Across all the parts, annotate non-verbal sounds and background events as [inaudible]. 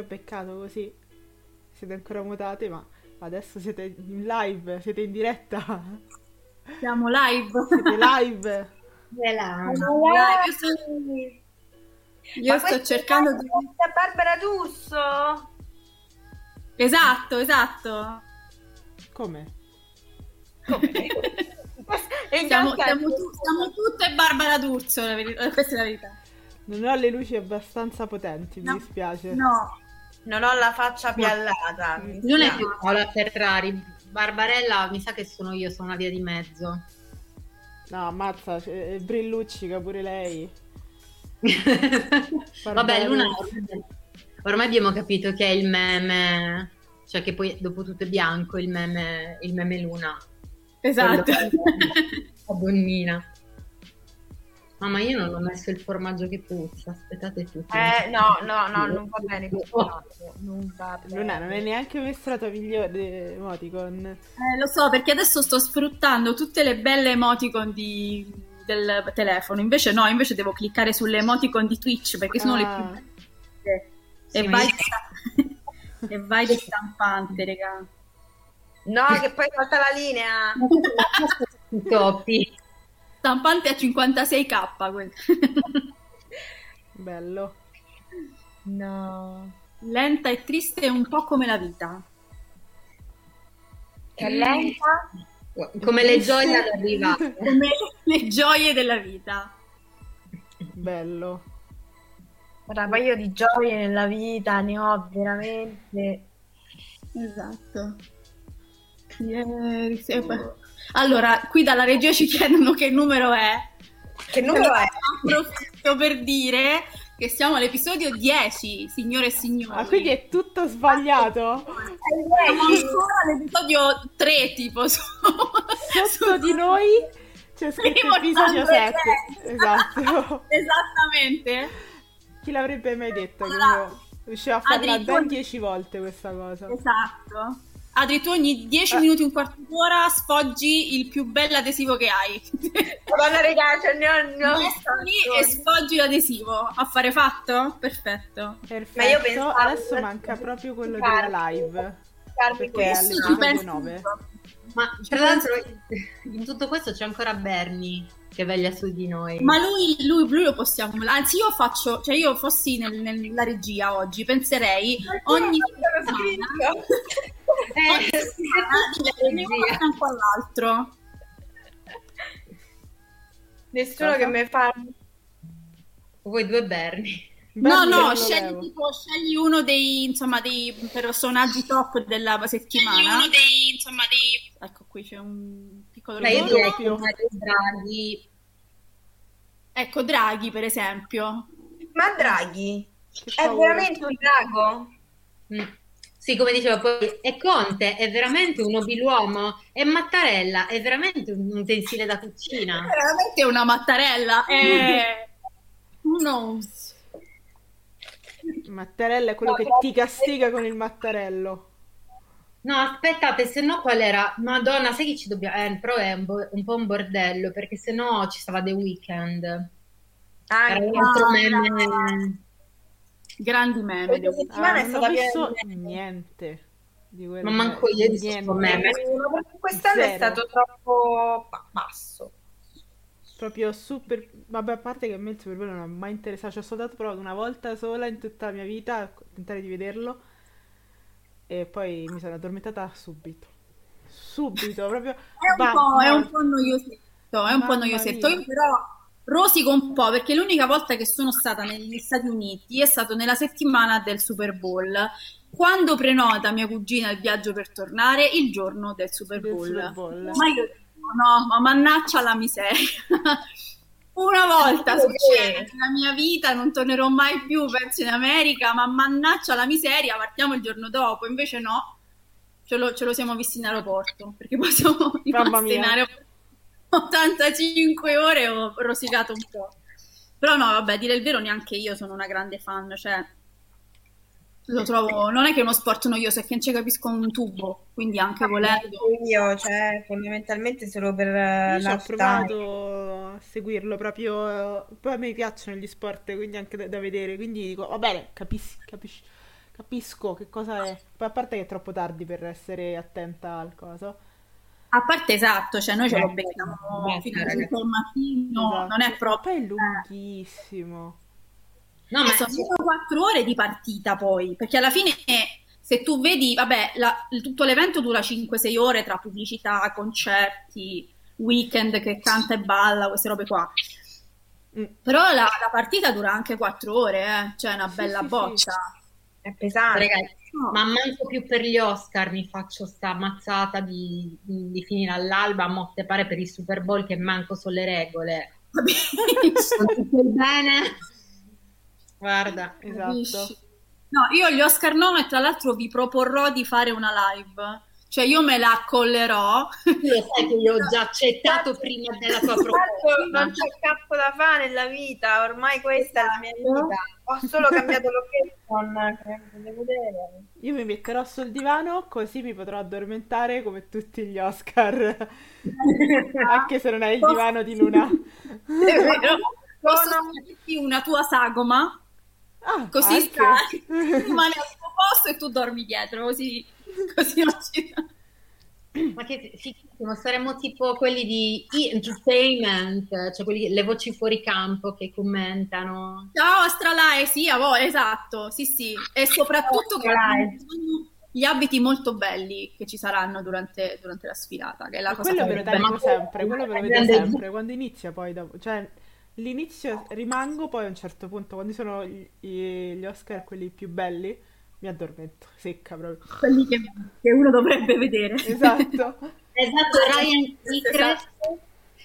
ho beccato così. Siete ancora mutate, ma adesso siete in live, siete in diretta. Siamo live. Siete live. Io sto, io sto cercando di... Barbara D'Urso. Esatto, esatto. Come? E [laughs] Siamo, siamo, tu- siamo tutte Barbara D'Urso, questa è la verità. Non ho le luci abbastanza potenti, mi No. dispiace. No, Non ho la faccia piallata. Non è più Paola Ferrari. Barbarella mi sa che sono io, sono una via di mezzo. No, ammazza, c'è- brilluccica pure lei. [laughs] Vabbè, Luna ormai, ormai abbiamo capito che è il meme, cioè che poi dopo tutto è bianco il meme, il meme Luna. esatto. La donnina. Mamma, io non ho messo il formaggio che puzza, aspettate tutti. Eh, no, no, no, non va bene fatto. Non va bene. Luna, non hai neanche messo la tua migliore emoticon. Eh, lo so, perché adesso sto sfruttando tutte le belle emoticon di- del telefono. Invece no, invece devo cliccare sulle emoticon di Twitch perché sono le Ah. più belle. E Sì, vai, di sta- [laughs] e vai di stampante, raga. No, che poi falta la linea. [laughs] Toppi. Stampante a 56k. quel- [laughs] Bello. No. Lenta e triste, un po' come la vita. Che lenta. Come le gioie arrivare. Come le gioie della vita. Bello. Ora, poi io di gioie nella vita ne ho veramente. Esatto. Beh. Allora, qui dalla regia ci chiedono che numero è. Che numero è? Approfitto per dire che siamo all'episodio 10, signore e signori. Ah, quindi è tutto sbagliato? Siamo ancora all'episodio 3, tipo. Su... Sotto di noi c'è scritto episodio sangue 7. tre. Esatto. [laughs] Esattamente. Chi l'avrebbe mai detto che Allora, riuscivo a farla addirittura- ben 10 volte questa cosa? Esatto. Adri, tu ogni 10 Eh. minuti, un quarto d'ora sfoggi il più bello adesivo che hai. Madonna, raga, ce ne ho, ne ho e sfoggi l'adesivo. Affare fatto? Perfetto. Perfetto. Ma io pensavo- Adesso manca proprio quello della live. Carmi Perché questo. alle Questo ci due penso nove. io. Ma tra l'altro in tutto questo c'è ancora Bernie che veglia su di noi. Ma lui, lui, lui lo possiamo. Anzi, io faccio, cioè io fossi nel- nella regia oggi, penserei ogni settimana, Eh, uno a fianco all'altro. Nessuno Cosa? che mi fa. Voi due Bernie. No, no, scegli, tipo, scegli uno dei, insomma, dei personaggi top della settimana. Uno dei, insomma, dei... Ecco, qui c'è un piccolo Beh, io direi che Draghi Ecco, Draghi, per esempio. Ma Draghi Che è paura. veramente un drago? Mm. Sì, come dicevo poi, e Conte è veramente un nobiluomo e Mattarella è veramente un utensile da cucina. Veramente una mattarella. Eh, [laughs] who knows? Mattarella è quello che ti castiga con il mattarello. No, aspettate, se no qual era? Madonna, sai che ci dobbiamo... Eh, però è un, bo- un po' un bordello, perché se no ci stava The Weeknd. Ah, Era un altro meme... Grandi meme. Questa settimana Ah, è non stata ho visto piena di- niente di quello. Ma manco io ho visto Niente. sto meme. quest'anno è Zero. stato troppo ba- basso. Proprio super. Vabbè, a parte che a me il Super Bowl non ha mai interessato. Ci ho soltanto provato una volta sola in tutta la mia vita a tentare di vederlo. E poi mi sono addormentata subito. Subito, proprio. È un, Bam, po', è un po' noiosetto, è un po' Mamma noiosetto. mia. Io però rosico un po' perché l'unica volta che sono stata negli Stati Uniti è stato nella settimana del Super Bowl, quando prenota mia cugina il viaggio per tornare il giorno del Super Bowl. Super Bowl. Ma io dico, no, ma mannaccia la miseria. [laughs] Una volta succede nella mia vita, non tornerò mai più, penso in America, ma mannaccia la miseria, partiamo il giorno dopo. Invece no, ce lo, ce lo siamo visti in aeroporto, perché [laughs] poi siamo rimasti in aeroporto 85 ore e ho rosicato un po'. Però no, vabbè, dire il vero, neanche io sono una grande fan, cioè lo trovo, non è che è uno sport noioso, è che non ci capisco un tubo, quindi anche volendo. Io, cioè, fondamentalmente solo per eh, Io ci ho provato a seguirlo proprio. Poi a me piacciono gli sport, quindi anche da, da vedere. Quindi dico, va bene, capisci, capisci, capisco che cosa è. Poi a parte che è troppo tardi per essere attenta al coso. A parte esatto, cioè noi ce lo Eh, becchiamo basta, fino alle ragazzi. 5 del mattino, Esatto. non è proprio... Poi è lunghissimo. No, Eh, ma sono solo 4 ore di partita poi, perché alla fine se tu vedi, vabbè, la- tutto l'evento dura 5-6 ore tra pubblicità, concerti, weekend che canta e balla, queste robe qua. Mm. Però la, la partita dura anche 4 ore, eh, cioè una Sì, bella sì, sì. È pesante. ragazzi, No. ma manco più per gli Oscar mi faccio sta mazzata di, di- di finire all'alba a motte pare per il Super Bowl che manco sono le regole. Tutto il bene. Guarda, Esatto. No, io gli Oscar no, e tra l'altro vi proporrò di fare una live. Cioè io me la accollerò. lo sai che io ho già accettato prima della tua proposta. non c'è capo da fare nella vita, ormai questa è la mia vita. Ho solo cambiato location, devo vedere. Io mi metterò sul divano così mi potrò addormentare come tutti gli Oscar. [laughs] Anche se non è il divano di Luna. È vero. Posso farti una tua sagoma? Ah, Così anche. stai, rimane al tuo posto e tu dormi dietro, così, [laughs] così non ci... Ma che fighissimo, saremmo tipo quelli di! Entertainment, cioè quelli, le voci fuori campo che commentano. Ciao Astralae, sì, a voi, esatto, sì sì, e soprattutto sono gli abiti molto belli che ci saranno durante, durante la sfilata, che è la cosa Quello me lo tengo Ma- sempre, quello me lo vedo sempre. Quando inizia poi dopo, cioè l'inizio rimango, poi a un certo punto, quando sono gli, gli Oscar quelli più belli, mi addormento, secca proprio. quelli che, che uno dovrebbe vedere. Esatto. [laughs] Esatto, Ryan Seacrest.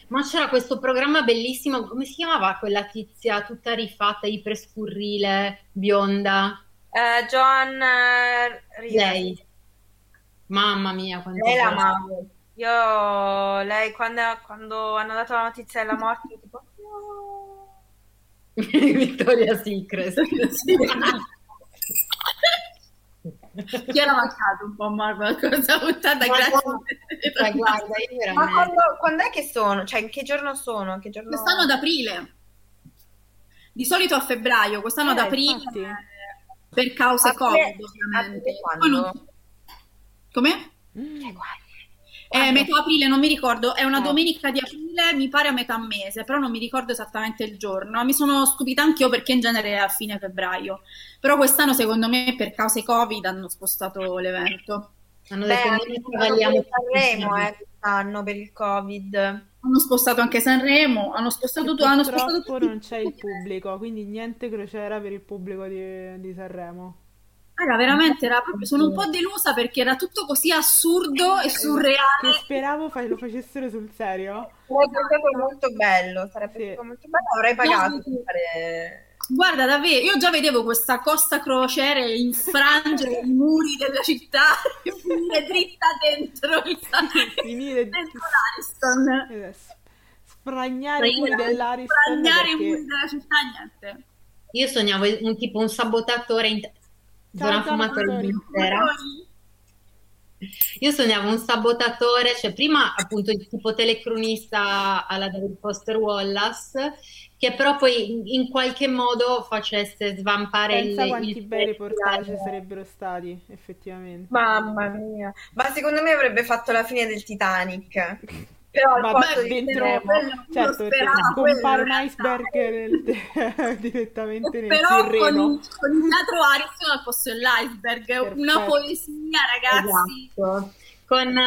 Ma c'era questo programma bellissimo, come si chiamava quella tizia tutta rifatta, iperscurrile, bionda? Eh, Joan eh, Rivers. Lei. Mamma mia, quanto Lei la amavo. Io, lei, quando, quando hanno dato la notizia della morte, tipo, no. [laughs] Victoria Secret. [laughs] Sì. Chi era mancato un po' Marvel questa puntata, Ma grazie. Cioè, guarda, io Ma veramente... quando, quando è che sono? Cioè, in che giorno sono? Che giorno... Quest'anno ad aprile. Di solito a febbraio, quest'anno ad Eh, aprile infatti. per cause Aprile- Covid, ovviamente. aprile Poi quando? Non-. Eh, metà aprile, non mi ricordo, è una Ah. domenica di aprile, mi pare a metà mese, però non mi ricordo esattamente il giorno. Mi sono stupita anch'io perché in genere è a fine febbraio. Però quest'anno, secondo me, per cause Covid hanno spostato l'evento. Hanno Beh, detto, per travagliamo Sanremo, eh, quest'anno per il Covid. Hanno spostato anche Sanremo, hanno spostato tutto, hanno spostato Purtroppo tutto. non c'è il pubblico, quindi niente crociera per il pubblico di, di Sanremo. Raga, veramente era proprio- sono un po' delusa perché era tutto così assurdo e Che surreale. speravo fa- lo facessero sul serio. Sarebbe stato molto bello, sarebbe Sì. stato molto bello. Avrei pagato No, per fare... Guarda, davvero, io già vedevo questa costa crociere infrangere [laughs] i muri della città e [laughs] finire dritta dentro il [laughs] Finire- dentro l'Ariston. Eh, i muri dell'Ariston Spragnare i perché... muri della città, niente. Io sognavo un tipo un sabotatore in Vittoria. di Matera. Io sognavo un sabotatore, cioè prima appunto il tipo telecronista alla David Foster Wallace, che però poi in, qualche modo facesse svampare il, Pensa quanti il bei reportage sarebbero stati, effettivamente. Mamma mia. Ma secondo me avrebbe fatto la fine del Titanic. [laughs] Però di dentro, quello- certo, sperava quello, un iceberg nel- [laughs] [laughs] direttamente nel Però con, Tirreno. con il teatro Ariston al posto dell'iceberg, una Perfetto. poesia, ragazzi. Esatto. Con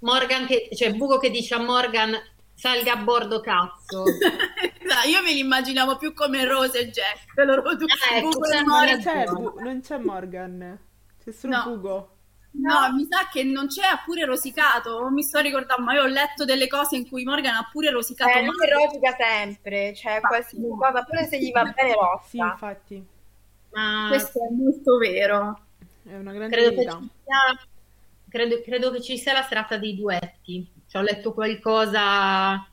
Morgan che, cioè Bugo che dice a Morgan salga a bordo cazzo. Dai, [laughs] io me li immaginavo più come Rose e Jack, loro due, Ah, ecco, e Non Morgan. c'è, non c'è Morgan, c'è solo No. Bugo. No, mi sa che non c'è, ha pure rosicato, non mi sto ricordando, ma io ho letto delle cose in cui Morgan ha pure rosicato. Eh, lui rosica sempre, cioè qualsiasi cosa, pure se gli va bene Sì, rossa. infatti, Ma Questo è molto vero. è una grande credo che, verità. sia, credo, credo che ci sia la serata dei duetti. Cioè, ho letto qualcosa.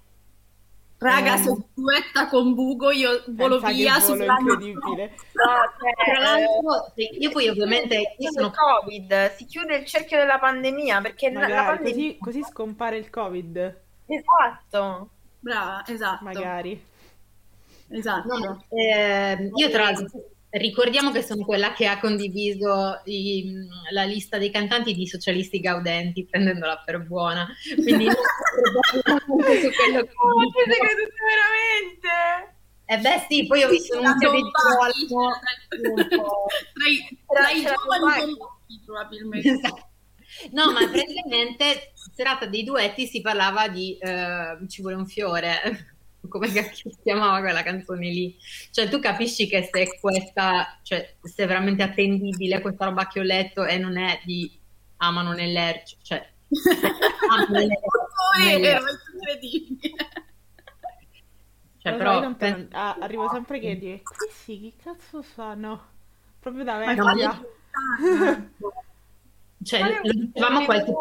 Raga, Eh. se duetta con Bugo io volo Pensa via su incredibile. [laughs] No, cioè, Tra l'altro, sì, io poi ovviamente io sono Covid, si chiude il cerchio della pandemia perché la- la Magari, pandemia... così, [laughs] così scompare il Covid, Esatto. Brava, esatto. magari. Esatto. No, eh, io tra l'altro ricordiamo che sono quella che ha condiviso i, la lista dei cantanti di Socialisti Gaudenti, prendendola per buona. Quindi non su quello che Oh, ma siete credute veramente? Eh beh sì, poi ho visto un un po'. tra i, giovani probabilmente. Esatto. No, ma praticamente serata dei duetti si parlava di eh, Ci vuole un fiore, come cacchio si chiamava quella canzone lì. Cioè tu capisci che se questa, cioè se è veramente attendibile questa roba che ho letto e non è di Amano nell'Ercio, cioè [laughs] Amano cioè, Lo però io non- pen- ah, arrivo sempre che dire, questi chi cazzo fanno? Proprio da no, vecchia. [laughs] cioè, lo dicevamo qualche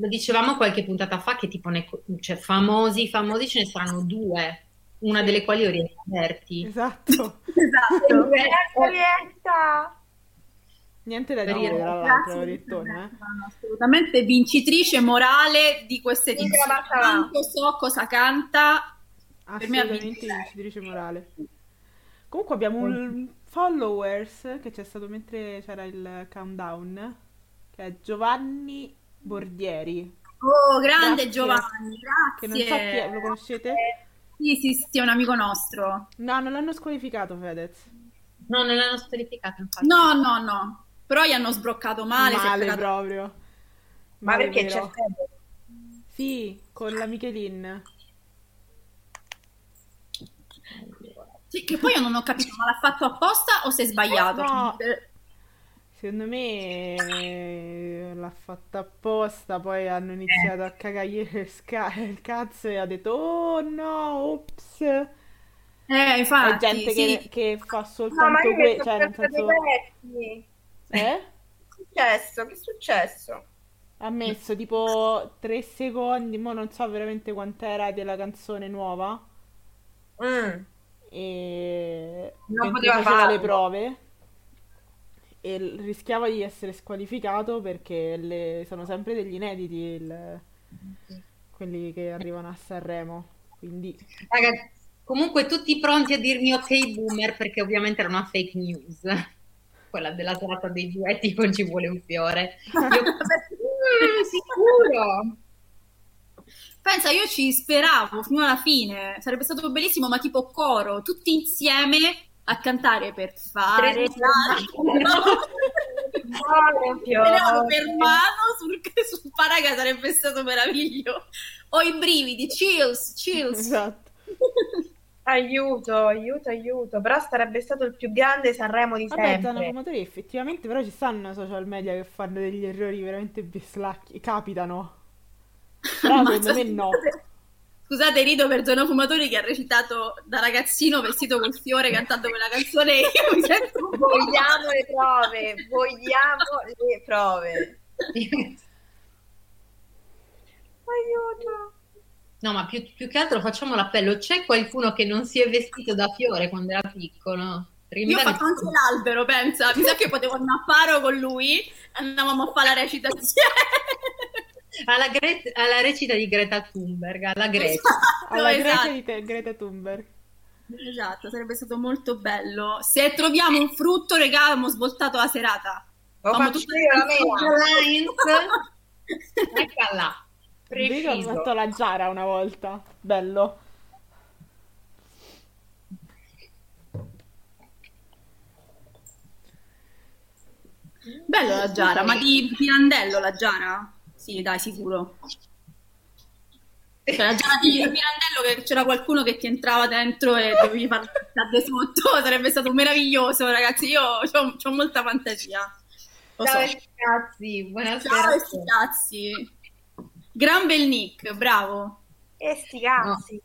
Lo dicevamo qualche puntata fa che tipo ne, cioè, famosi, famosi ce ne saranno due, una delle quali Orietta Berti. Esatto. [laughs] Esatto. Eh, Orietta! Niente da dire, eh. no, no, assolutamente vincitrice morale di basta là. Tanto so cosa canta. Per me ha Assolutamente vincitrice morale. Comunque abbiamo un followers che c'è stato mentre c'era il countdown, che è Giovanni Bordieri, Oh, grande Grazie. Giovanni, che non so chi è, grazie. lo conoscete? Sì, sì, sì, è un amico nostro. No, non l'hanno squalificato Fedez. No, non l'hanno storificato infatti. No, no, no. Però gli hanno sbroccato male. si è Male fregato- proprio. Ma Male perché c'è vero. Fede? Sì, con la Michelin. Sì, che poi io non ho capito, ma l'ha fatto apposta o si è sbagliato? No. Secondo me eh, l'ha fatta apposta, poi hanno iniziato a cagargli il, [laughs] sca- il cazzo e ha detto oh no, ops. Eh, È infatti, gente sì. che, che fa No, ma soltanto io mi que- sto cioè nel senso, eh? Che è successo? Che è successo? Ha messo tipo 3 secondi, mo non so veramente quant'era della canzone nuova Mm. e Non mentre poteva farlo. le prove e rischiava di essere squalificato perché le- sono sempre degli inediti il- quelli che arrivano a Sanremo, quindi Raga, comunque tutti pronti a dirmi ok boomer perché ovviamente era una fake news. Quella della serata dei duetti con ci vuole un fiore. Io, [laughs] "Mm, sicuro. Pensa, io ci speravo fino alla fine, sarebbe stato bellissimo, ma tipo coro, tutti insieme a cantare per fare Tre- per mano sul, sul paraga sarebbe stato meraviglioso. Ho i brividi, chills, chills. esatto. Aiuto, aiuto, aiuto. Però sarebbe stato il più grande Sanremo di Vabbè, sempre. Effettivamente però ci stanno social media che fanno degli errori veramente bislacchi, capitano. [laughs] Però Ma secondo me no. Scusate, rido per Giorno Fumatori che ha recitato da ragazzino vestito col fiore cantando quella canzone [laughs] io mi sento un po'... Vogliamo le prove, vogliamo le prove. Aiuto. No, ma più, più che altro facciamo l'appello. C'è qualcuno che non si è vestito da fiore quando era piccolo? Mi Io ho fatto anche l'albero, pensa. Mi sa che potevo andare a paro con lui e andavamo a fare la recitazione. Alla, Gre- alla recita di Greta Thunberg, alla. [laughs] Alla Esatto, Grecia esatto. di te- Greta Thunberg. Esatto, sarebbe stato molto bello. Se troviamo un frutto, regà, abbiamo svoltato la serata. Lo Famo faccio tutto- io la mela. Eccola. Dico, ho fatto la Giara una volta. Bello. Bello la Giara, ma di Pirandello la Giara? Sì, dai, sicuro. La Giara di [laughs] Pirandello che c'era qualcuno che ti entrava dentro e dovevi fare da sotto, [laughs] sarebbe stato meraviglioso, ragazzi. Io ho molta fantasia. Lo so. Ciao ragazzi, buonasera. Ciao, cazzi. Gran bel nick, bravo. E sti cazzi.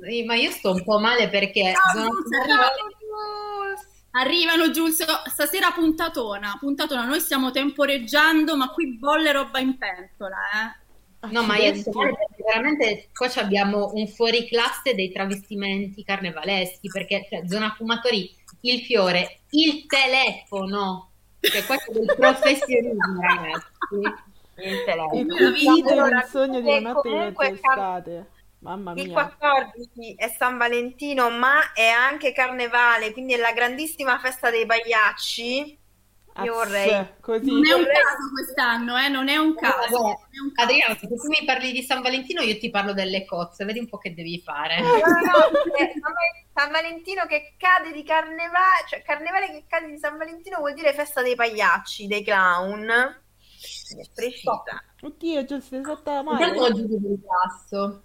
Sì, ma io sto un po' male perché Ciao, sono- Giuse, Arrivano Giulio, stasera puntatona, puntatona, noi stiamo temporeggiando, ma qui bolle roba in pentola, eh. No, ma io perché veramente qua ci abbiamo un fuoriclasse dei travestimenti carnevaleschi, perché cioè, zona fumatori, il fiore, il telefono, cioè qua c'è del professionismo, ragazzi. Il telefono. Il cucito Allora, il sogno di una notte di comunque mezza estate. Mamma Il mia. 14 è San Valentino, ma è anche Carnevale, quindi è la grandissima festa dei pagliacci. Io vorrei. Così. Non è un caso quest'anno, eh? Non è un caso. Non è un caso. Adriano, se tu mi parli di San Valentino, io ti parlo delle cozze, vedi un po' che devi fare. No, no, [laughs] è San Val- San Valentino che cade di Carnevale, cioè Carnevale che cade di San Valentino vuol dire festa dei pagliacci, dei clown. È precisa. Oddio, Giulia, sei fatta male. Intanto oggi vedo il tasso.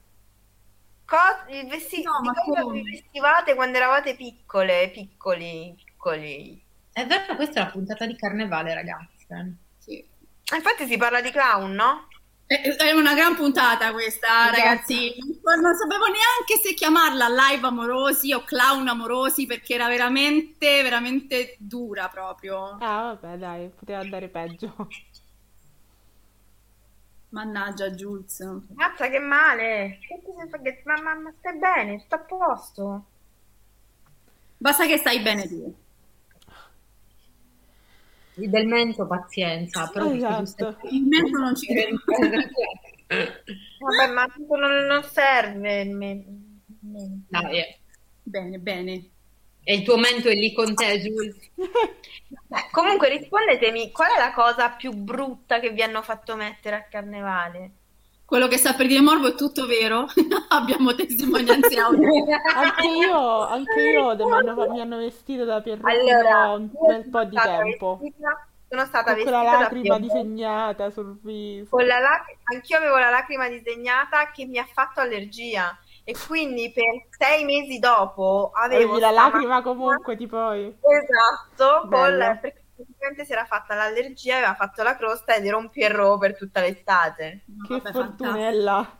Co- il vesti- No, ma come? vi vestivate quando eravate piccole, piccoli, piccoli? È vero, questa è la puntata di carnevale, ragazze. Sì. Ah, Infatti si parla di clown, no? È una gran puntata questa, Esatto. ragazzi. Non sapevo neanche se chiamarla live amorosi o clown amorosi perché era veramente, veramente dura proprio. Ah, vabbè, dai, poteva andare peggio. Mannaggia, Jules. Mazza che male! Ma, ma- ma stai bene, tutto a posto. Basta che stai bene tu. Del mento pazienza, però Esatto. Il mento non ci credo. [laughs] Vabbè, ma non, non serve. Dai, eh. Bene, bene. E il tuo mento è lì con te. Beh, comunque rispondetemi, qual è la cosa più brutta che vi hanno fatto mettere a carnevale? Quello che sta per dire Morbo è tutto vero. [laughs] Abbiamo testimonianze [laughs] audio. Anche io, anche io mi hanno, mi hanno vestito da Pierrot Allora, un bel po' sono di stata tempo. vestita- sono stata Con vestita da lacrima Pierrot. disegnata sul viso. Con la lac- Anch'io avevo la lacrima disegnata che mi ha fatto allergia e quindi per sei mesi dopo avevo Avevi la lacrima comunque, ti poi. Esatto, col- perché praticamente si era fatta l'allergia, aveva fatto la crosta ed ero un Pierrot per tutta l'estate. Che Vabbè, fortunella.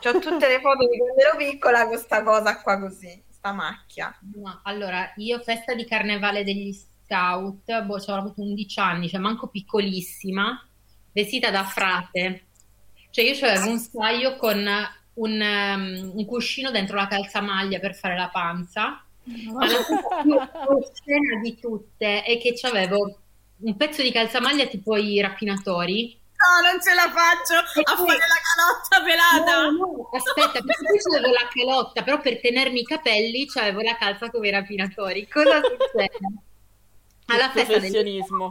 C'ho tutte le foto di quando ero piccola con sta cosa qua così, sta macchia. No, allora, io festa di carnevale degli scout, boh, ci avrò avuto 11 anni, cioè manco piccolissima, vestita da frate. Cioè io avevo un saio con un, um, un cuscino dentro la calzamaglia per fare la panza. Ma la cosa più oscena di tutte è che avevo un pezzo di calzamaglia tipo i rapinatori. No, non ce la faccio a poi- fare la calotta pelata. No, no, aspetta, perché poi c'avevo la calotta, però per tenermi i capelli c'avevo la calza come i rapinatori. Cosa succede? Alla Che festa professionismo.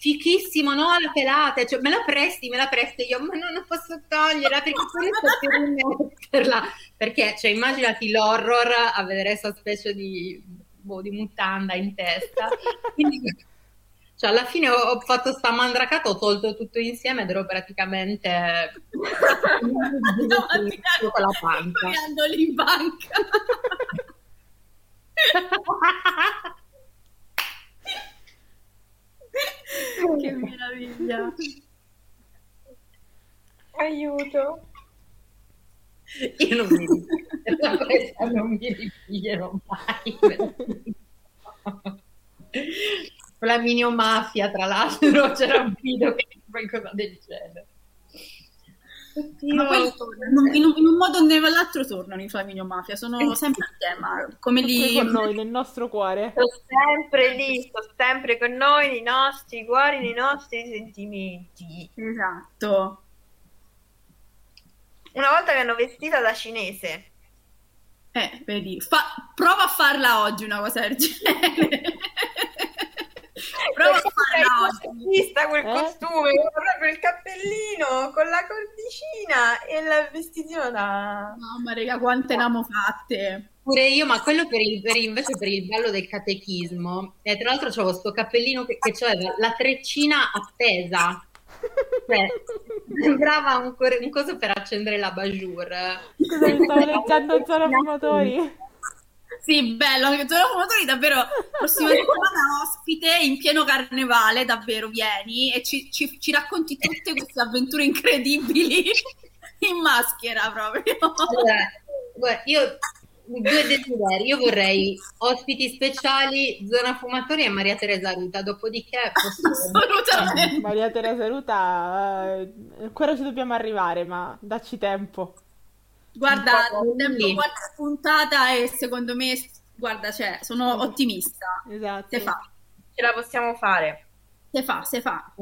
Fichissimo, no? La pelata, cioè, me la presti, me la presti io, ma no, non posso toglierla perché poi sto per rimetterla. Perché, cioè, immaginati l'horror a vedere questa specie di, boh, di mutanda in testa. Quindi, cioè, alla fine ho, ho fatto sta mandracata, ho tolto tutto insieme ed ero praticamente con la. Correndo lì in banca. [laughs] che meraviglia. Aiuto. Io non mi ripiglierò, questa non mi ripiglierò mai. Con la Minio Mafia, tra l'altro, c'era un video che qualcosa del genere. Ma poi tornano, in, un, in un modo o nell'altro tornano i Flaminio Mafia, sono sempre a tema, come Qui li... con noi, nel nostro cuore. Sto sempre lì, sto sempre con noi, nei nostri cuori, nei nostri sentimenti. Esatto. Una volta mi hanno vestita da cinese. Eh, vedi, fa- prova a farla oggi una cosa del genere. [laughs] prova a farla oggi. Vista quel Eh? costume, proprio il cappellino, con la cordicina e il vestitino da... Mamma raga, quante ne abbiamo fatte. Pure io, ma quello per il, per- invece per il ballo del catechismo. E tra l'altro c'avevo sto cappellino che, che c'aveva la treccina appesa. Cioè, [laughs] sembrava un, cor- un coso per accendere la bajour. Scusa, mi stavo leggendo zona fumatori. Sì, bello, anche tu fumatori davvero prossima settimana ospite in pieno carnevale, davvero vieni e ci, ci- ci racconti tutte queste avventure incredibili [laughs] in maschera proprio. Allora, guarda, io due desideri. Io vorrei ospiti speciali, Zona Fumatori e Maria Teresa Ruta. Dopodiché posso... Assolutamente. Maria Teresa Ruta, eh, ancora ci dobbiamo arrivare, ma dacci tempo. Guarda, Un po' tempo qualche puntata e secondo me, guarda, cioè, sono ottimista. Esatto. Se fa, Ce la possiamo fare. se fa, se fa.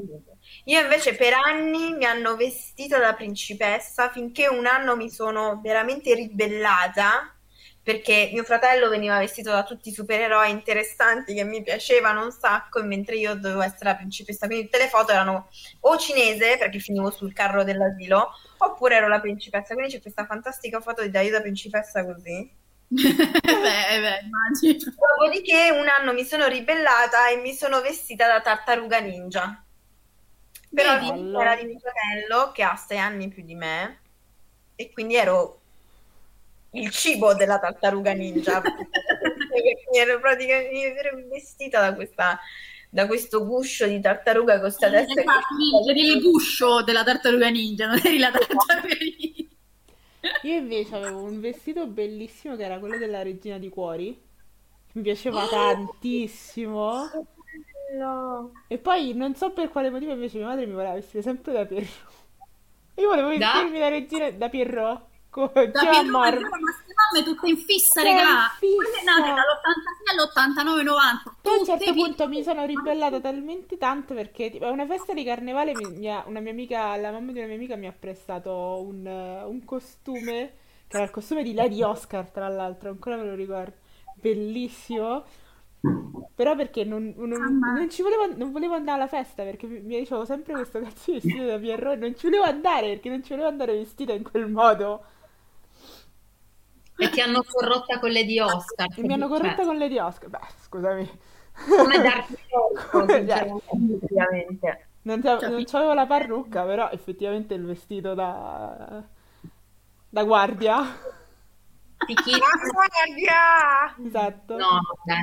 Io invece per anni mi hanno vestita da principessa finché un anno mi sono veramente ribellata perché mio fratello veniva vestito da tutti i supereroi interessanti che mi piacevano un sacco, mentre io dovevo essere la principessa. Quindi tutte le foto erano o cinese, perché finivo sul carro dell'asilo, oppure ero la principessa. Quindi c'è questa fantastica foto di Dario da principessa così. [laughs] beh, beh, immagino. Dopodiché un anno mi sono ribellata e mi sono vestita da tartaruga ninja. Però era di mio fratello che ha sei anni più di me e quindi ero il cibo della tartaruga ninja. Perché [laughs] mi ero praticamente mi ero vestita da, questa, da questo guscio di tartaruga con sta testa. Esatto, eri il guscio della tartaruga ninja, non eri la [laughs] tartaruga ninja. Io invece avevo un vestito bellissimo che era quello della regina di cuori. Mi piaceva tantissimo. No. E poi non so per quale motivo invece mia madre mi voleva vestire sempre da Pierrot. Io volevo Da? vestirmi da regina da Pierrot. Con Da Gemma Pietro mamme tutte in fissa, regà. Quelle nate dall'86 all'89-90. Poi a un certo punto mi sono ribellata talmente tanto perché tipo, a una festa di carnevale mi- mi ha- una mia amica, la mamma di una mia amica mi ha prestato un, un costume, che era il costume di Lady Oscar tra l'altro, ancora me lo ricordo, bellissimo. Però perché non, non- Mamma. non ci volevo, non volevo andare alla festa perché mi, mi dicevo sempre questo cazzo vestito da Pierrot non ci volevo andare perché non ci volevo andare vestita in quel modo. E ti hanno corrotta con le di Oscar. E mi hanno cioè, corretta con Lady Oscar. Beh, scusami. come darti sinceramente. [laughs] Effettivamente. Non, non c'avevo la parrucca, però effettivamente il vestito da, da guardia. Ti chi- Ma guardia! Esatto. No, vabbè.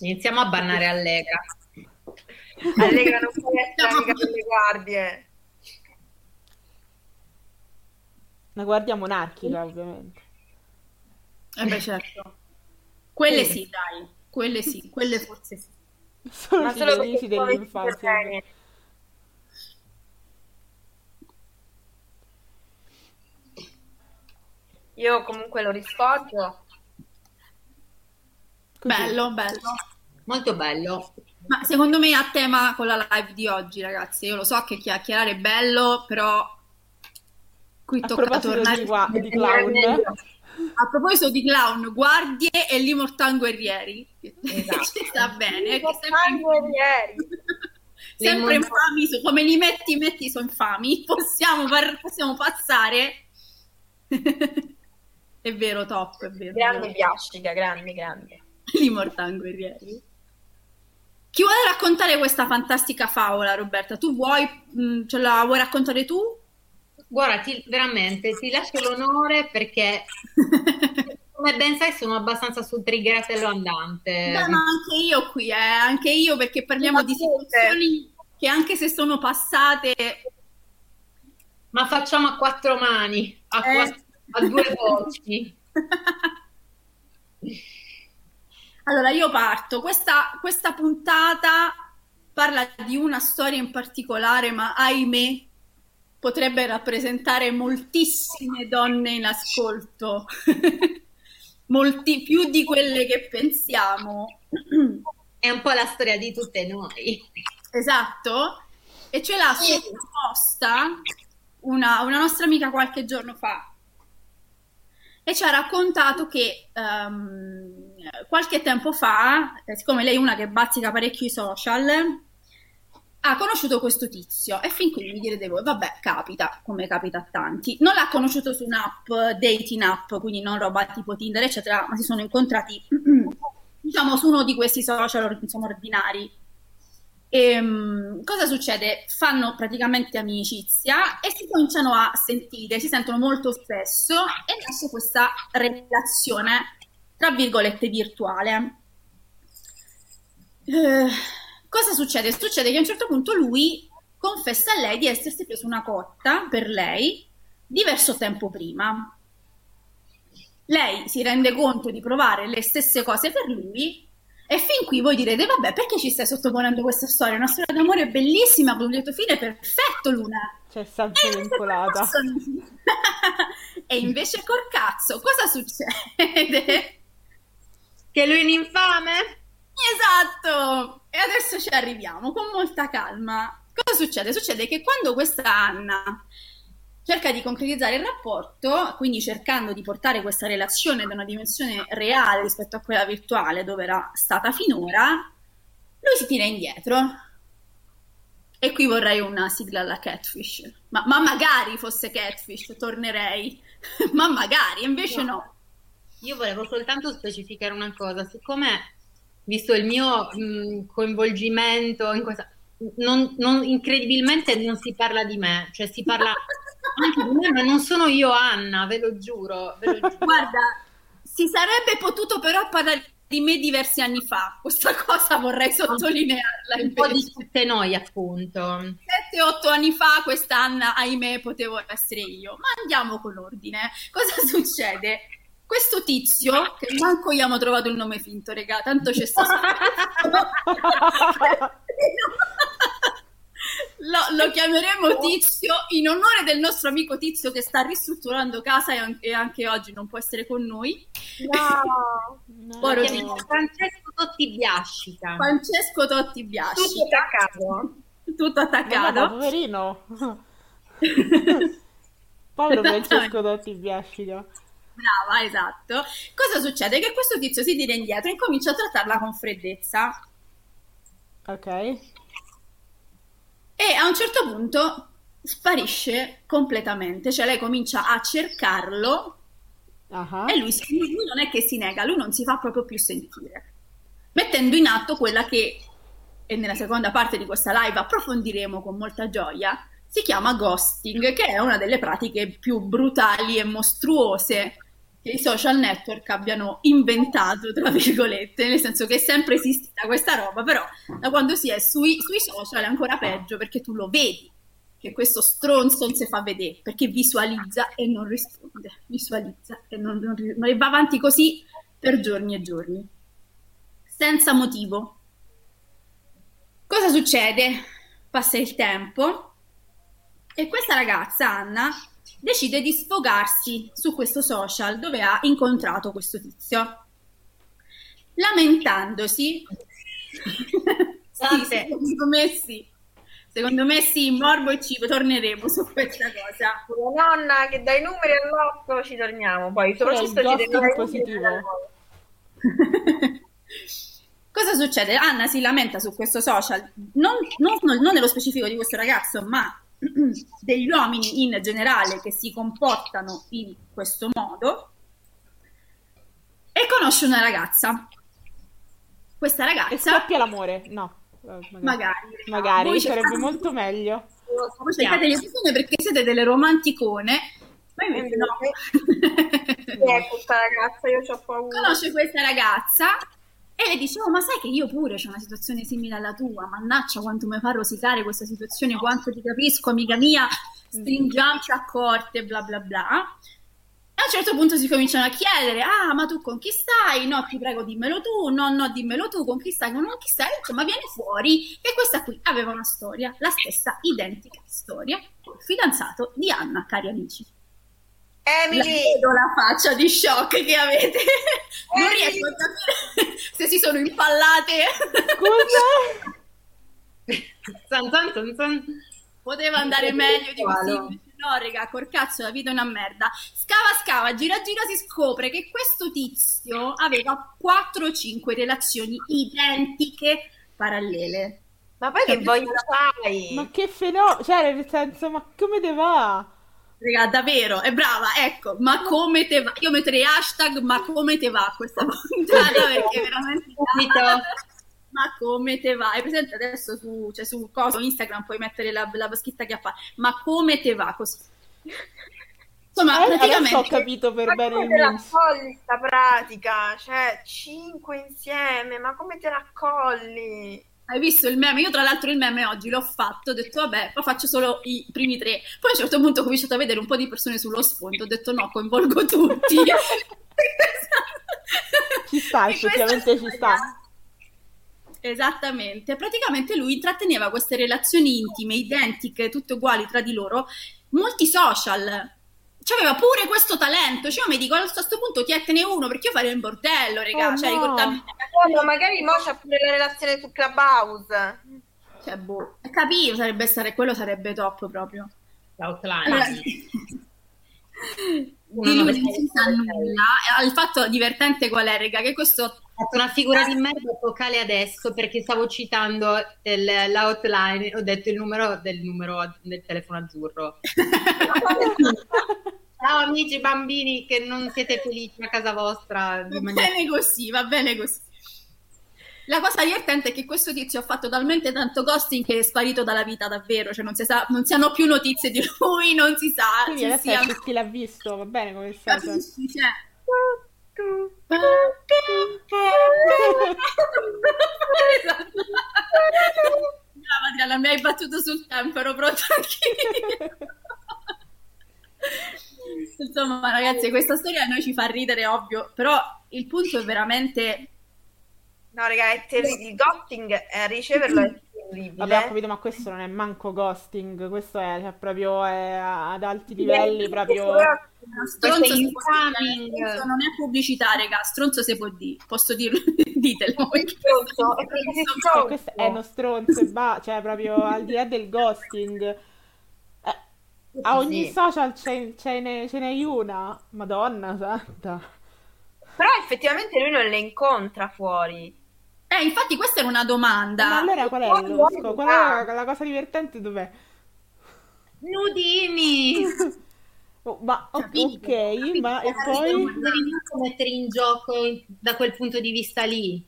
Iniziamo a bannare Allegra. Allegra non può essere amica delle guardie. Una guardia monarchica, ovviamente. Eh beh, certo. [laughs] Quelle Sì. sì, dai. Quelle sì, quelle forse sì. Sono Ma i solo sono dell'infanzia. Io comunque lo rispoggio. Così. Bello, bello. Molto bello. Ma secondo me a tema con la live di oggi, ragazzi. Io lo so che chiacchierare è bello, però qui A tocca tornare. di, gua- di clown, A proposito di clown, guardie e l'Immortal Guerrieri. Esatto. [laughs] Ci sta bene. Sempre, Guerrieri. [laughs] sempre infami, come li metti, metti sono infami. [laughs] Possiamo, par- possiamo passare. è vero, top, è vero. Grande piascica, grande, grande. L'Immortal Guerrieri. Chi vuole raccontare questa fantastica favola, Roberta? Tu vuoi, mh, ce la vuoi raccontare tu? Guarda, ti- veramente ti lascio l'onore perché, [laughs] come ben sai, sono abbastanza sul triggeratello andante. Beh, ma anche io qui, eh, anche io perché parliamo di Appunto. situazioni che anche se sono passate, Ma facciamo a quattro mani, a, Eh. quatt- a due [laughs] voci. Allora, io parto. Questa, questa puntata parla di una storia in particolare, ma ahimè, potrebbe rappresentare moltissime donne in ascolto, [laughs] molti più di quelle che pensiamo. È un po' la storia di tutte noi. Esatto, e ce l'ha sottoposta una, una nostra amica qualche giorno fa e ci ha raccontato che ehm, qualche tempo fa, eh, siccome lei è una che bazzica parecchio i social, ha conosciuto questo tizio e fin qui mi direte voi, vabbè, capita, come capita a tanti. Non l'ha conosciuto su un'app, dating app, quindi non roba tipo Tinder, eccetera, ma si sono incontrati, [clears throat] diciamo, su uno di questi social, insomma, ordinari. Ehm, cosa succede? Fanno praticamente amicizia e si cominciano a sentire, si sentono molto spesso e nasce questa relazione, tra virgolette, virtuale. Eh, cosa succede? Succede che a un certo punto lui confessa a lei di essersi preso una cotta per lei diverso tempo prima. Lei si rende conto di provare le stesse cose per lui e fin qui voi direte, vabbè, perché ci stai sottoponendo questa storia? Una storia d'amore bellissima, con un lieto fine perfetto, Luna. C'è sempre E invece vincolata. col cazzo- [laughs] e invece col cazzo, cosa succede? [laughs] Che lui è un infame? Esatto! E adesso ci arriviamo con molta calma. Cosa succede? Succede che quando questa Anna cerca di concretizzare il rapporto, quindi cercando di portare questa relazione da una dimensione reale rispetto a quella virtuale dove era stata finora, lui si tira indietro. E qui vorrei una sigla alla Catfish. Ma, ma magari fosse Catfish, tornerei. [laughs] ma magari, invece no. no. Io volevo soltanto specificare una cosa, siccome visto il mio mh, coinvolgimento in questa non, non, incredibilmente non si parla di me, cioè si parla anche di me, ma non sono io Anna, ve lo giuro. Ve lo giuro. Guarda, si sarebbe potuto però parlare di me diversi anni fa, questa cosa vorrei sottolinearla. Un po' di tutte noi, appunto. 7-8 anni fa, quest'anno, ahimè, potevo essere io. Ma andiamo con ordine. Cosa succede? Questo tizio, che manco abbiamo trovato il nome finto, regà, tanto c'è stato. [laughs] Lo, lo, chiameremo Tizio in onore del nostro amico Tizio che sta ristrutturando casa e anche, e anche oggi non può essere con noi. No, [laughs] no. Francesco Totti Biascica. Francesco Totti Biascica. Tutto attaccato. Tutto attaccato. No, poverino. [laughs] Povero Francesco Totti Biascica. Brava, esatto. Cosa succede? Che questo tizio si tira indietro e comincia a trattarla con freddezza. Ok e a un certo punto sparisce completamente, cioè lei comincia a cercarlo uh-huh. e lui, lui, non è che si nega, lui non si fa proprio più sentire, mettendo in atto quella che, e nella seconda parte di questa live approfondiremo con molta gioia, si chiama ghosting, che è una delle pratiche più brutali e mostruose che i social network abbiano inventato, tra virgolette, nel senso che è sempre esistita questa roba, però da quando si è sui, sui social è ancora peggio perché tu lo vedi che questo stronzo non si fa vedere perché visualizza e non risponde, visualizza e non, non, non va avanti così per giorni e giorni, senza motivo. Cosa succede? Passa il tempo e questa ragazza, Anna, decide di sfogarsi su questo social dove ha incontrato questo tizio. Lamentandosi, [laughs] sì, secondo me sì. Secondo me sì, morbo e cibo, torneremo su questa cosa. La nonna che dai numeri all'otto ci torniamo, poi soprattutto ci deve positivo. [laughs] Cosa succede? Anna si lamenta su questo social, non, non, non nello specifico di questo ragazzo, ma [clears throat] degli uomini in generale che si comportano in questo modo e conosce una ragazza. Questa ragazza... E scoppia l'amore, no. Eh, magari. Magari, magari sarebbe molto meglio. Voi cercate le persone perché siete delle romanticone, ma invece no. Chi è questa ragazza? Io ho paura. Conosce questa ragazza e le dicevo, ma sai che io pure c'ho una situazione simile alla tua, mannaccia quanto mi fa rosicare questa situazione, quanto ti capisco, amica mia, stringiamoci a corte, bla bla bla. E a un certo punto si cominciano a chiedere, ah, ma tu con chi stai? No, ti prego dimmelo tu, no, no, dimmelo tu, con chi stai, con chi stai? Insomma, viene fuori che questa qui aveva una storia, la stessa identica storia, col fidanzato di Anna, cari amici. Emily! La, la faccia di shock che avete. Non riesco a capire se si sono impallate. Scusa? Poteva andare meglio di così. No, raga, col cazzo, la vita è una merda. Scava, scava, gira, gira, si scopre che questo tizio aveva 4 o 5 relazioni identiche parallele. Ma poi che voglia fai? Ma che fenomeno, cioè nel senso, ma come te va? Raga, davvero, è brava, ecco, ma come te va? Io metterei hashtag ma come te va questa [laughs] puntata perché veramente... [laughs] ma come te va? Hai presente adesso su, cioè su cosa, Instagram puoi mettere la, la scritta che fa, ma come te va così? Insomma, eh, praticamente... ho capito per ma bene il meme. Ma come te sta pratica? Cioè, cinque insieme, ma come te raccolli? Hai visto il meme? Io tra l'altro il meme oggi l'ho fatto, ho detto vabbè, poi faccio solo i primi tre. Poi a un certo punto ho cominciato a vedere un po' di persone sullo sfondo, ho detto no, coinvolgo tutti. [laughs] ci sta, effettivamente ci sta. Esattamente, praticamente lui intratteneva queste relazioni intime, identiche, tutte uguali tra di loro, molti social aveva pure questo talento. Cioè, io mi dico a questo punto tientene uno perché io farei un bordello, regà. Oh, cioè, no. no, magari mo c'ha pure la relazione su Clubhouse. Cioè, boh, capivo, sarebbe stare, quello sarebbe top proprio. L'outline. Allora, [laughs] di lui non si sa nulla. Eh, Il fatto divertente qual è, raga? Che questo fatto una figura di merda vocale adesso perché stavo citando il- l'outline, ho detto il numero del numero del telefono azzurro. [laughs] Ciao amici bambini che non siete felici a casa vostra. va maniera- bene così, va bene così. La cosa divertente è che questo tizio ha fatto talmente tanto ghosting che è sparito dalla vita davvero, cioè non si sa, non si hanno più notizie di lui, non si sa Quindi adesso sia è chi l'ha visto, va bene come sta. capisci, cioè. Esatto. Brava Adriana, mi hai battuto sul tempo, ero pronta anch'io. Insomma, ragazzi, questa storia a noi ci fa ridere, ovvio, però il punto è veramente... No, raga, è terribile. Il ghosting, eh, riceverlo è terribile. Vabbè, ho capito, ma questo non è manco ghosting, questo è cioè, proprio è ad alti livelli, proprio... Stronzo è si può dire, non è pubblicità, raga, stronzo si può dire, posso dirlo, [laughs] ditelo. Stronzo, è stronzo. questo è uno stronzo e ba- cioè proprio al di là del ghosting. eh, a ogni Sì. social ce, ce ne, ce n'è una, madonna santa. Però effettivamente lui non le incontra fuori. Eh, infatti questa era una domanda. Ma allora qual è Fuori, lo scopo? Qual è la cosa divertente dov'è? Nudini! [laughs] Oh, ma Capito, ok, capito, ma e poi... Non devi mettere in gioco da quel punto di vista lì.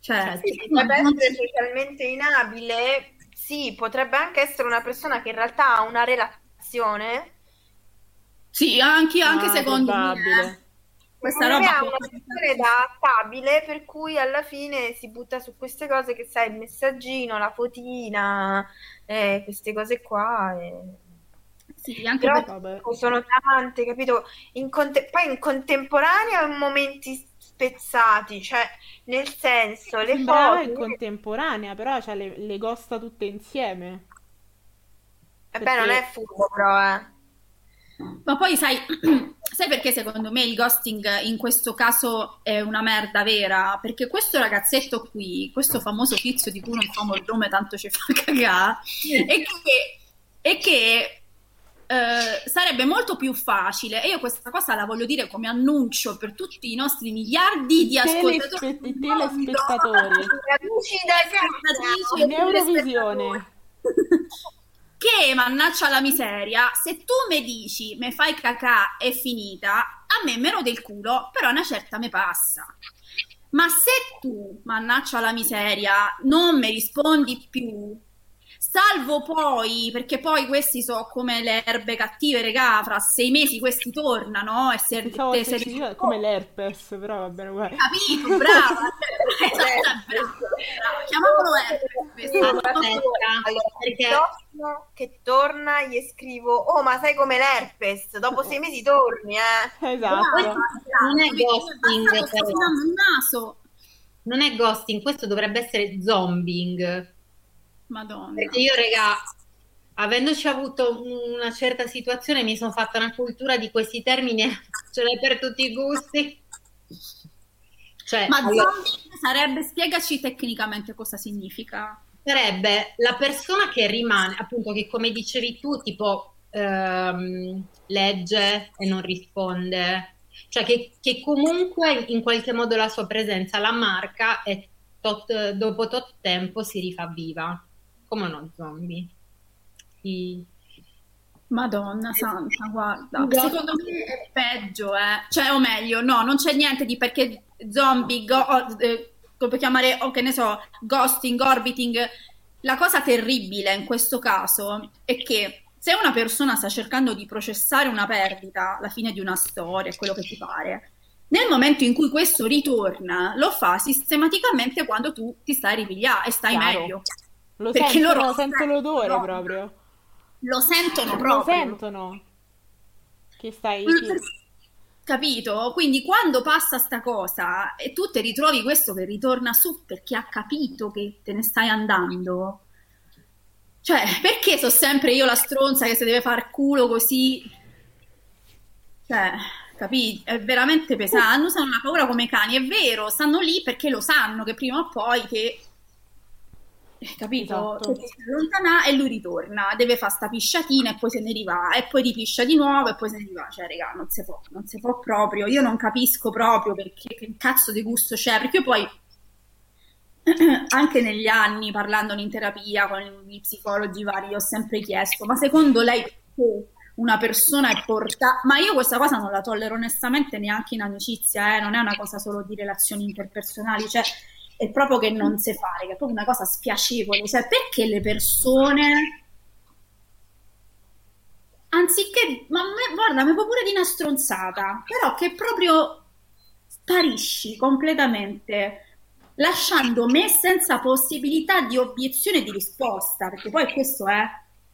Cioè, Cioè, sì, Potrebbe non- essere socialmente inabile. Sì, potrebbe anche essere una persona che in realtà ha una relazione. sì, anche, anche Ah, secondo me. probabile. eh. Questa roba ha una relazione da stabile, per cui alla fine si butta su queste cose che sai, il messaggino, la fotina, eh, queste cose qua. e- Sì, anche Però perché Vabbè. sono tante, capito? In conte- poi in contemporanea in momenti spezzati, cioè nel senso, le Sembrava in foto, contemporanea, però cioè, le, le gosta tutte insieme. vabbè, non perché- è furbo, però, eh. Ma poi sai, [clears throat] sai perché secondo me il ghosting in questo caso è una merda vera? Perché questo ragazzetto qui, questo famoso tizio di cui non famo il nome, tanto ci fa [laughs] cagare, è che, è che eh, sarebbe molto più facile, e io questa cosa la voglio dire come annuncio per tutti i nostri miliardi di ascoltatori. Telespe- i telespettatori. Amici da casa. Che mannaggia la miseria, se tu mi dici me fai cacà è finita, a me me rode il culo, però una certa me passa. Ma se tu, mannaggia la miseria, non mi rispondi più, salvo poi, perché poi questi sono come le erbe cattive, regà, fra sei mesi questi tornano e se, Pensavo te- se dice come l'herpes, però va bene uguale. Capito, brava, [laughs] esatto, brava, brava. chiamiamolo herpes. Aspetta, allora, perché- che torna gli scrivo oh ma sai come l'herpes dopo sei mesi torni eh Esatto. Non è ghosting, sto naso. Non è ghosting, questo dovrebbe essere zombing. Madonna. Perché io, regà, avendoci avuto una certa situazione, mi sono fatta una cultura di questi termini, ce l'hai per tutti i gusti. Cioè, Ma allora, zombie sarebbe, spiegaci tecnicamente cosa significa. sarebbe la persona che rimane, appunto, che come dicevi tu, tipo ehm, legge e non risponde, cioè che, che comunque in qualche modo la sua presenza la marca e tot- dopo tot tempo si rifà viva, come uno zombie. I- Madonna santa, guarda. Guarda. Secondo me è peggio, eh. Cioè, o meglio, no, non c'è niente di perché zombie, go- eh, come chiamare, o che ne so, ghosting, orbiting. La cosa terribile in questo caso è che se una persona sta cercando di processare una perdita, la fine di una storia, quello che ti pare, nel momento in cui questo ritorna, lo fa sistematicamente quando tu ti stai ripigliando e stai Chiaro. meglio. Lo Perché sentono, loro sento l'odore sentono. proprio. Lo sentono Lo proprio. sentono. Che stai... Che- Capito? Quindi quando passa sta cosa e tu ti ritrovi questo che ritorna su perché ha capito che te ne stai andando, cioè perché so sempre io la stronza che si deve far culo così? Cioè, capì? È veramente pesante. Hanno hanno una paura come cani, è vero, stanno lì perché lo sanno che prima o poi che capito? Esatto. Si allontana e lui ritorna, deve fare sta pisciatina e poi se ne riva, e poi ripiscia di nuovo e poi se ne riva. Cioè, raga, non si può, non si può proprio. Io non capisco proprio perché che cazzo di gusto c'è, perché poi [clears throat] anche negli anni, parlandone in terapia con gli psicologi vari, ho sempre chiesto, ma secondo lei una persona è portata... Ma io questa cosa non la tollero onestamente neanche in amicizia, eh? non è una cosa solo di relazioni interpersonali, cioè è proprio che non si fare, che è proprio una cosa spiacevole, cioè perché le persone... Anziché, ma me, guarda, mi può pure di una stronzata, però che proprio sparisci completamente lasciando me senza possibilità di obiezione di risposta, perché poi questo è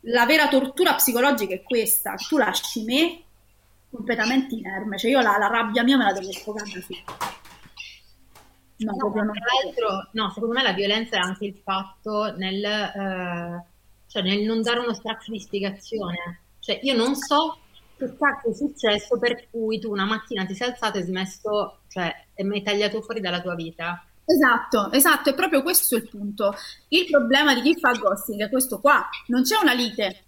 la vera tortura psicologica è questa, tu lasci me completamente inerme, cioè io la, la rabbia mia me la devo sfogare su. No, No, tra l'altro, no, secondo me la violenza è anche il fatto nel, eh, cioè nel non dare uno straccio di spiegazione. Cioè, io non so che cazzo è successo per cui tu una mattina ti sei alzato e smesso, cioè, e mi hai tagliato fuori dalla tua vita. Esatto, esatto, è proprio questo il punto. Il problema di chi fa ghosting è questo qua, non c'è una lite.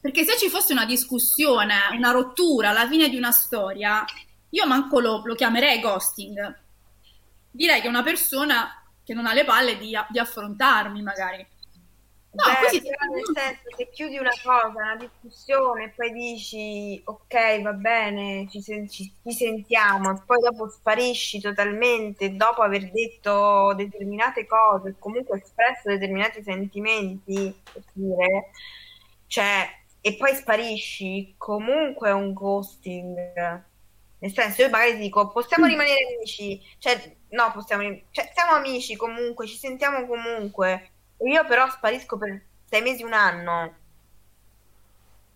Perché se ci fosse una discussione, una rottura alla fine di una storia, io manco lo, lo chiamerei ghosting. Direi che una persona che non ha le palle di, di affrontarmi, magari. No, Beh, così però nel senso, se chiudi una cosa, una discussione, e poi dici ok, va bene, ci, sen- ci- ci sentiamo, e poi dopo sparisci totalmente dopo aver detto determinate cose, comunque espresso determinati sentimenti, per dire, cioè, e poi sparisci, comunque è un ghosting. Nel senso, io magari dico, possiamo rimanere amici, cioè, no, possiamo, cioè, siamo amici comunque, ci sentiamo comunque. Io però sparisco per sei mesi, un anno.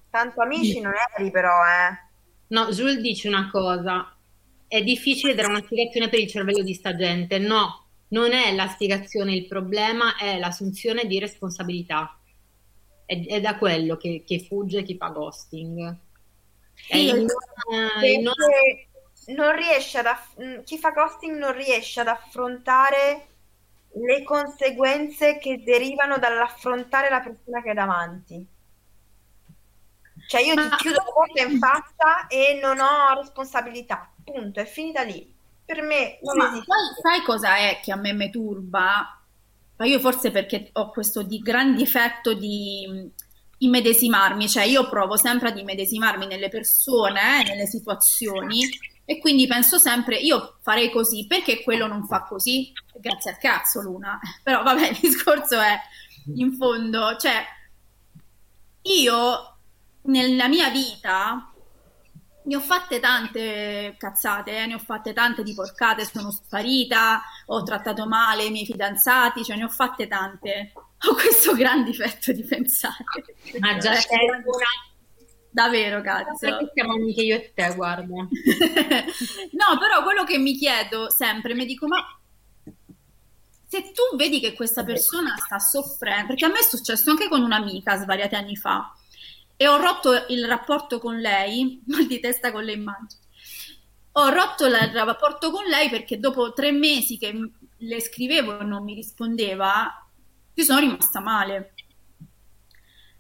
Tanto amici non eri però, eh. No, Jules dice una cosa, è difficile dare una spiegazione per il cervello di sta gente. No, non è la spiegazione il problema, è l'assunzione di responsabilità. È, è da quello che, che fugge chi fa ghosting. Il non- non- non riesce ad aff- mm, chi fa ghosting non riesce ad affrontare le conseguenze che derivano dall'affrontare la persona che è davanti. Cioè io ti Ma- chiudo la porta in faccia e non ho responsabilità. Punto, è finita lì. Per me non Ma esiste. sai cosa è che a me mi turba? Ma io forse perché ho questo di gran difetto di immedesimarmi, cioè io provo sempre ad immedesimarmi nelle persone, nelle situazioni e quindi penso sempre io farei così perché quello non fa così? Grazie al cazzo, Luna. [laughs] Però vabbè, il discorso è in fondo, cioè io nella mia vita ne ho fatte tante cazzate, eh, ne ho fatte tante di porcate, sono sparita, ho trattato male i miei fidanzati, cioè ne ho fatte tante. Ho questo gran difetto di pensare. Ma già Cioè, sei una... Davvero, cazzo. Perché siamo amiche io e te, guarda. [laughs] No, però quello che mi chiedo sempre, mi dico, ma se tu vedi che questa persona sta soffrendo, perché a me è successo anche con un'amica svariati anni fa, e ho rotto il rapporto con lei, [laughs] mal di testa con le immagini. Ho rotto il rapporto con lei perché dopo tre mesi che le scrivevo e non mi rispondeva, io sono rimasta male.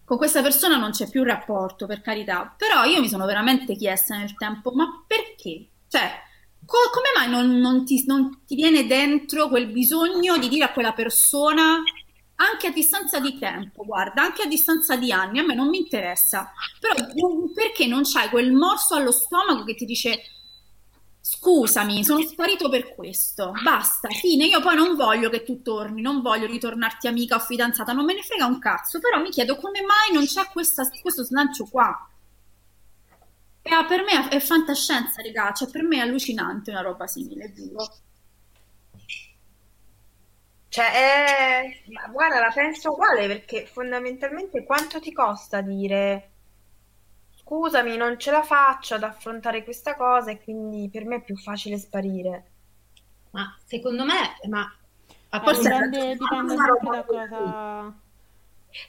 Con questa persona non c'è più rapporto, per carità, però io mi sono veramente chiesta nel tempo, ma perché? Cioè, co- come mai non, non ti, non ti viene dentro quel bisogno di dire a quella persona, anche a distanza di tempo, guarda, anche a distanza di anni, a me non mi interessa, però perché non c'hai quel morso allo stomaco che ti dice scusami, sono sparito per questo, basta, fine, io poi non voglio che tu torni, non voglio ritornarti amica o fidanzata, non me ne frega un cazzo, però mi chiedo come mai non c'è questa- questo slancio qua. E, per me è, fantascienza, raga, cioè per me è allucinante una roba simile, giuro. Cioè, è... ma guarda, la penso uguale perché fondamentalmente quanto ti costa dire scusami, non ce la faccio ad affrontare questa cosa e quindi per me è più facile sparire. Ma secondo me, ma Ma Forse- dipende, dipende sempre da cosa...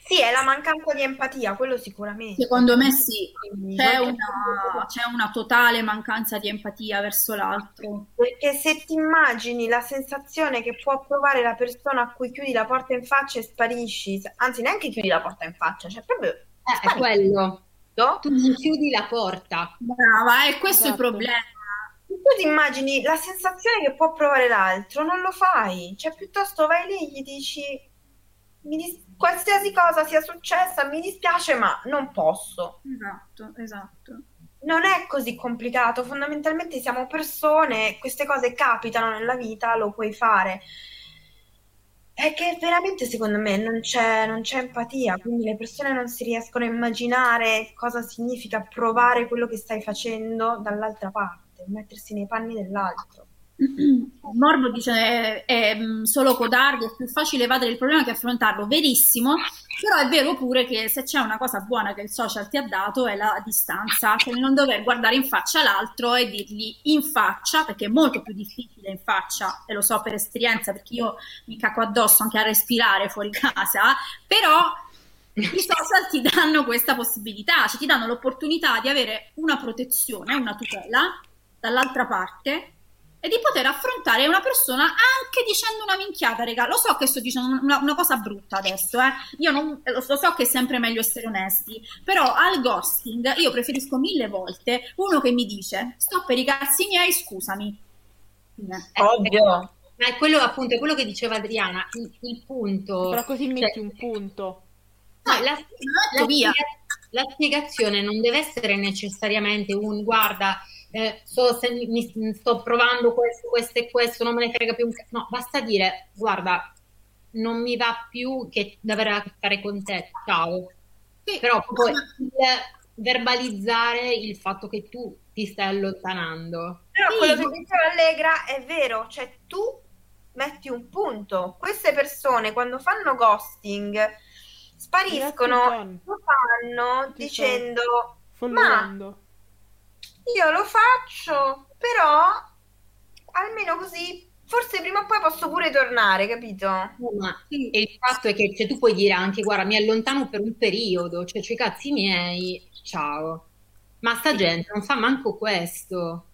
Sì, è la mancanza di empatia, quello sicuramente. Secondo me sì, c'è una, c'è una totale mancanza di empatia verso l'altro. Perché se ti immagini la sensazione che può provare la persona a cui chiudi la porta in faccia e sparisci, anzi neanche chiudi la porta in faccia, cioè proprio... Eh, è quello. Tu mi chiudi la porta. Brava, e questo esatto. è il problema. Tu ti immagini la sensazione che può provare l'altro, non lo fai, cioè piuttosto vai lì e gli dici dis- qualsiasi cosa sia successa, mi dispiace, ma non posso. Esatto, esatto. Non è così complicato, fondamentalmente siamo persone, queste cose capitano nella vita, lo puoi fare. È che veramente secondo me non c'è, non c'è empatia, quindi le persone non si riescono a immaginare cosa significa provare quello che stai facendo dall'altra parte, mettersi nei panni dell'altro. Morbo dice è, è mm, solo codardi, è più facile evadere il problema che affrontarlo, verissimo, però è vero pure che se c'è una cosa buona che il social ti ha dato è la distanza, cioè non dover guardare in faccia l'altro e dirgli in faccia, perché è molto più difficile in faccia, e lo so per esperienza, perché io mi cacco addosso anche a respirare fuori casa, però i social ti danno questa possibilità, cioè ti danno l'opportunità di avere una protezione, una tutela dall'altra parte e di poter affrontare una persona anche dicendo una minchiata, raga. Lo so che sto dicendo una, una cosa brutta adesso, eh. Io non, lo, lo, so che è sempre meglio essere onesti, però al ghosting io preferisco mille volte uno che mi dice sto per i cazzi miei, scusami. Ovvio. Ma è quello appunto, è quello che diceva Adriana, il, il punto. Però così metti cioè, un punto. No, la, la, la, la spiegazione non deve essere necessariamente un guarda eh, so se mi, mi, sto provando questo, questo e questo, non me ne frega più un cazzo. No, basta dire, guarda, non mi va più che avere a che fare con te, ciao. Sì, Però poi il, verbalizzare il fatto che tu ti stai allontanando. Però sì. quello che diceva Allegra è vero, cioè tu metti un punto. Queste persone quando fanno ghosting spariscono, lo fanno dicendo ma io lo faccio, però almeno così forse prima o poi posso pure tornare, capito? No, ma e il fatto è che cioè, tu puoi dire anche, guarda, mi allontano per un periodo, cioè, cioè cazzi miei, ciao. Ma sta gente non fa manco questo.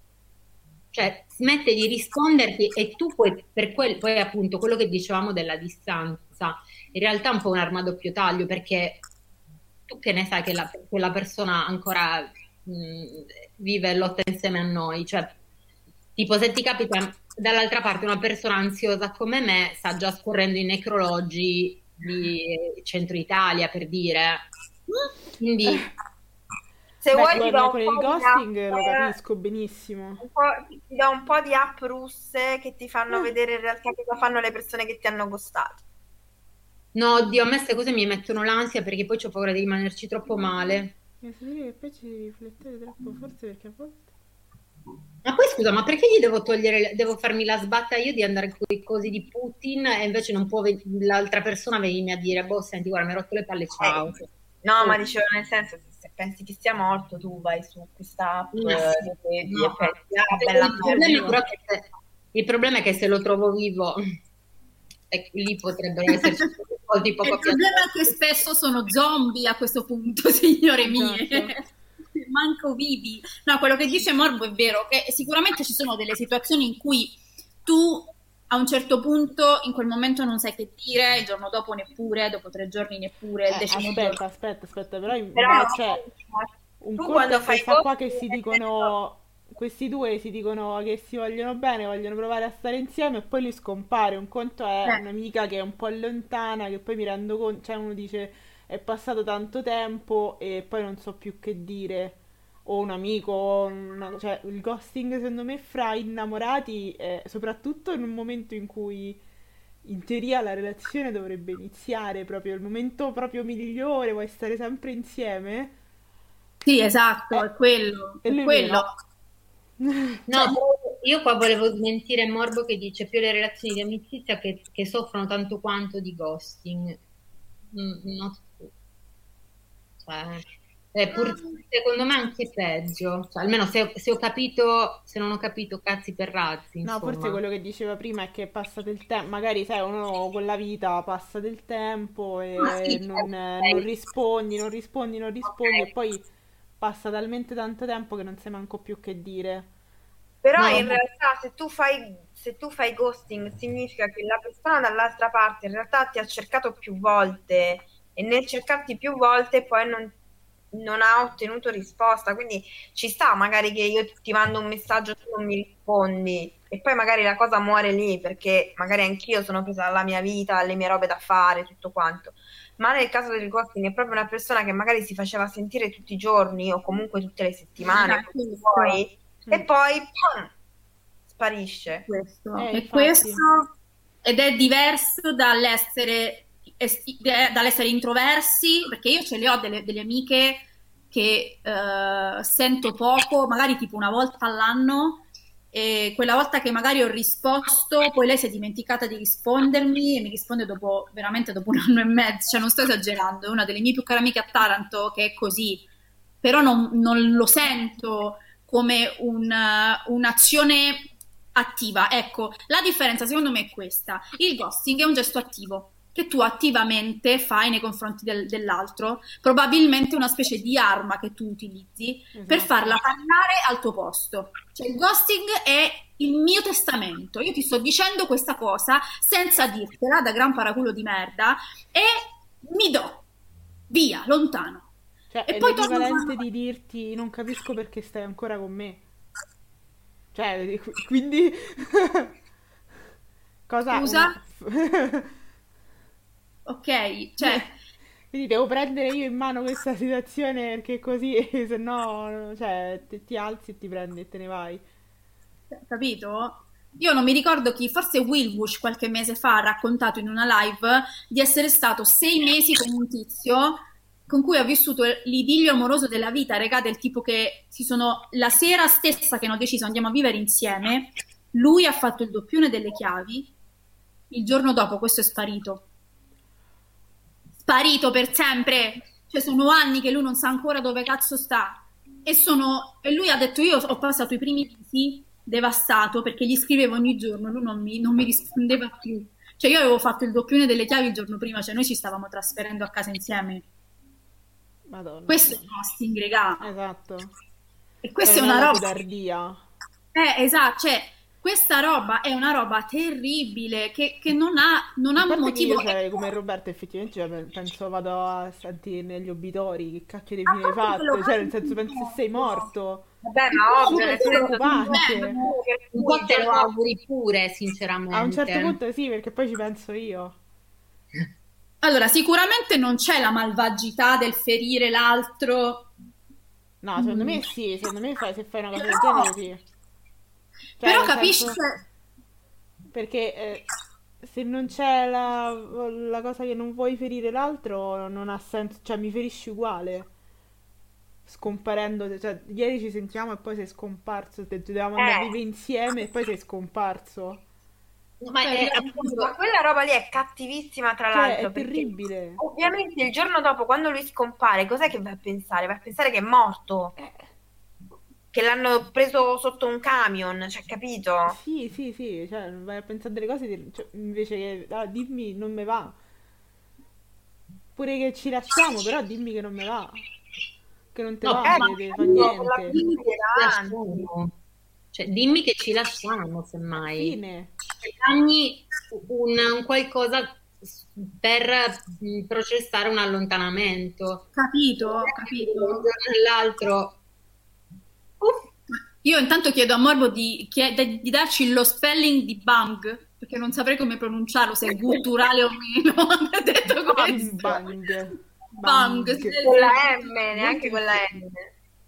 Cioè, smette di risponderti e tu puoi, per quel, poi appunto, quello che dicevamo della distanza, in realtà è un po' un'arma a doppio taglio, perché tu che ne sai che la, quella persona ancora vive e lotta insieme a noi. Cioè, tipo, se ti capita dall'altra parte una persona ansiosa come me, sta già scorrendo i necrologi di Centro Italia, per dire. Quindi... Se Beh, vuoi ti do con il ghosting app, lo capisco benissimo. ti do un po' di app russe che ti fanno mm. vedere in realtà cosa fanno le persone che ti hanno ghostato. No, oddio, a me queste cose mi mettono l'ansia perché poi ho paura di rimanerci troppo male. Mi dire che poi ci devi riflettere troppo, forse perché a volte... Ma poi scusa, ma perché gli devo togliere, devo farmi la sbatta io di andare con i cosi di Putin e invece non può l'altra persona venirmi a dire, boh, senti, guarda, mi hai rotto le palle, ciao. Eh, no, oh. ma dicevo nel senso, se pensi che sia morto, tu vai su questa app no, sì. e no. effetti, ah, bella il, problema se, il problema è che se lo trovo vivo, [laughs] e lì potrebbero esserci di poco Il problema è che spesso sono zombie a questo punto, [laughs] signore mie. Esatto. Manco vivi. No, quello che dice Morbo è vero, che sicuramente ci sono delle situazioni in cui tu a un certo punto in quel momento non sai che dire, il giorno dopo neppure, dopo tre giorni neppure. Eh, aspetta, giorno... aspetta, aspetta, però, però cioè, un po' quando fai qua che si dicono questi due si dicono che si vogliono bene, vogliono provare a stare insieme e poi lui scompare. Un conto è eh. un'amica che è un po' lontana, che poi mi rendo conto, cioè uno dice è passato tanto tempo e poi non so più che dire. O un amico, o una, cioè il ghosting secondo me fra innamorati, è, soprattutto in un momento in cui in teoria la relazione dovrebbe iniziare, proprio il momento proprio migliore, vuoi stare sempre insieme. Sì, esatto, eh, è quello. È quello. No. No, io qua volevo smentire Morbo che dice più le relazioni di amicizia che, che soffrono tanto quanto di ghosting. Mm, cioè, Eh, pur, secondo me anche peggio, cioè, almeno se, se, ho capito, se non ho capito cazzi per razzi. Insomma. No, forse quello che diceva prima è che passa del tempo, magari sai, uno con la vita passa del tempo e sì, non, okay. non, rispondi, non rispondi, non rispondi okay. e poi passa talmente tanto tempo che non sai manco più che dire. Però no, in realtà se tu, fai, se tu fai ghosting significa che la persona dall'altra parte in realtà ti ha cercato più volte e nel cercarti più volte poi non non ha ottenuto risposta, quindi ci sta magari che io ti mando un messaggio tu non mi rispondi e poi magari la cosa muore lì perché magari anch'io sono presa dalla mia vita, alle mie robe da fare, tutto quanto. Ma nel caso del ghosting è proprio una persona che magari si faceva sentire tutti i giorni o comunque tutte le settimane poi, mm. e poi pum, sparisce. Questo. Eh, e questo ed è diverso dall'essere dall'essere introversi, perché io ce le ho delle, delle amiche che uh, sento poco, magari tipo una volta all'anno, e quella volta che magari ho risposto, poi lei si è dimenticata di rispondermi e mi risponde dopo, veramente dopo un anno e mezzo, cioè non sto esagerando, è una delle mie più care amiche a Taranto che è così, però non, non lo sento come un, un'azione attiva. Ecco, la differenza secondo me è questa, il ghosting è un gesto attivo, che tu attivamente fai nei confronti del, dell'altro, probabilmente una specie di arma che tu utilizzi esatto. per farla parlare al tuo posto. Cioè il ghosting è il mio testamento, io ti sto dicendo questa cosa senza dirtela da gran paraculo di merda e mi do, via, lontano. Cioè, e è poi l'equivalente di dirti non capisco perché stai ancora con me. Cioè, quindi... [laughs] Cosa? Scusa? [laughs] Ok? Cioè... [laughs] Quindi devo prendere io in mano questa situazione perché così, [laughs] se no, cioè, ti, ti alzi e ti prendi e te ne vai. Capito? Io non mi ricordo chi, forse Will Bush qualche mese fa ha raccontato in una live di essere stato sei mesi con un tizio con cui ha vissuto l'idillio amoroso della vita, regà del tipo che si sono la sera stessa che hanno deciso andiamo a vivere insieme, lui ha fatto il doppione delle chiavi, il giorno dopo questo è sparito sparito per sempre. Cioè, sono anni che lui non sa ancora dove cazzo sta. E, sono... e lui ha detto: Io ho passato i primi mesi devastato perché gli scrivevo ogni giorno, lui non mi, non mi rispondeva più. Cioè, io avevo fatto il doppione delle chiavi il giorno prima, cioè noi ci stavamo trasferendo a casa insieme. Madonna. Questo è il ghosting, regà. Esatto. E questa è, è una roba. Eh, esatto, cioè questa roba è una roba terribile che, che non ha, non ha motivo. Io, cioè, come Roberto, effettivamente cioè, penso vado a sentire negli obitori che cacchio di fine hai fatto, cioè nel senso penso che sei morto. Vabbè, ma ovvio, nel senso un po' te lo auguri pure, sinceramente. A un certo punto sì, perché poi ci penso io. Allora, sicuramente non c'è la malvagità del ferire l'altro. No, secondo mm. me sì, secondo me fai, se fai una cosa del genere sì. Cioè, Però capisci senso... Perché eh, se non c'è la, la, cosa che non vuoi ferire l'altro, non ha senso, cioè mi ferisci uguale. Scomparendo, cioè ieri ci sentiamo e poi sei scomparso, te dovevamo andare eh. vivere insieme e poi sei scomparso. Ma, è, appunto, ma quella roba lì è cattivissima, tra cioè, l'altro. È terribile. Ovviamente il giorno dopo, quando lui scompare, cos'è che vai a pensare? Vai a pensare che è morto. Eh che l'hanno preso sotto un camion, cioè, capito? Sì, sì, sì, cioè, vai a pensare delle cose cioè, invece che ah, dimmi non mi va. Pure che ci lasciamo, però dimmi che non mi va. Che non te no, va, eh, fa niente. Cioè, dimmi che ci lasciamo, semmai. Fine. Dammi un, un qualcosa per processare un allontanamento. Capito, capito. Un giorno l'altro io intanto chiedo a Morbo di, chied- di darci lo spelling di bang, perché non saprei come pronunciarlo, se è culturale o meno. [laughs] ha detto questo. Bang. Bang. bang. Con la M, neanche con la M.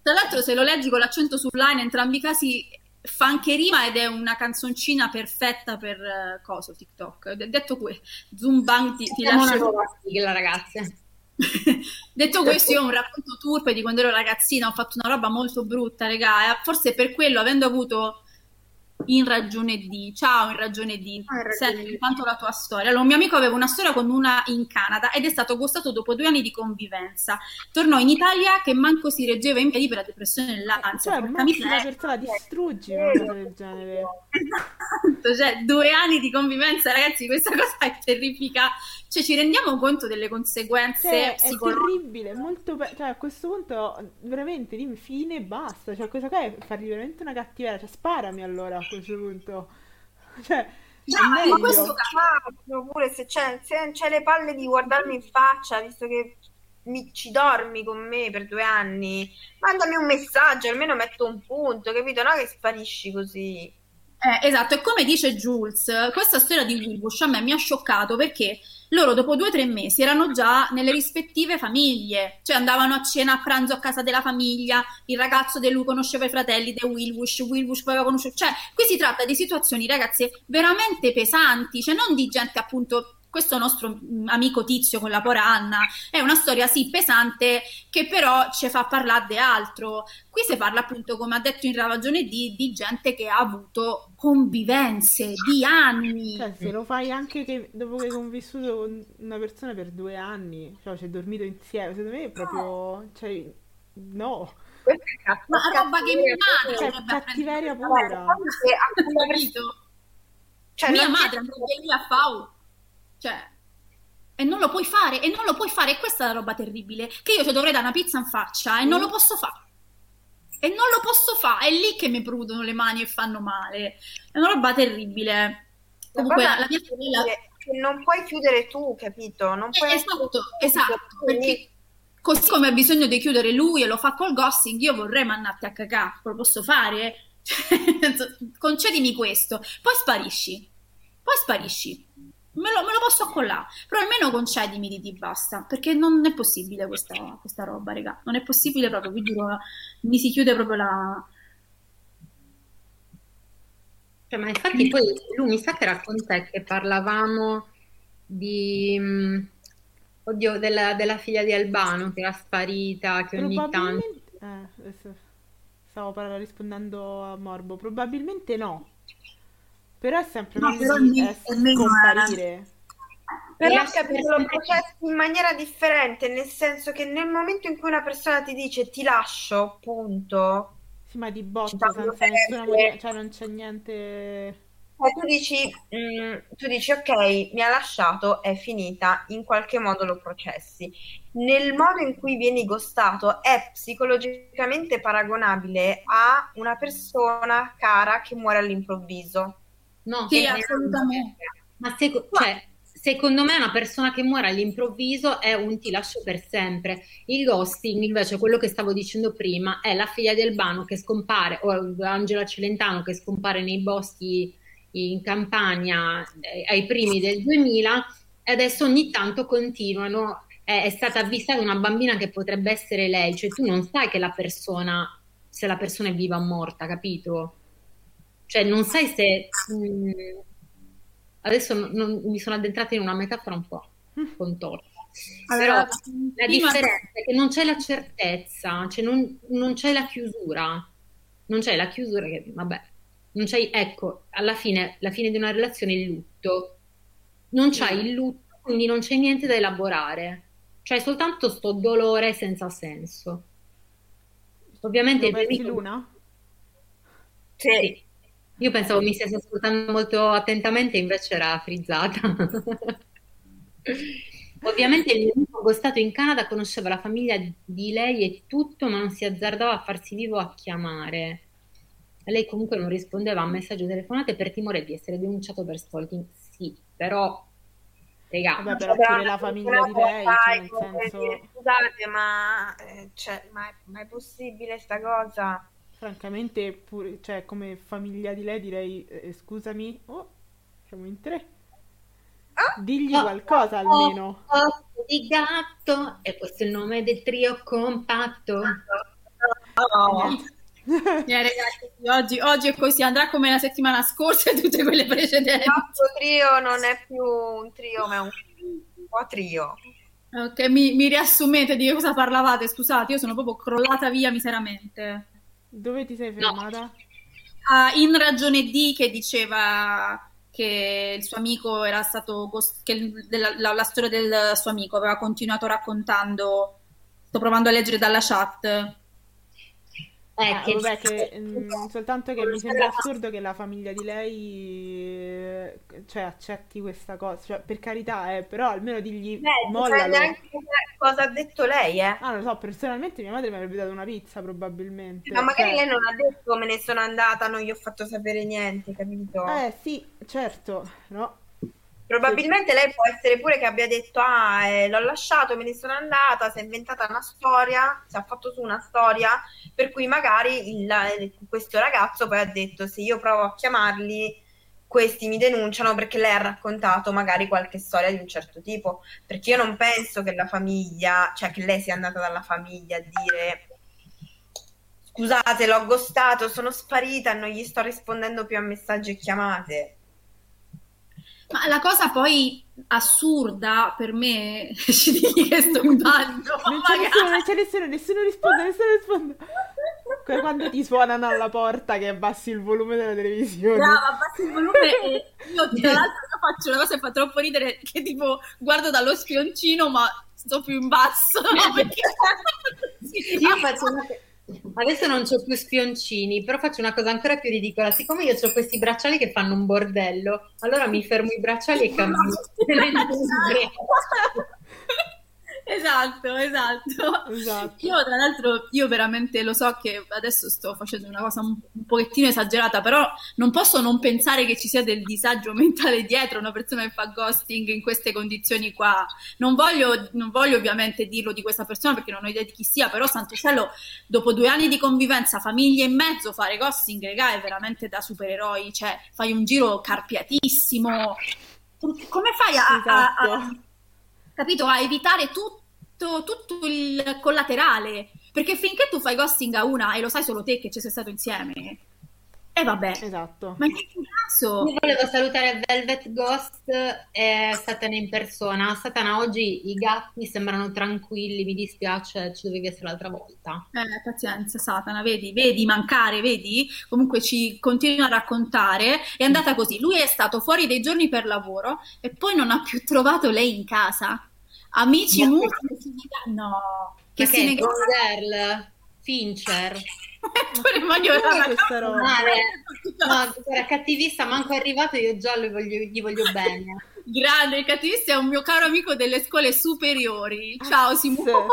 Tra l'altro, se lo leggi con l'accento sull'A, in entrambi i casi fa anche rima ed è una canzoncina perfetta per uh, coso TikTok. Detto questo, Zoom Bang ti, ti lascia... una nuova sigla, ragazze. [laughs] Detto questo, io ho un racconto turpe di quando ero ragazzina, ho fatto una roba molto brutta, regà, e forse per quello, avendo avuto in ragione di. Ciao, in ragione di. Ah, in ragione Senti intanto la tua storia. Allora, un mio amico aveva una storia con una in Canada ed è stato gustato dopo due anni di convivenza. Tornò in Italia che manco si reggeva in piedi per la depressione e l'ansia. Cioè, Porca ammazzi la miseria. persona, distruggi una cosa del genere. [laughs] Esatto, cioè due anni di convivenza, ragazzi, questa cosa è terrificante. Cioè, ci rendiamo conto delle conseguenze Cioè, è psicologiche. terribile, molto pe- cioè, a questo punto veramente dimmi fine e basta. Cioè, questa qua è fargli veramente una cattiveria. Cioè, sparami allora a questo punto. [laughs] Cioè, è No, ma questo Cazzo, pure se c'è, se non c'è le palle di guardarmi in faccia, visto che mi, ci dormi con me per due anni, mandami un messaggio, almeno metto un punto, capito? No che sparisci così. Eh, esatto, e come dice Jules, questa storia di Wilbush a me mi ha scioccato perché loro dopo due o tre mesi erano già nelle rispettive famiglie, cioè andavano a cena a pranzo a casa della famiglia, il ragazzo di lui conosceva i fratelli di Wilbush poi aveva conosciuto, cioè qui si tratta di situazioni ragazze veramente pesanti, cioè non di gente appunto questo nostro mm, amico tizio con la pora Anna è una storia sì pesante che però ci fa parlare di altro. Qui si parla appunto, come ha detto in ragione di, di gente che ha avuto convivenze di anni. Cioè, se lo fai anche che dopo che hai convissuto con una persona per due anni, cioè, ci hai dormito insieme, secondo me è proprio, cioè, no, cazzo- Ma roba che mia madre cioè, cattiveria pura. Che a quella persona- Capito? cioè, Mia madre andrebbe lì a FAU. Cioè, e non lo puoi fare, e non lo puoi fare, e questa è la roba terribile, che io ti dovrei dare una pizza in faccia e non lo posso fare. E non lo posso fare, è lì che mi prudono le mani e fanno male. È una roba terribile. La Comunque, la mia sorella... che non puoi chiudere tu, capito? Non puoi Eh, esatto, esatto, perché così come ha bisogno di chiudere lui e lo fa col ghosting, io vorrei mandarti a cacà, lo posso fare? [laughs] Cioè, Concedimi questo, poi sparisci, poi sparisci, me lo, me lo posso accollare, però almeno concedimi di ti basta, perché non è possibile questa, questa roba, raga, non è possibile proprio, vi giuro, mi si chiude proprio la... Cioè, ma infatti poi lui mi sa che era con te che parlavamo di, mm, oddio, della, della figlia di Albano che era sparita, che ogni tanto... Eh, adesso stavo par- rispondendo a Morbo, probabilmente no, però è sempre No, però di eh, almeno era- scomparire. Però Lascia capito, lo sempre- processi in maniera differente, nel senso che nel momento in cui una persona ti dice ti lascio, punto, Sì, ma di fanno senza nessuna motivazione, cioè non c'è niente... Cioè, tu dici, mm, tu dici, ok, mi ha lasciato, è finita, in qualche modo lo processi. Nel modo in cui vieni ghostato è psicologicamente paragonabile a una persona cara che muore all'improvviso. No, Sì, che- assolutamente. ma seco- cioè, secondo me una persona che muore all'improvviso è un ti lascio per sempre. Il ghosting, invece, quello che stavo dicendo prima, è la figlia del Bano che scompare, o Angela Celentano che scompare nei boschi in campagna eh, ai primi del 2000 e adesso ogni tanto continuano. È, è stata avvistata una bambina che potrebbe essere lei, cioè tu non sai che la persona, se la persona è viva o morta, capito? Cioè non sai se... mm, adesso non- mi sono addentrata in una metafora un po' contorta. Però Allora, la prima- differenza è che non c'è la certezza, cioè non, non c'è la chiusura, non c'è la chiusura che, vabbè, non c'hai, ecco, alla fine, la fine di una relazione il lutto, non c'hai il lutto, quindi non c'è niente da elaborare, c'hai soltanto sto dolore senza senso. Ovviamente Roberti amico- Luna? sì. Io pensavo mi stessi ascoltando molto attentamente, invece era frizzata. [laughs] Ovviamente il mio amico ghostato in Canada conosceva la famiglia di lei e tutto, ma non si azzardava a farsi vivo a chiamare. Lei comunque non rispondeva a messaggi o telefonate per timore di essere denunciato per stalking. Sì, però, regà, Vabbè, però pure la famiglia di lei, cioè nel senso, Scusate, ma, eh, cioè, ma, è, ma è possibile sta cosa? Francamente, pure, cioè, come famiglia di lei direi, eh, scusami, oh, siamo in tre, Ah, digli Oh, qualcosa oh, almeno. oh, di gatto, e questo è il nome del trio compatto. no. [laughs] Eh, ragazzi, oggi, oggi è così, andrà come la settimana scorsa e tutte quelle precedenti. Il nostro trio non è più un trio, ma è un quadrio. Ok, mi, mi riassumete di che cosa parlavate? Scusate, io sono proprio crollata via miseramente. Dove ti sei No. fermata? uh, in ragione di che diceva che il suo amico era stato che della, la, la, storia del suo amico aveva continuato raccontando sto provando a leggere dalla chat eh, ah, che... Vabbè, che, mh, mm, soltanto che mi sembra assurdo che la famiglia di lei cioè, accetti questa cosa. Cioè, per carità, eh, però almeno digli eh, mollalo. neanche cosa ha detto lei, eh. Ah, non lo so, personalmente mia madre mi avrebbe dato una pizza probabilmente. Ma magari cioè... lei non ha detto me ne sono andata, non gli ho fatto sapere niente, capito? Eh sì, certo, no? Probabilmente lei può essere pure che abbia detto: Ah, eh, l'ho lasciato, me ne sono andata. Si è inventata una storia, si è fatto su una storia. Per cui magari il, questo ragazzo poi ha detto: Se io provo a chiamarli, questi mi denunciano perché lei ha raccontato magari qualche storia di un certo tipo. Perché io non penso che la famiglia, cioè che lei sia andata dalla famiglia a dire scusate, l'ho ghostato, sono sparita non gli sto rispondendo più a messaggi e chiamate. Ma la cosa poi assurda per me, [laughs] ci dici che sto guardando. non c'è nessuno, non c'è nessuno, nessuno risponde, nessuno risponde. Quando ti suonano alla porta che abbassi il volume della televisione. Brava, abbassi il volume e io tra l'altro faccio una cosa che fa troppo ridere, che tipo guardo dallo spioncino ma sto più in basso. No? [laughs] Perché... io faccio una [laughs] Adesso non ho più spioncini, però faccio una cosa ancora più ridicola. Siccome io ho questi bracciali che fanno un bordello, allora mi fermo i bracciali e [laughs] cammino. [laughs] Esatto, esatto, esatto. Io tra l'altro, io veramente lo so che adesso sto facendo una cosa un, un, pochettino esagerata, però non posso non pensare che ci sia del disagio [laughs] mentale dietro una persona che fa ghosting in queste condizioni qua. Non voglio, non voglio ovviamente dirlo di questa persona perché non ho idea di chi sia, però santo cielo, dopo due anni di convivenza, famiglia e mezzo, fare ghosting, regà, è veramente da supereroi, cioè fai un giro carpiatissimo. Come fai a, esatto. a, a esatto capito? A evitare tutto, tutto il collaterale. Perché finché tu fai ghosting a una e lo sai solo te che ci sei stato insieme, e eh vabbè. Esatto. Ma in che caso? Io volevo salutare Velvet Ghost e Satana in persona. Satana, oggi i gatti sembrano tranquilli, mi dispiace, ci dovevi essere l'altra volta. Eh, pazienza, Satana, vedi, vedi mancare, vedi? Comunque ci continua a raccontare. È andata così, lui è stato fuori dei giorni per lavoro e poi non ha più trovato lei in casa. Amici no. mu- No. Che, che si nega... Fincher. [laughs] Pure voglio questa roba. No, era cattivista, manco è arrivato, io già gli voglio, gli voglio bene. Grande, il cattivista è un mio caro amico delle scuole superiori. Ciao Simone.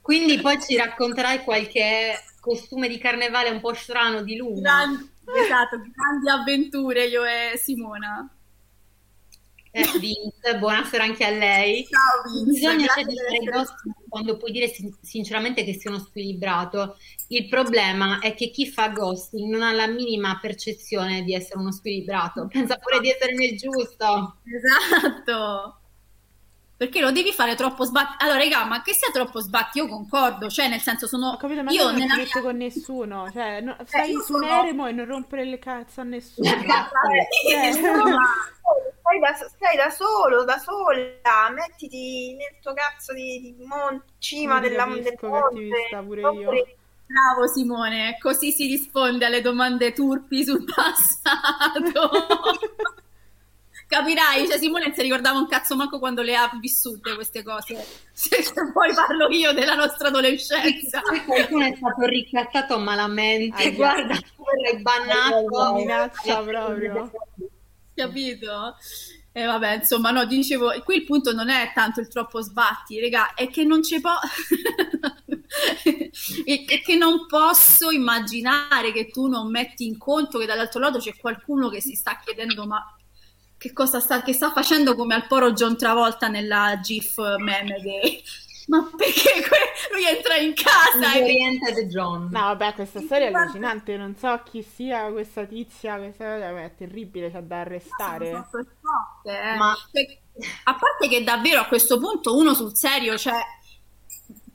Quindi poi ci racconterai qualche costume di carnevale un po' strano di Luna. Grandi, esatto, grandi avventure io e Simona. Eh, Vince, buonasera anche a lei. Ciao Vince. Bisogna scegliere i ghosting quando puoi dire sinceramente che sia uno squilibrato. Il problema è che chi fa ghosting non ha la minima percezione di essere uno squilibrato, pensa pure di essere nel giusto. Esatto. Perché lo devi fare troppo sbatti. Allora, raga, ma che sia troppo sbatti, io concordo. Cioè, nel senso, sono. Ho capito, ma io non metto mia... con nessuno. Cioè, no, stai eh, su un eremo e non rompere le cazzo a nessuno. [laughs] cioè. stai, da, stai da solo, da sola. Mettiti nel tuo cazzo di, di mon- cima della, del monte. pure io. Bravo Simone, così si risponde alle domande turpi sul passato. [laughs] capirai, cioè Simone non si ricordava un cazzo manco quando le ha vissute queste cose. [laughs] Se poi parlo io della nostra adolescenza. Qualcuno è stato ricattato malamente, ah, guarda, è bannato. Minaccia proprio. Capito? E eh, vabbè, insomma, no, dicevo, qui il punto non è tanto il troppo sbatti, raga, è che non c'è po'... [laughs] è che non posso immaginare che tu non metti in conto che dall'altro lato c'è qualcuno che si sta chiedendo ma che cosa sta, che sta facendo come al poro John Travolta nella GIF meme che [laughs] ma perché que- lui entra in casa Oriented John. No vabbè questa storia è allucinante. Non so chi sia questa tizia questa è terribile c'è da arrestare. Eh. ma cioè, a parte che davvero a questo punto uno sul serio cioè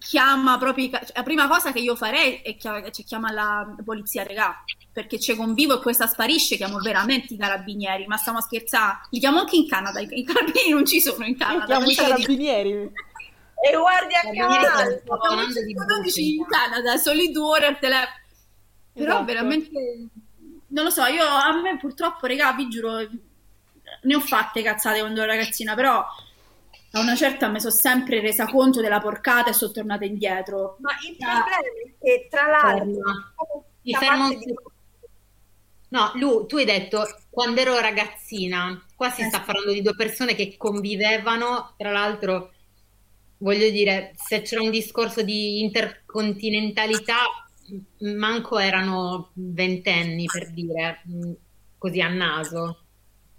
chiama proprio la prima cosa che io farei è chiama, cioè, chiama la polizia regà perché c'è convivo e questa sparisce chiamo veramente i carabinieri ma stiamo a scherzare li chiamo anche in Canada i carabinieri non ci sono in Canada chiamo i carabinieri? E guardi a casa. in Canada sono i due ore al telefono però esatto. veramente non lo so, io a me purtroppo, regà, vi giuro, ne ho fatte cazzate quando ero ragazzina, però a una certa mi sono sempre resa conto della porcata e sono tornata indietro. Ma il problema è che, tra l'altro, Mi fermo un di-. No, Lu, tu hai detto quando ero ragazzina, qua si Eh, sta parlando di due persone che convivevano, tra l'altro, voglio dire, se c'era un discorso di intercontinentalità, manco erano ventenni per dire, mh, così a naso.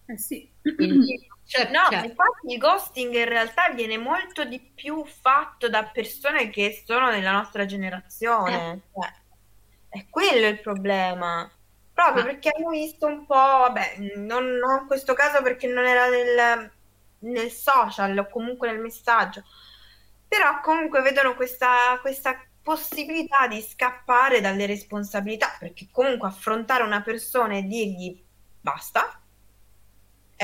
Eh sì. Quindi, cioè, No, cioè, infatti il ghosting in realtà viene molto di più fatto da persone che sono nella nostra generazione. Cioè, è quello il problema. Proprio Ma- perché hanno visto un po', vabbè, non, non in questo caso perché non era nel, nel social o comunque nel messaggio, però comunque vedono questa, questa possibilità di scappare dalle responsabilità, perché comunque affrontare una persona e dirgli basta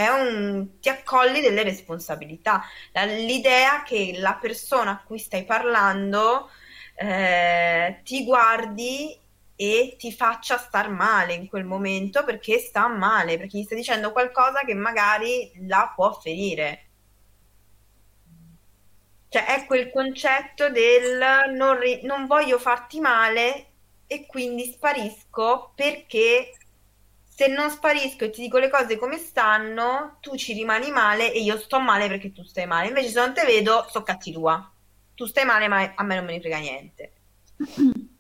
un ti accolli delle responsabilità. La- L'idea che la persona a cui stai parlando eh, ti guardi e ti faccia star male in quel momento perché sta male, perché gli stai dicendo qualcosa che magari la può ferire. Cioè è quel concetto del non, ri- non voglio farti male e quindi sparisco perché se non sparisco e ti dico le cose come stanno, tu ci rimani male e io sto male perché tu stai male. Invece se non te vedo, so cazzi tua. Tu stai male, ma a me non me ne frega niente. [clears throat]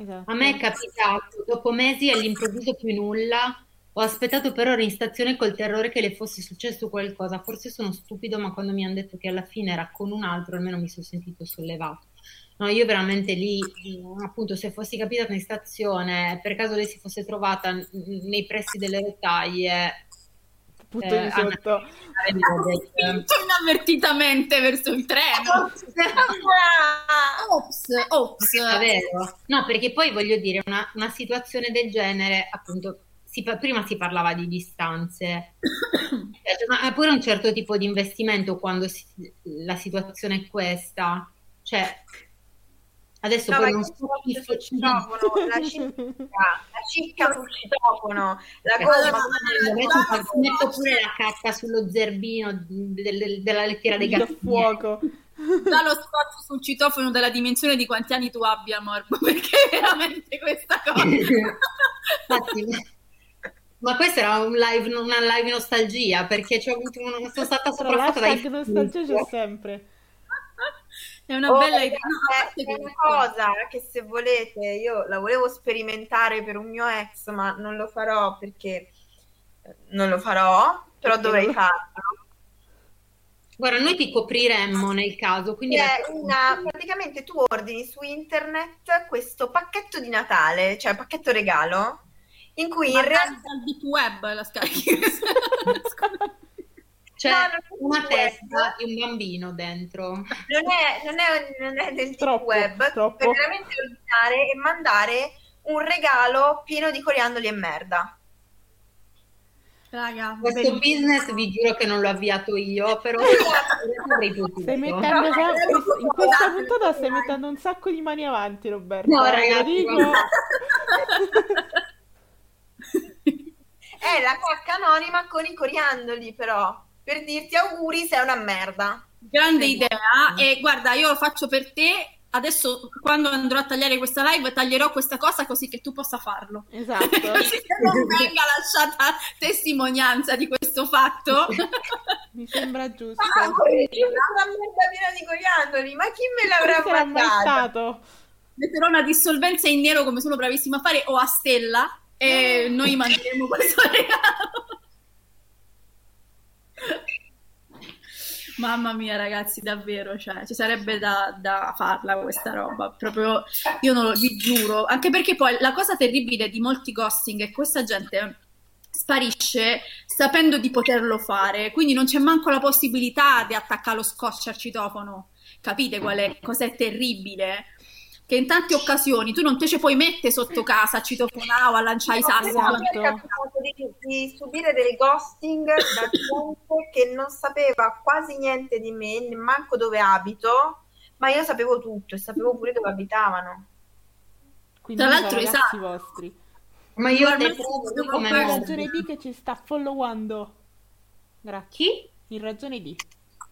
Esatto. A me è capitato, dopo mesi all'improvviso più nulla, ho aspettato per ore in stazione col terrore che le fosse successo qualcosa. Forse sono stupido, ma quando mi hanno detto che alla fine era con un altro, almeno mi sono sentito sollevato. No, io veramente lì, mm, appunto, se fossi capitata in stazione, per caso lei si fosse trovata nei pressi delle rotaie, Butto eh, di sotto. Spinto [laughs] inavvertitamente verso il treno. [laughs] Ops, ops. Davvero? No, perché poi voglio dire, una, una situazione del genere, appunto, si prima si parlava di distanze, [coughs] ma pure un certo tipo di investimento quando si- la situazione è questa. Cioè, adesso No, poi non so chi ci fo- citofono, la cicca, la cicca sul citofono, la gomma. metto pure la cacca sullo zerbino del- del- della lettiera dei Do gatti. fuoco. Già lo spazio sul citofono della dimensione di quanti anni tu abbia, Morbo, [laughs] perché veramente questa cosa. Infatti, ma questo era un live, una live nostalgia perché c'ho avuto una, sono stata dai l'hashtag nostalgia c'è sempre. È una Oh, bella è- idea. Parte è che- una cosa che se volete, io la volevo sperimentare per un mio ex, ma non lo farò perché eh, non lo farò, però Perché dovrei farlo. Guarda, noi ti copriremmo nel caso, quindi È una- praticamente tu ordini su internet questo pacchetto di Natale, cioè pacchetto regalo, in cui in Ma realtà dal deep web la scarichi. [laughs] c'è No, una testa di un bambino dentro. non è, non è, non è del deep Troppo, web, troppo. puoi veramente ordinare e mandare un regalo pieno di coriandoli e merda. Raga, Questo bellissimo. business vi giuro che non l'ho avviato io, però [laughs] avrei potuto. Stai mettendo No, devo in questa puntata stai mettendo un sacco di mani avanti, Roberta. No, lo ragazzi. È [laughs] la cacca anonima con i coriandoli, però, per dirti auguri sei una merda. Grande idea. E guarda, io lo faccio per te. Adesso, quando andrò a tagliare questa live, taglierò questa cosa così che tu possa farlo. Esatto. [laughs] Così che non [laughs] venga lasciata testimonianza di questo fatto. [laughs] Mi sembra giusto. Ah, io una merda piena di coriandoli, ma chi me l'avrà stato. Metterò una dissolvenza in nero come sono bravissima a fare o a stella e noi manderemo questo regalo. Mamma mia, ragazzi, davvero, cioè, ci sarebbe da, da farla questa roba. Proprio, io non lo, vi giuro. Anche perché poi la cosa terribile di molti ghosting è che questa gente sparisce sapendo di poterlo fare, quindi non c'è manco la possibilità di attaccare lo scotch al citofono. Capite qual è? Cos'è terribile? Che in tante occasioni tu non te ci puoi mettere sotto casa a citofonare o a lanciare i sassi. Esatto. Mi è capitato di, di subire del ghosting da gente che non sapeva quasi niente di me, manco dove abito, ma io sapevo tutto e sapevo pure dove abitavano. Quindi Tra l'altro, esatto. vostri. Ma io Guarda, lui come ragione di che ci sta followando. Grazie. Chi? In ragione di.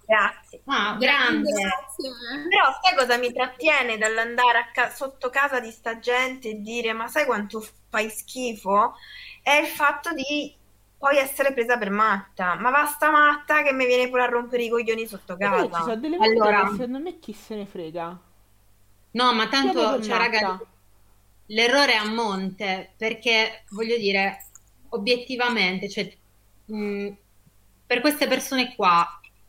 Grazie. Ah, grande. Grazie. Però sai cosa mi trattiene dall'andare a ca- sotto casa di sta gente e dire ma sai quanto fai schifo? È il fatto di poi essere presa per matta. Ma va sta matta che mi viene pure a rompere i coglioni sotto Però ci casa. sono delle volte Allora- che secondo me chi se ne frega. No, ma tanto, cioè, raga, matta? l'errore è a monte, perché voglio dire, obiettivamente, cioè, mh, per queste persone qua,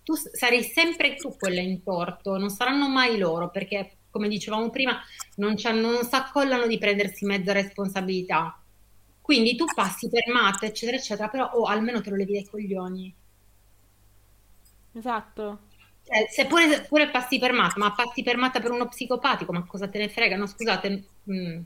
tu sarai sempre tu quella in torto, non saranno mai loro, perché, come dicevamo prima, non, non si accollano di prendersi mezza responsabilità. Quindi tu passi per matta, eccetera, eccetera, però oh, almeno te lo levi dai coglioni. Esatto. Cioè, se pure, passi per matta, ma passi per matta per uno psicopatico, ma cosa te ne frega? No, scusate, mm,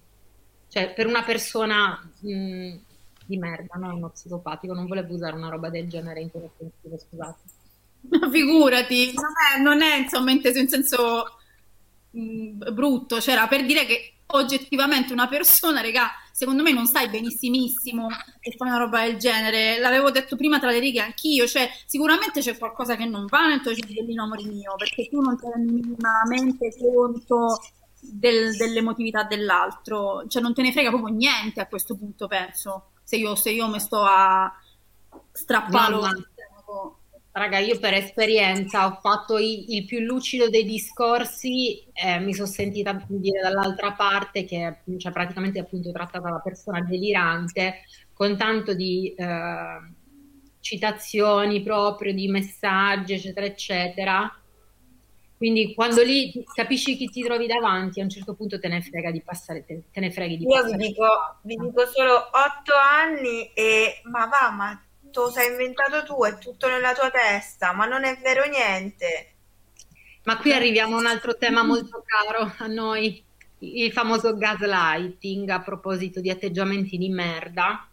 cioè per una persona mm, di merda, non uno psicopatico, non volevo usare una roba del genere in quello scusate. [laughs] Ma figurati, non è, non è, insomma inteso in senso mh, brutto, c'era per dire che oggettivamente una persona, regà, secondo me non stai benissimissimo e fai una roba del genere. L'avevo detto prima tra le righe anch'io, cioè sicuramente c'è qualcosa che non va nel tuo cervellino, amore mio, perché tu non ti rendi minimamente conto del- dell'emotività dell'altro, cioè non te ne frega proprio niente a questo punto, penso, se io, se io mi sto a strappare No, lo ma- stomaco. Raga, io per esperienza ho fatto i- il più lucido dei discorsi, eh, mi sono sentita dire dall'altra parte che cioè, praticamente appunto trattata la persona delirante con tanto di eh, citazioni proprio, di messaggi, eccetera, eccetera. Quindi quando lì capisci chi ti trovi davanti, a un certo punto te ne frega di passare, te, te ne freghi di Io vi passare. dico, vi dico solo otto anni e ma va, ma lo sei inventato tu, è tutto nella tua testa, ma non è vero niente. Ma qui arriviamo a un altro tema molto caro a noi, il famoso gaslighting a proposito di atteggiamenti di merda.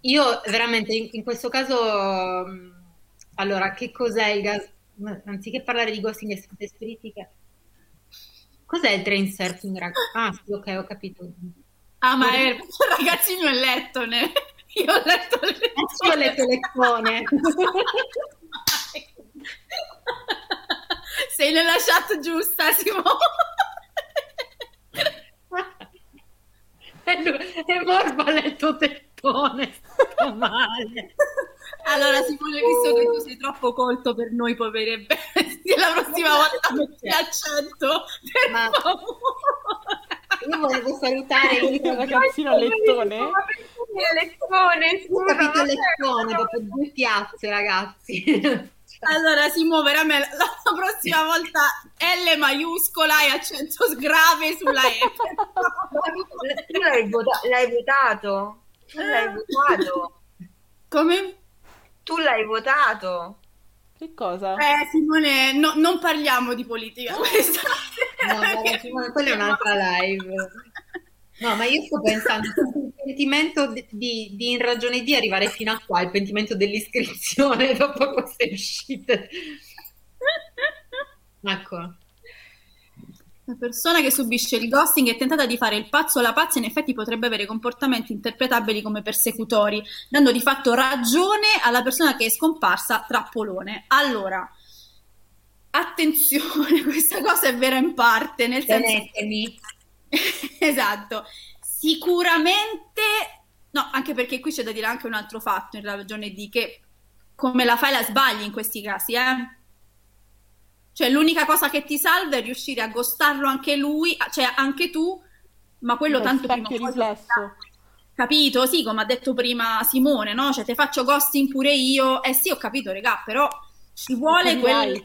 Io veramente in, in questo caso, mh, allora, che cos'è il gas? Anziché parlare di ghosting e sfide spiritiche, cos'è il train surfing, raga? Ah, sì, ok, ho capito. Ah, ma è ragazzino è lettone. Io ho letto le Anch'io ho letto lettone. [laughs] Sei nella chat giusta, Simone. E e Morbo ha letto tettone, sto male. Allora, Simone, visto che tu sei troppo colto per noi povere bestie, la prossima volta metti l'accento, per Ma- favore. Io volevo salutare Il ragazzino lettone. Lettone? Ho capito lettone dopo due piazze, ragazzi. [laughs] Allora, Simone, veramente, la la prossima volta L maiuscola e accento sgrave sulla E. Tu l'hai, vota- l'hai votato? Tu l'hai votato? Come? Tu l'hai votato? Che cosa? Eh, Simone, no- non parliamo di politica questa No, Simone, quella è un'altra live. No, ma io sto pensando [laughs] il pentimento di, di, di in ragione di arrivare fino a qua, il pentimento dell'iscrizione [laughs] dopo queste uscite. Ecco. La persona che subisce il ghosting è tentata di fare il pazzo o la pazza in effetti potrebbe avere comportamenti interpretabili come persecutori, dando di fatto ragione alla persona che è scomparsa trappolone. Allora, attenzione, [laughs] questa cosa è vera in parte, nel senso Tenetemi. [laughs] Esatto, sicuramente, no, anche perché qui c'è da dire anche un altro fatto in ragione di che come la fai la sbagli in questi casi, eh? Cioè l'unica cosa che ti salva è riuscire a gostarlo anche lui, cioè anche tu, ma quello Beh, tanto prima poi riflesso. Capito? Sì, come ha detto prima Simone, no? Cioè, te faccio ghosting pure io. Eh sì, ho capito, regà, però ci vuole Come quel... hai?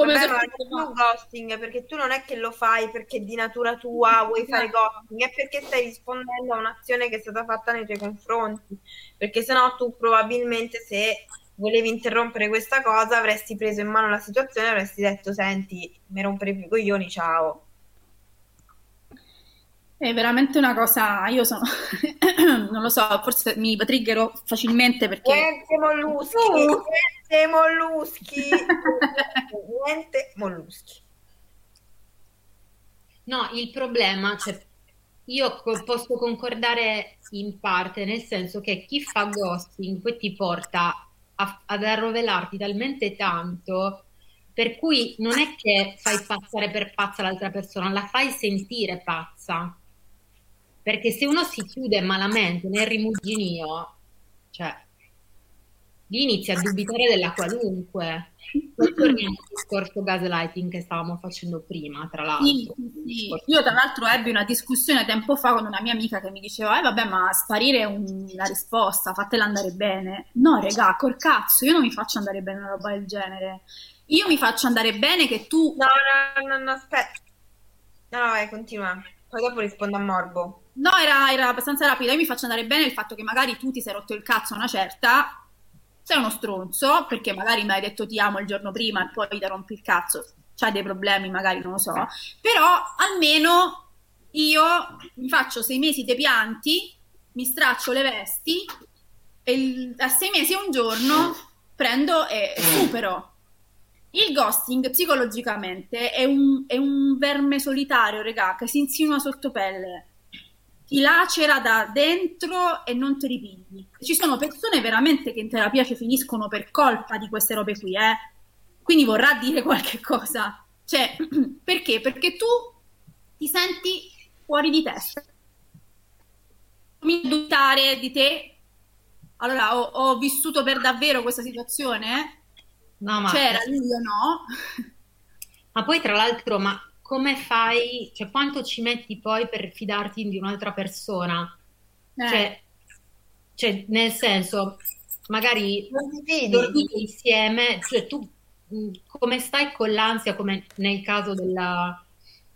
Come Vabbè, ma più ghosting perché tu non è che lo fai perché di natura tua vuoi fare Esatto. ghosting, è perché stai rispondendo a un'azione che è stata fatta nei tuoi confronti. Perché sennò tu probabilmente se volevi interrompere questa cosa avresti preso in mano la situazione e avresti detto: Senti, mi rompere più i coglioni, ciao. È veramente una cosa, io sono, [coughs] non lo so, forse mi triggerò facilmente perché Niente molluschi, niente molluschi, [laughs] niente molluschi. No, il problema, cioè, io co- posso concordare in parte, nel senso che chi fa ghosting poi ti porta a- ad arrovelarti talmente tanto per cui non è che fai passare per pazza l'altra persona, la fai sentire pazza. Perché se uno si chiude malamente nel rimuginio, cioè, lì inizia a dubitare della qualunque. Poi torniamo al discorso gaslighting che stavamo facendo prima, tra l'altro. Sì, sì. Io tra l'altro ebbi una discussione tempo fa con una mia amica che mi diceva, eh vabbè, ma sparire è un- una risposta, fatela andare bene. No, regà, col cazzo, io non mi faccio andare bene una roba del genere. Io mi faccio andare bene che tu... No, no, no, no, aspetta. No, no, vai, continua. Poi dopo rispondo a Morbo. No, era, era abbastanza rapido. Io mi faccio andare bene il fatto che magari tu ti sei rotto il cazzo a una certa, sei uno stronzo, perché magari mi hai detto ti amo il giorno prima e poi ti rompi il cazzo, c'hai dei problemi, magari non lo so. Però almeno io mi faccio sei mesi dei pianti, mi straccio le vesti e il- a sei mesi un giorno prendo e e supero. Il ghosting psicologicamente è un, è un verme solitario, regà, che si insinua sotto pelle, ti lacera da dentro e non te ripigli. Ci sono persone veramente che in terapia ci finiscono per colpa di queste robe qui, eh. Quindi vorrà dire qualche cosa. Cioè, [clears throat] perché? Perché tu ti senti fuori di testa. Mi dubitare di te. Allora, ho, ho vissuto per davvero questa situazione? No, ma, C'era lui o no? ma poi tra l'altro, ma come fai, cioè quanto ci metti poi per fidarti di un'altra persona? Eh, Cioè, cioè, nel senso, magari ti dormite insieme, cioè tu mh, come stai con l'ansia, come nel caso della-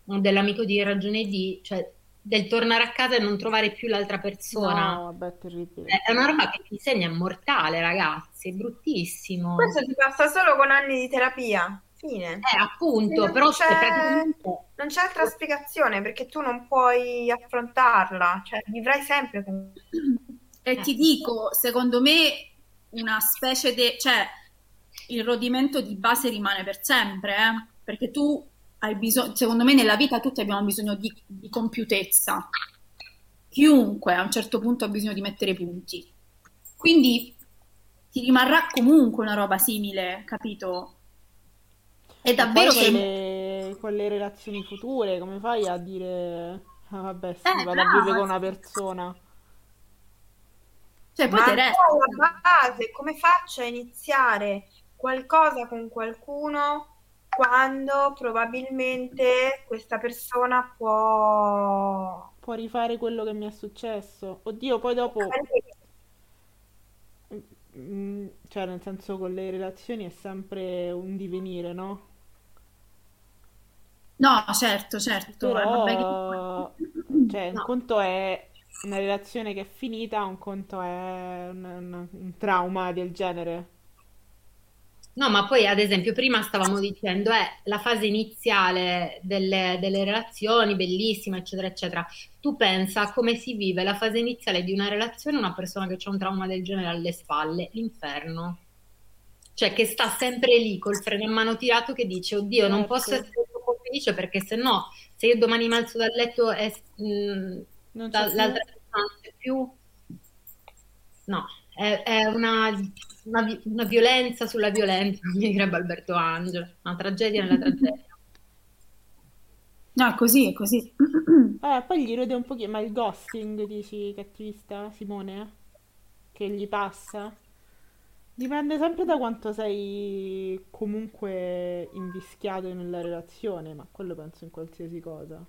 dell'amico di Ragione D, cioè del tornare a casa e non trovare più l'altra persona. No, vabbè, è terribile. È una roba che ti segna, è mortale, ragazzi, è bruttissimo. Questo si passa solo con anni di terapia. Fine. Eh, appunto, Non però c'è- praticamente... Non c'è altra spiegazione perché tu non puoi affrontarla, cioè vivrai sempre con... E ti dico, secondo me, una specie di... cioè, il rodimento di base rimane per sempre, eh? Perché tu hai bisogno, secondo me nella vita tutti abbiamo bisogno di, di compiutezza. Chiunque a un certo punto ha bisogno di mettere punti. Quindi ti rimarrà comunque una roba simile, capito? È E davvero poi che... con le, con le relazioni future, come fai a dire, ah, vabbè, sì, Eh, vado a brava. vivere con una persona? Cioè, poi Ma resta... alla base, come faccio a iniziare qualcosa con qualcuno quando probabilmente questa persona può... Può rifare quello che mi è successo. Oddio, poi dopo, mm, cioè nel senso con le relazioni è sempre un divenire, no? No, certo, certo. eh, vabbè, Però, che- [laughs] cioè, un No. conto è una relazione che è finita, un conto è un, un- un trauma del genere. No, ma poi ad esempio prima stavamo dicendo è la fase iniziale delle, delle relazioni, bellissima, eccetera, eccetera. Tu pensa a come si vive la fase iniziale di una relazione una persona che ha un trauma del genere alle spalle, l'inferno. Cioè che sta sempre lì col freno in mano tirato che dice, oddio, non posso Certo. essere felice perché se no, se io domani mi alzo dal letto e mh, c'è più. l'altra persona non c'è più, no, è, è una, una una violenza sulla violenza, [laughs] come direbbe Alberto Angelo, una tragedia nella tragedia. No, così, è così. [clears throat] Eh, poi gli rode un pochino, ma il ghosting, dici, cattivista Simone? Che gli passa? Dipende sempre da quanto sei comunque invischiato nella relazione, ma quello penso in qualsiasi cosa.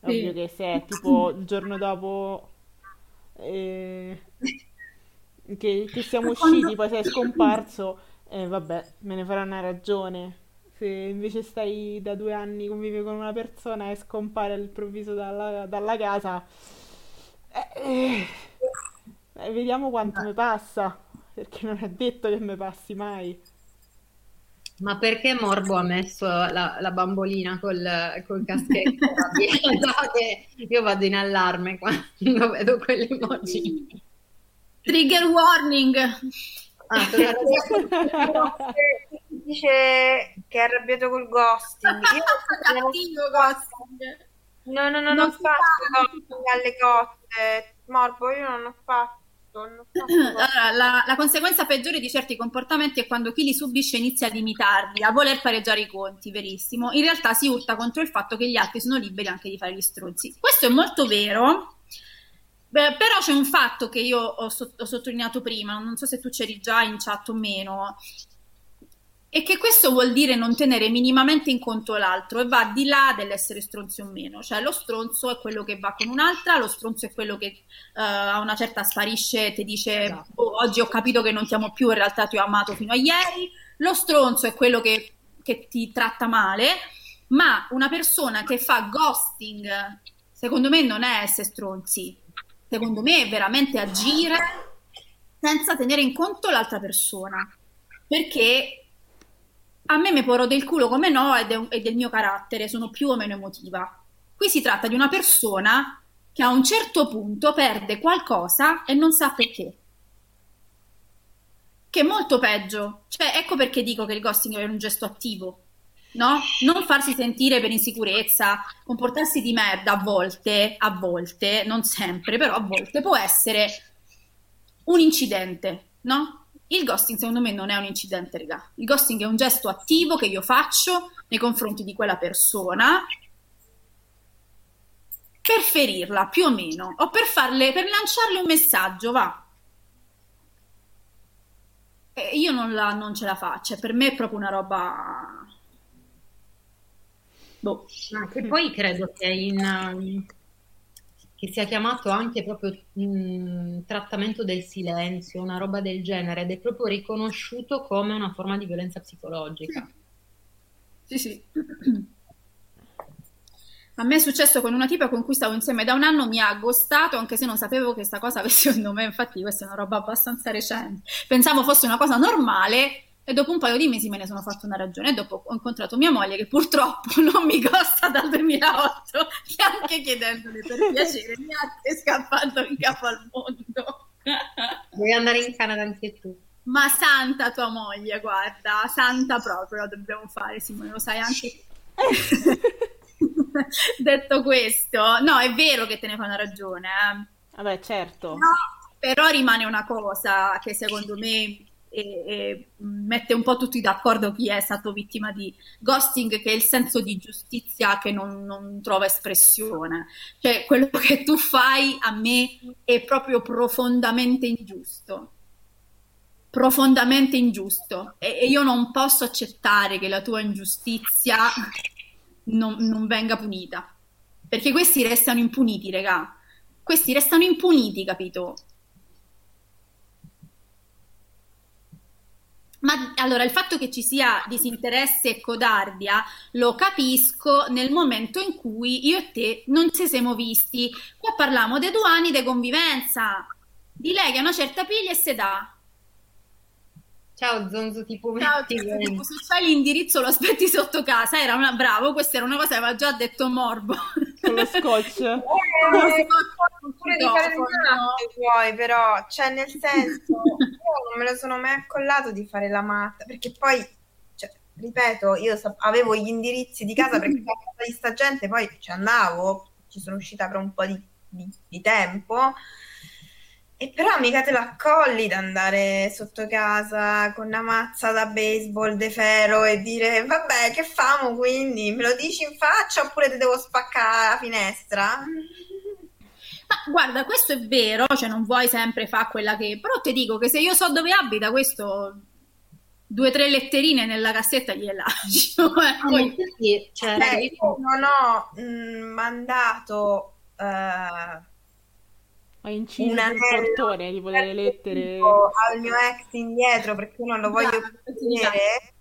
È Sì. ovvio che se è tipo [laughs] il giorno dopo eh, che, che siamo usciti, poi sei scomparso, eh, vabbè, me ne farà una ragione. Se invece stai da due anni convivi con una persona e scompare all'improvviso dalla, dalla casa, eh, eh, eh, vediamo quanto mi passa, perché non è detto che mi passi mai. Ma perché Morbo ha messo la, la bambolina col, col caschetto? [laughs] io vado in allarme quando vedo quell'emoji. Trigger warning. Ah, [laughs] Dice che è arrabbiato col ghosting. [laughs] Io Cattivo ghosting. No, no, no, non Non ho fatto fa- ghosting alle cotte. Morbo, io non ho fatto. [clears throat] Allora, la, la conseguenza peggiore di certi comportamenti è quando chi li subisce inizia a limitarli, a voler pareggiare i conti, verissimo. In realtà si urta contro il fatto che gli altri sono liberi anche di fare gli stronzi. Questo è molto vero, Beh, però c'è un fatto che io ho, so- ho sottolineato prima, non so se tu c'eri già in chat o meno, e che questo vuol dire non tenere minimamente in conto l'altro e va di là dell'essere stronzi o meno, cioè lo stronzo è quello che va con un'altra, lo stronzo è quello che eh, a una certa sparisce e ti dice Esatto. "Oh, oggi ho capito che non ti amo più, in realtà ti ho amato fino a ieri, lo stronzo è quello che, che ti tratta male, ma una persona che fa ghosting, secondo me non è essere stronzi, secondo me è veramente agire senza tenere in conto l'altra persona, perché a me mi porro del culo come no ed è, è del mio carattere, sono più o meno emotiva. Qui si tratta di una persona che a un certo punto perde qualcosa e non sa perché. Che è molto peggio. Cioè, ecco perché dico che il ghosting è un gesto attivo. No? Non farsi sentire per insicurezza, comportarsi di merda a volte, a volte, non sempre, però a volte può essere un incidente, no? Il ghosting secondo me non è un incidente, raga. Il ghosting è un gesto attivo che io faccio nei confronti di quella persona per ferirla, più o meno, o per farle, per lanciarle un messaggio, va. E io non, la- non ce la faccio, per me è proprio una roba... Boh. Ma che poi credo che, in, che sia chiamato anche proprio mm, trattamento del silenzio, una roba del genere, ed è proprio riconosciuto come una forma di violenza psicologica. Sì, sì. [clears throat] A me è successo con una tipa con cui stavo insieme da un anno, mi ha aggostato anche se non sapevo che questa cosa avesse un nome, infatti questa è una roba abbastanza recente. Pensavo fosse una cosa normale e dopo un paio di mesi me ne sono fatto una ragione. E dopo ho incontrato mia moglie che purtroppo [laughs] non mi costa dal 2008, [laughs] neanche chiedendole per [laughs] piacere, neanche scappando in capo al mondo. Devi andare in Canada anche tu. Ma santa tua moglie, guarda, santa proprio la dobbiamo fare, Simone, lo sai anche. Detto questo, no, è vero che te ne fa una ragione, eh. Vabbè, certo. No, però rimane una cosa che secondo me eh, eh, mette un po' tutti d'accordo chi è stato vittima di ghosting, che è il senso di giustizia che non, non trova espressione. Cioè, quello [laughs] che tu fai a me è proprio profondamente ingiusto. Profondamente ingiusto. E, e io non posso accettare che la tua ingiustizia non, non venga punita. Perché questi restano impuniti, regà. Questi restano impuniti, capito? Ma allora il fatto che ci sia disinteresse e codardia lo capisco nel momento in cui io e te non ci siamo visti. Qua parliamo dei due anni di convivenza, di lei che ha una certa piglia e se dà. Ciao Zonzo tipo Ciao, tipo, se c'hai l'indirizzo lo aspetti sotto casa. Era una bravo, questa era una cosa che aveva già detto Morbo. Con lo scotch. [laughs] Eh, pure di fare il matto puoi, però, cioè nel [laughs] senso, io non me lo sono mai accollato di fare la matta, perché poi, cioè, ripeto, io sap- avevo gli indirizzi di casa perché a casa di sta gente poi ci andavo, ci sono uscita per un po' di, di- di tempo, e però mica te l'accolli da andare sotto casa con una mazza da baseball de ferro e dire, vabbè, che famo quindi? Me lo dici in faccia oppure ti devo spaccare la finestra? Ma guarda, questo è vero, cioè non vuoi sempre fare quella che... Però ti dico che se io so dove abita, questo due o tre letterine nella cassetta gliele lascio. eh. [laughs] Ah, Poi- infatti, cioè, Cioè, io- non ho mm, mandato eh, Hai inciso un sul anello portone, tipo delle lettere. al mio ex indietro perché non lo voglio Brava, più sì, vedere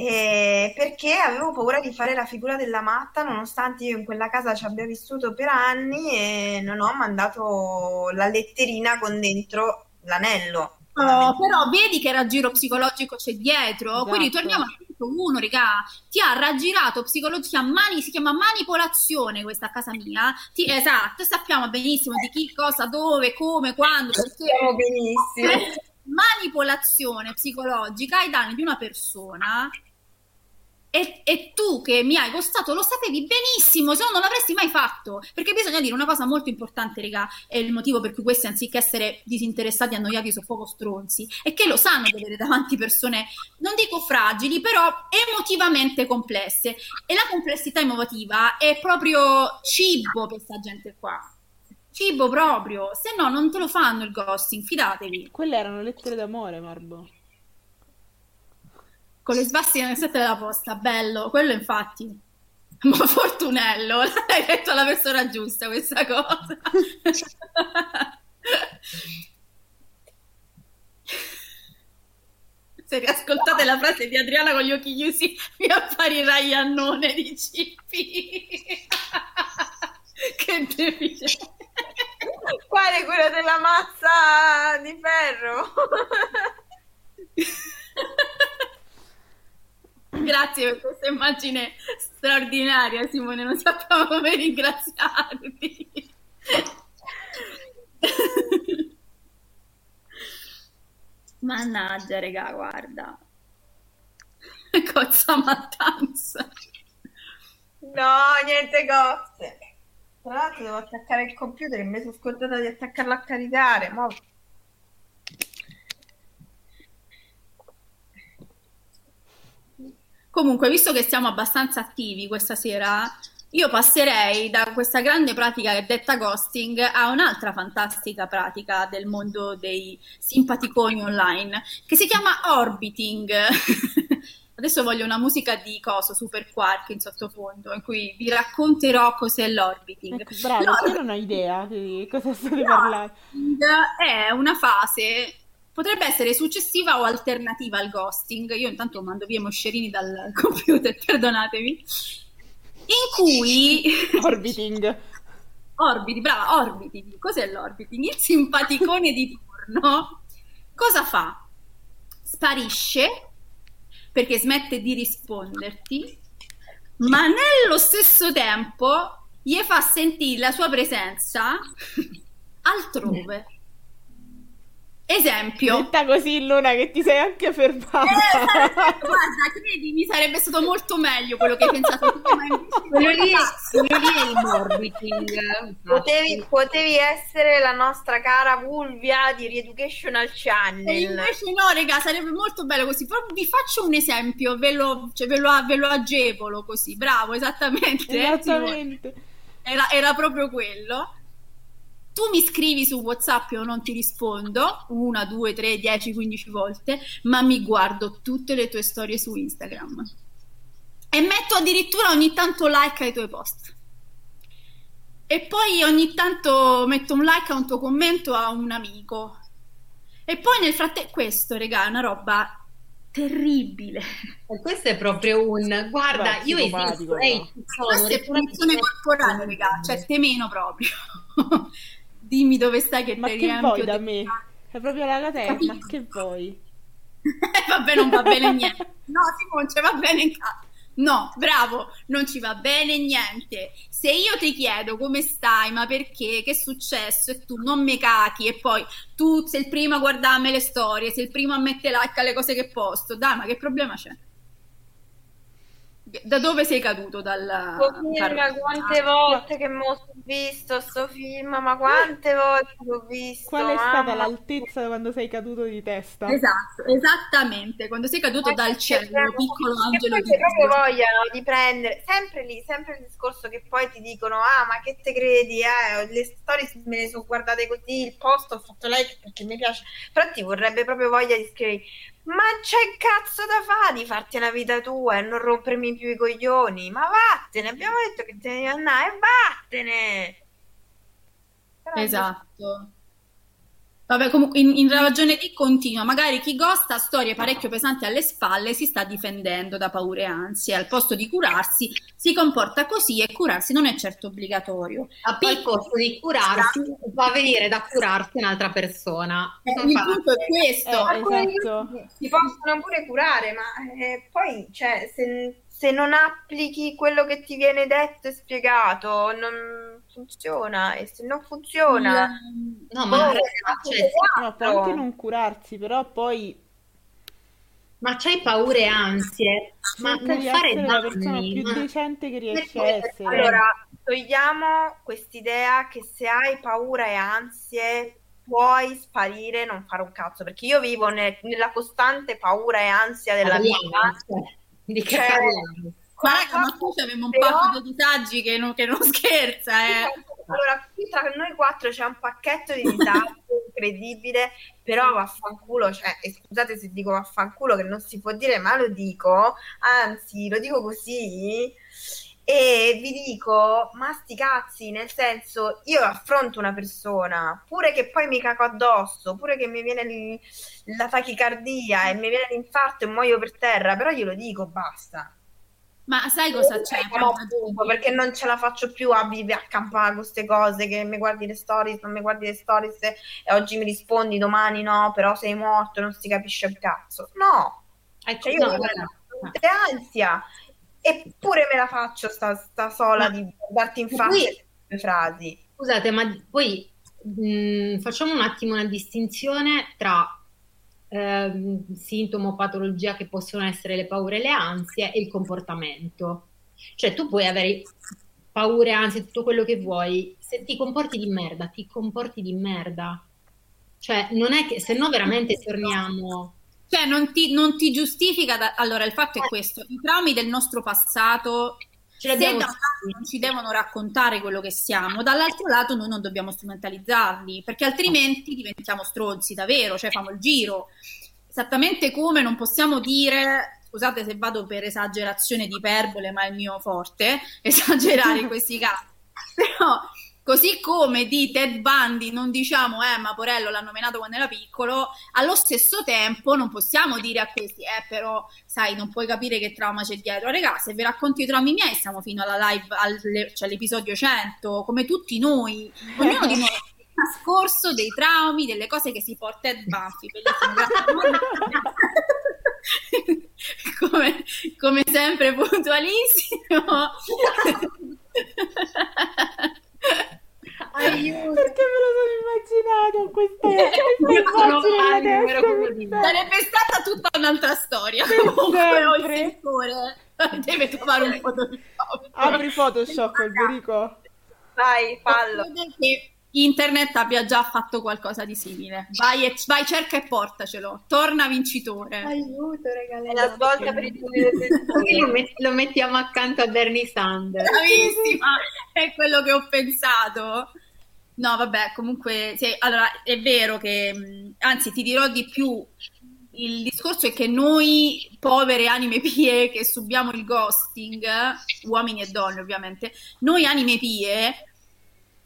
e perché avevo paura di fare la figura della matta nonostante io in quella casa ci abbia vissuto per anni e non ho mandato la letterina con dentro l'anello. Oh, però vedi che raggiro psicologico c'è dietro, Esatto. quindi torniamo al punto uno, raga, ti ha raggirato psicologia, mani, si chiama manipolazione questa a casa mia, Ti- esatto, sappiamo benissimo di chi, cosa, dove, come, quando, perché Sappiamo benissimo. [laughs] manipolazione psicologica ai danni di una persona E, e, tu che mi hai costato lo sapevi benissimo, se no non l'avresti mai fatto. Perché bisogna dire una cosa molto importante, raga, è il motivo per cui questi, anziché essere disinteressati, annoiati, sono poco stronzi, è che lo sanno di avere davanti persone, non dico fragili, però emotivamente complesse. E la complessità emotiva è proprio cibo per questa gente qua. Cibo proprio, se no non te lo fanno il ghosting, fidatevi. Quelle erano lettere d'amore, Marbo con le svastica nel set della posta, bello, quello infatti. Ma [laughs] Fortunello, [laughs] l'hai detto alla persona giusta questa cosa. Se riascoltate la frase di Adriana con gli occhi chiusi, vi apparirà Iannone di Cippi. [laughs] che deficiente. Quale quello della mazza di ferro? Grazie per questa immagine straordinaria, Simone, non sappiamo come ringraziarti. Mannaggia, regà, guarda. Cozza mattanza. No, niente cozze. Tra l'altro devo attaccare il computer e mi sono scordata di attaccarlo a caricare. Mo Comunque, visto che siamo abbastanza attivi questa sera, io passerei da questa grande pratica che è detta ghosting a un'altra fantastica pratica del mondo dei simpaticoni online che si chiama orbiting. [laughs] Adesso voglio una musica di coso, Super Quark in sottofondo, in cui vi racconterò cos'è l'orbiting. Ecco, bravo, no, io non ho idea di cosa state parlando. È una fase potrebbe essere successiva o alternativa al ghosting. Io intanto mando via i moscerini dal [laughs] computer, perdonatemi. In cui... [laughs] Orbiting. Orbiti, brava, orbiti. Cos'è l'orbiting? Il simpaticone di turno cosa fa? Sparisce perché smette di risponderti, ma nello stesso tempo gli fa sentire la sua presenza [laughs] altrove. Esempio. Detta così, Luna, che ti sei anche fermata. Eh, sarebbe, guarda, credimi, sarebbe stato molto meglio quello che hai pensato tu, ma [laughs] quello lì, quello lì è il morbiting. Potevi, potevi, essere la nostra cara Vulvia di Reeducational Channel. E invece no, raga, sarebbe molto bello così. Però vi faccio un esempio, ve lo, cioè, ve lo, ve lo agevolo così. Bravo, esattamente. Esattamente. Era, era proprio quello tu mi scrivi su WhatsApp io non ti rispondo una, due, tre, dieci, quindici volte, ma mi guardo tutte le tue storie su Instagram e metto addirittura ogni tanto like ai tuoi post. E poi ogni tanto metto un like a un tuo commento a un amico. E poi nel frattempo, questo, regà, è una roba terribile. E questo è proprio un guarda, io esisto, ehi, sono. Questa è punizione corporale, regà, cioè te meno proprio. Dimmi dove stai che ma te che vuoi da me? È proprio la catena, ma che vuoi? [laughs] Vabbè, non va bene niente. [laughs] No, Simone, ci va bene. No, bravo, non ci va bene niente. Se io ti chiedo come stai, ma perché, che è successo, e tu non mi cachi, e poi tu sei il primo a guardarmi le storie, sei il primo a mettere like alle cose che posto, dai, ma che problema c'è? Da dove sei caduto? Dal film, quante volte che ho visto sto film, ma quante volte l'ho visto. Qual è mamma. stata l'altezza quando sei caduto di testa? Esatto, esattamente, quando sei caduto dal cielo, piccolo angelo di Dio. proprio vogliono di prendere, sempre lì, sempre il discorso che poi ti dicono, ah ma che te credi, eh, le storie me le sono guardate così, il post ho fatto like perché mi piace, però ti vorrebbe proprio voglia di scrivere ma c'è cazzo da fare di farti una vita tua e non rompermi più i coglioni? Ma vattene, abbiamo detto che te ne devi andare vattene! Però esatto. Vabbè, comunque in, in ragione di continua, magari chi gosta storie parecchio pesanti alle spalle si sta difendendo da paure e ansie, al posto di curarsi si comporta così e curarsi non è certo obbligatorio. A al posto di curarsi può venire da curarsi un'altra persona. Eh, il punto è questo. Eh, esatto. Si possono pure curare, ma eh, poi cioè, se, se non applichi quello che ti viene detto e spiegato, non funziona e se non funziona no ma cioè, no, può anche non curarsi però poi ma c'hai paure e ansie, ma Cerca non di fare essere la persona danni. più ma- decente che riesci a Perché- essere. Allora, togliamo quest'idea che se hai paura e ansie puoi sparire e non fare un cazzo, perché io vivo ne- nella costante paura e ansia della Parliamo, vita. cioè, di che Cioè, parliamo? Ma raga, ma tu avevo un Però- pacco di disagi che non, che non [laughs] scherza, eh. Allora, qui tra noi quattro c'è un pacchetto di disagi [laughs] incredibile, però vaffanculo, cioè, scusate se dico vaffanculo che non si può dire, ma lo dico, anzi, lo dico così, e vi dico, ma sti cazzi, nel senso, io affronto una persona, pure che poi mi caco addosso, pure che mi viene la tachicardia e mi viene l'infarto e muoio per terra, però glielo dico, basta. Ma sai cosa c'è? No, appunto, perché non ce la faccio più a vivere a campare queste cose che mi guardi le stories, non mi guardi le stories e oggi mi rispondi, domani no, però sei morto, non si capisce un cazzo. No, Eh, cioè io no, veramente ansia eppure me la faccio sta, sta sola Ma- di darti in faccia le frasi. Scusate, ma poi mh, facciamo un attimo una distinzione tra ehm, sintomo o patologia che possono essere le paure e le ansie e il comportamento. Cioè, tu puoi avere paure, ansie, tutto quello che vuoi, se ti comporti di merda, ti comporti di merda. Cioè, non è che se no veramente torniamo. Cioè, non ti, non ti giustifica. da- Allora, il fatto è questo: i traumi del nostro passato, Ce se da un lato non ci devono raccontare quello che siamo, dall'altro lato noi non dobbiamo strumentalizzarli, perché altrimenti diventiamo stronzi davvero, cioè famo il giro. Esattamente come non possiamo dire, scusate se vado per esagerazione di iperbole, ma è il mio forte, [laughs] esagerare in questi casi. [laughs] Però, così come di Ted Bundy non diciamo, eh, ma Porello l'hanno menato quando era piccolo, allo stesso tempo non possiamo dire a questi, eh, però, sai, non puoi capire che trauma c'è dietro. Regà, se vi racconto i traumi miei, siamo fino alla live, al, cioè all'episodio 100, come tutti noi, ognuno di noi ha scorso dei traumi, delle cose che si porta Ted Bundy, [laughs] come, come sempre puntualissimo. [laughs] Aiuto! Perché me lo sono immaginato questa, [laughs] questa Io sono immagine nella testa, Sarebbe stata tutta un'altra storia. Per Comunque ho il sempre. sensore. [laughs] Deve trovare un Photoshop. Apri Photoshop, Alberico. Vai, fallo. Credo che internet abbia già fatto qualcosa di simile. Vai, e, vai cerca e portacelo. Torna vincitore. Aiuto, È la svolta per il lo, met- lo mettiamo accanto a Bernie Sanders. Bravissima, è quello che ho pensato. No, vabbè, comunque, sì, allora è vero che, mh, anzi, ti dirò di più. Il discorso è che noi, povere anime pie che subiamo il ghosting, uomini e donne ovviamente, noi anime pie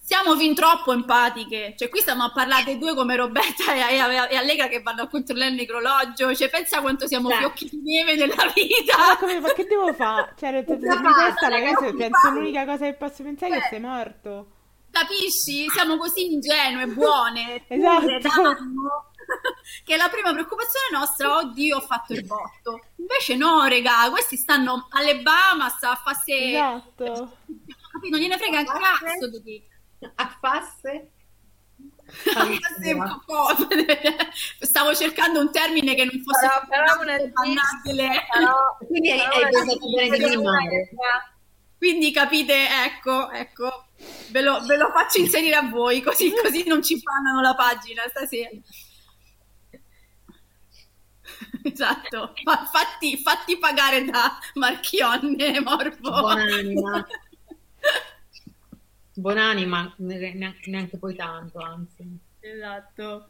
siamo fin troppo empatiche. Cioè, qui stiamo a parlare dei due come Roberta e, e- e Allegra che vanno a controllare il necrologio. Cioè, pensa quanto siamo Sì. fiocchi di neve nella vita. Ah, come, ma che devo fare? Cioè, nel senso, se questa fare? ragazzi, penso l'unica cosa che posso pensare è che Eh. sei morto. Capisci? Siamo così ingenue, buone, [laughs] Esatto. pure, danno, [laughs] che la prima preoccupazione nostra, oddio, ho fatto il botto. Invece no, regà, questi stanno alle Bahamas a farsi... Esatto. Capito? Non gliene frega un cazzo di chi. A fasse? [laughs] Stavo cercando un termine che non fosse Però- però Quindi hai, però hai una pensato bene di rimare. Quindi capite, ecco, ecco, ve lo, ve lo faccio inserire a voi, così, così non ci bannano la pagina stasera. Esatto, Fa- fatti, fatti pagare da Marchionne Morbo. Buonanima. Buonanima, ne- neanche, neanche poi tanto, anzi. Esatto.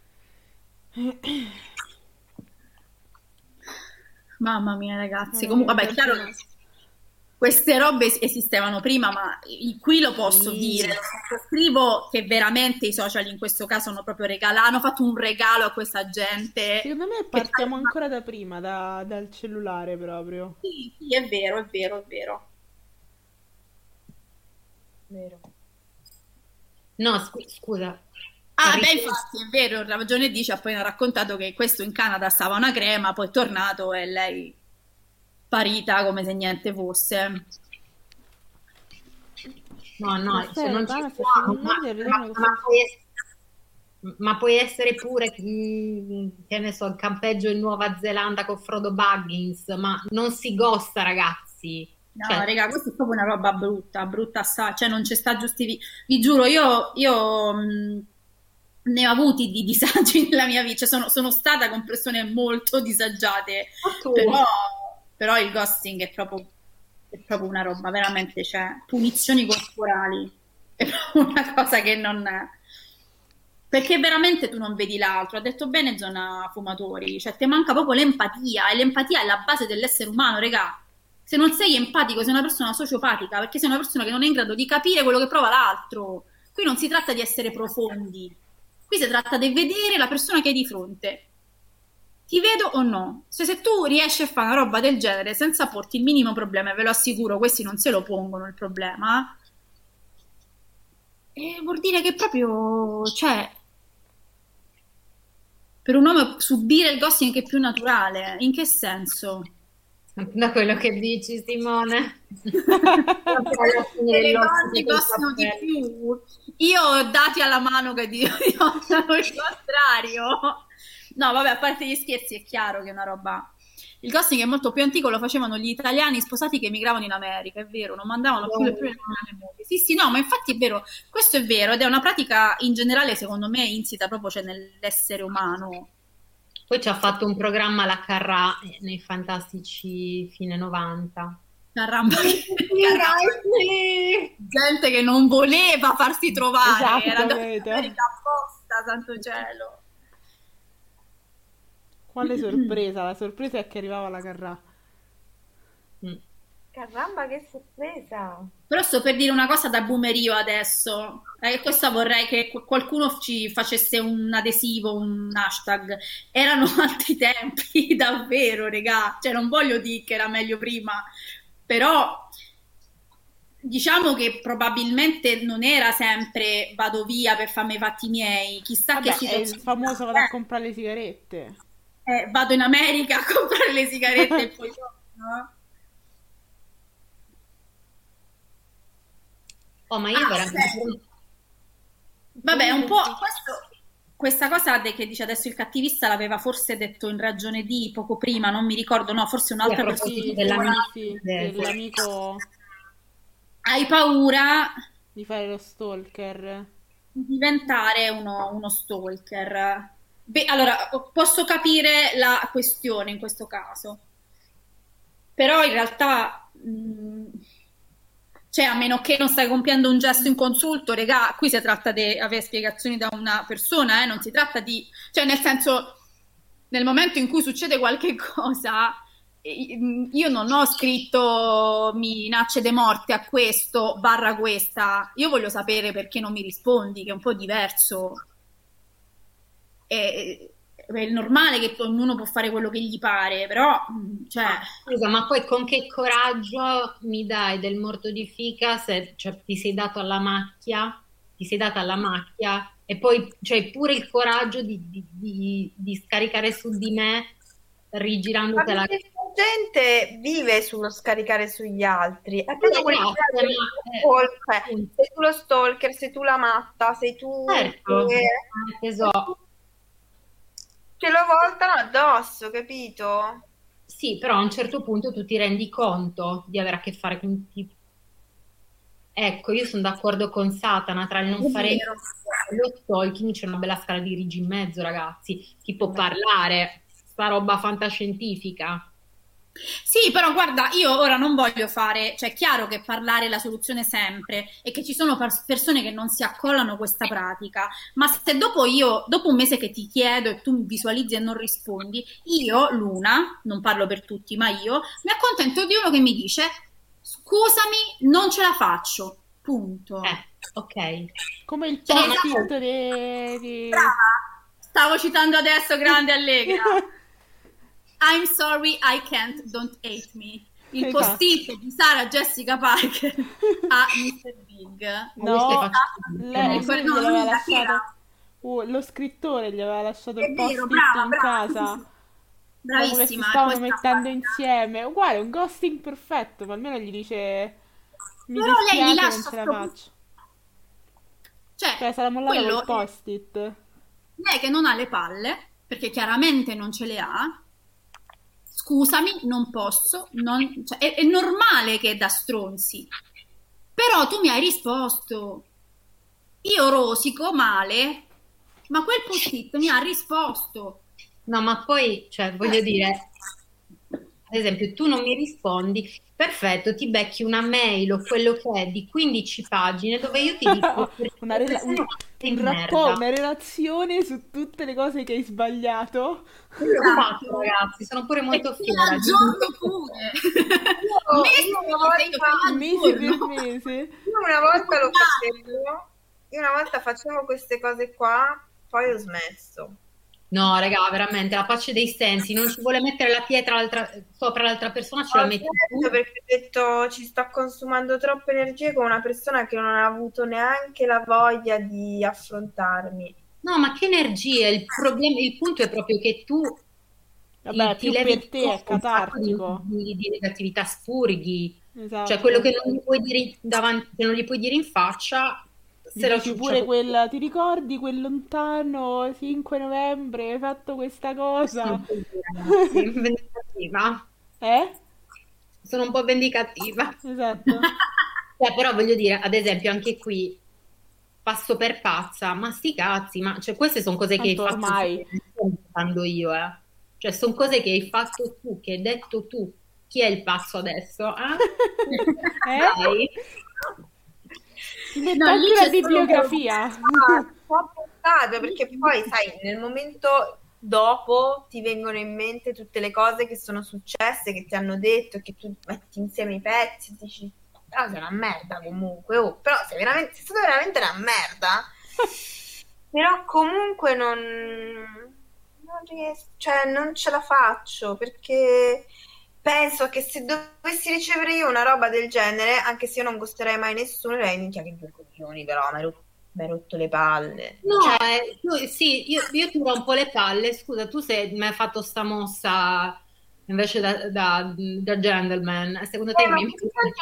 Mamma mia, ragazzi. Comunque, vabbè, chiaro che queste robe es- esistevano prima, ma qui lo posso Sì. dire. Scrivo che veramente i social in questo caso hanno proprio regalato, hanno fatto un regalo a questa gente. Secondo me partiamo ancora da prima, da- dal cellulare proprio. Sì, sì, è vero, è vero, è vero. Vero. No, scu- scusa. Ah, beh, infatti, è vero, ha ragione dice, ha appena raccontato che questo in Canada stava una crema, poi è tornato e lei parita come se niente fosse. No, no, Ma cioè, non ci se ma, ma- ma puoi essere pure, mm, che ne so, il campeggio in Nuova Zelanda con Frodo Baggins, ma non si gosta, ragazzi. No, Cioè, raga, questa è proprio una roba brutta, brutta assai, cioè non c'è sta giustificazione. Vi giuro, io, io mh, ne ho avuti di disagi [laughs] nella mia vita, cioè sono, sono stata con persone molto disagiate, però, però il ghosting è proprio, è proprio una roba, veramente, cioè, punizioni corporali, è [laughs] proprio una cosa che non... Perché veramente tu non vedi l'altro, ha detto bene zona fumatori, cioè ti manca proprio l'empatia e l'empatia è la base dell'essere umano, regà. Se non sei empatico sei una persona sociopatica, perché sei una persona che non è in grado di capire quello che prova l'altro. Qui non si tratta di essere profondi, qui si tratta di vedere la persona che hai di fronte. Ti vedo o no? Se, se tu riesci a fare una roba del genere senza porti il minimo problema, e ve lo assicuro, questi non se lo pongono il problema, eh, vuol dire che proprio, cioè, per un uomo subire il ghosting è più naturale. In che senso? da quello che dici, Simone. Le donne costano di più. Io ho dati alla mano che dimostrano il contrario. No, vabbè, a parte gli scherzi, è chiaro che è una roba. Il ghosting è molto più antico, lo facevano gli italiani sposati che emigravano in America, è vero, non mandavano più le prime mogli. Sì, sì, no, ma infatti è vero, questo è vero ed è una pratica in generale, secondo me, insita proprio cioè, nell'essere umano. Poi ci ha fatto un programma la Carrà nei fantastici fine 90. [laughs] Caramba, gente che non voleva farsi trovare, Esatto, era? America apposta, santo cielo. Quale [laughs] sorpresa? La sorpresa è che arrivava la Carrà. Mm. Caramba, che sorpresa! Però sto per dire una cosa da boomerio adesso. Eh, questa vorrei che qu- qualcuno ci facesse un adesivo, un hashtag. Erano [laughs] altri tempi, [laughs] davvero, regà. Cioè, non voglio dire che era meglio prima, però diciamo che probabilmente non era sempre vado via per farmi i fatti miei. Chissà Vabbè, che è il famoso vado a comprare le sigarette. Eh, vado in America [laughs] a comprare le sigarette e poi torno. Oh, ma io Ah, veramente... Vabbè, un po' questo- questa cosa che dice adesso il cattivista l'aveva forse detto in ragione di poco prima, non mi ricordo, no, forse un'altra Sì, persona. Sì, dell'amico. sì, sì, dell'amico Hai paura di fare lo stalker. di diventare uno, uno stalker. Beh, allora, posso capire la questione in questo caso, però in realtà, mh, cioè, a meno che non stai compiendo un gesto inconsulto, regà, qui si tratta di avere spiegazioni da una persona, eh, non si tratta di, cioè, nel senso, nel momento in cui succede qualche [laughs] cosa, eh, io non ho scritto minacce di morte a questo barra questa, io voglio sapere perché non mi rispondi, che è un po' diverso. È, è normale che ognuno può fare quello che gli pare, però, mh, cioè, Scusa, ma poi con che coraggio mi dai del morto di fica se cioè, ti sei dato alla macchia, ti sei data alla macchia e poi c'hai pure il coraggio di, di- di- di scaricare su di me Ma rigirandoti la perché questa gente vive sullo scaricare sugli altri. È proprio Sì, quel esatto, caso di ma, eh, stalker. appunto. Sei tu lo stalker, sei tu la matta, sei tu Certo, che eh, tesoro. Te lo voltano addosso, capito? Sì, però a un certo punto tu ti rendi conto di avere a che fare con tipo. Ecco, io sono d'accordo con Satana tra il non È fare vero. lo stalking, c'è una bella scala di rigi in mezzo, ragazzi. Può parlare? Sta roba fantascientifica. Sì, però guarda, io ora non voglio fare, cioè è chiaro che parlare è la soluzione sempre e che ci sono pers- persone che non si accollano a questa pratica, ma se dopo io, dopo un mese che ti chiedo e tu mi visualizzi e non rispondi, io, Luna, non parlo per tutti, ma io, mi accontento di uno che mi dice scusami, non ce la faccio, punto. Eh, ok. Come il Cioè, post-it di... di- Brava, stavo citando adesso Grande Allegra. [laughs] I'm sorry, I can't, don't hate me. Il Esatto. post-it di Sara Jessica Parker a Mr. Big. No, lei, No, lui no, gli aveva lui da lasciato... Uh, lo scrittore gli aveva lasciato È il vero, post-it brava, in brava, casa. sì, sì. Dopo che si Bravissima, stavano mettendo fatta. insieme. Uguale, un ghosting perfetto, ma almeno gli dice... Mi Però lei gli dispiace, non lascia ce la faccio. Cioè, Cioè, sarà mollata quello col post-it. lei che non ha le palle, perché chiaramente non ce le ha, scusami, non posso, non- cioè, è, è normale che è da stronzi, però tu mi hai risposto, io rosico male, ma quel post-it mi ha risposto. No, ma poi, cioè, voglio dire, ad esempio, tu non mi rispondi, perfetto, ti becchi una mail o quello che è di 15 pagine dove io ti dico [laughs] Una rela- un, un rapporto, una relazione su tutte le cose che hai sbagliato. L'ho fatto, ragazzi, sono pure molto fiera. l'aggiorno pure. Io- Mesi io una mese, volta- Mese per mese. Io una volta lo facevo, io una volta facevo queste cose qua, poi ho smesso. No, raga, veramente, la pace dei sensi, non ci vuole mettere la pietra l'altra- sopra l'altra persona, ce la Ho metti tu. perché ho detto ci sto consumando troppe energie con una persona che non ha avuto neanche la voglia di affrontarmi. No, ma che energie, il problema, il punto è proprio che tu Vabbè, ti più levi per te è dosso un sacco di, catartico. di- di negatività, spurghi, Esatto. cioè quello che non gli puoi dire davanti, che non gli puoi dire in faccia, se lo dici pure quel, ti ricordi quel lontano 5 novembre hai fatto questa cosa? Sono un po' ragazzi, [laughs] vendicativa. Eh? Sono un po' vendicativa. Esatto. [laughs] Cioè, però voglio dire, ad esempio, anche qui passo per pazza, ma sti cazzi, ma cioè, queste sono cose che Tanto ormai. tu, non sto inventando io, eh. Cioè, sono cose che hai fatto tu, che hai detto tu. Chi è il pazzo adesso? Eh? [laughs] Eh? No, lì la c'è bibliografia. Ah, [laughs] pensato, perché poi, sai, nel momento dopo ti vengono in mente tutte le cose che sono successe, che ti hanno detto, che tu metti insieme i pezzi e dici, però sei una merda comunque, oh, però sei veramente, sei stata veramente una merda. [laughs] Però comunque non, non riesco, cioè non ce la faccio perché penso che se dovessi ricevere io una roba del genere, anche se io non costerei mai nessuno, direi minchia che due coglioni, però mi hai rotto, mi hai rotto le palle. No, Cioè, eh, tu- sì, io, io ti rompo le palle. Scusa, tu sei, mi hai fatto sta mossa invece da, da, da gentleman. Secondo te eh, ma mi...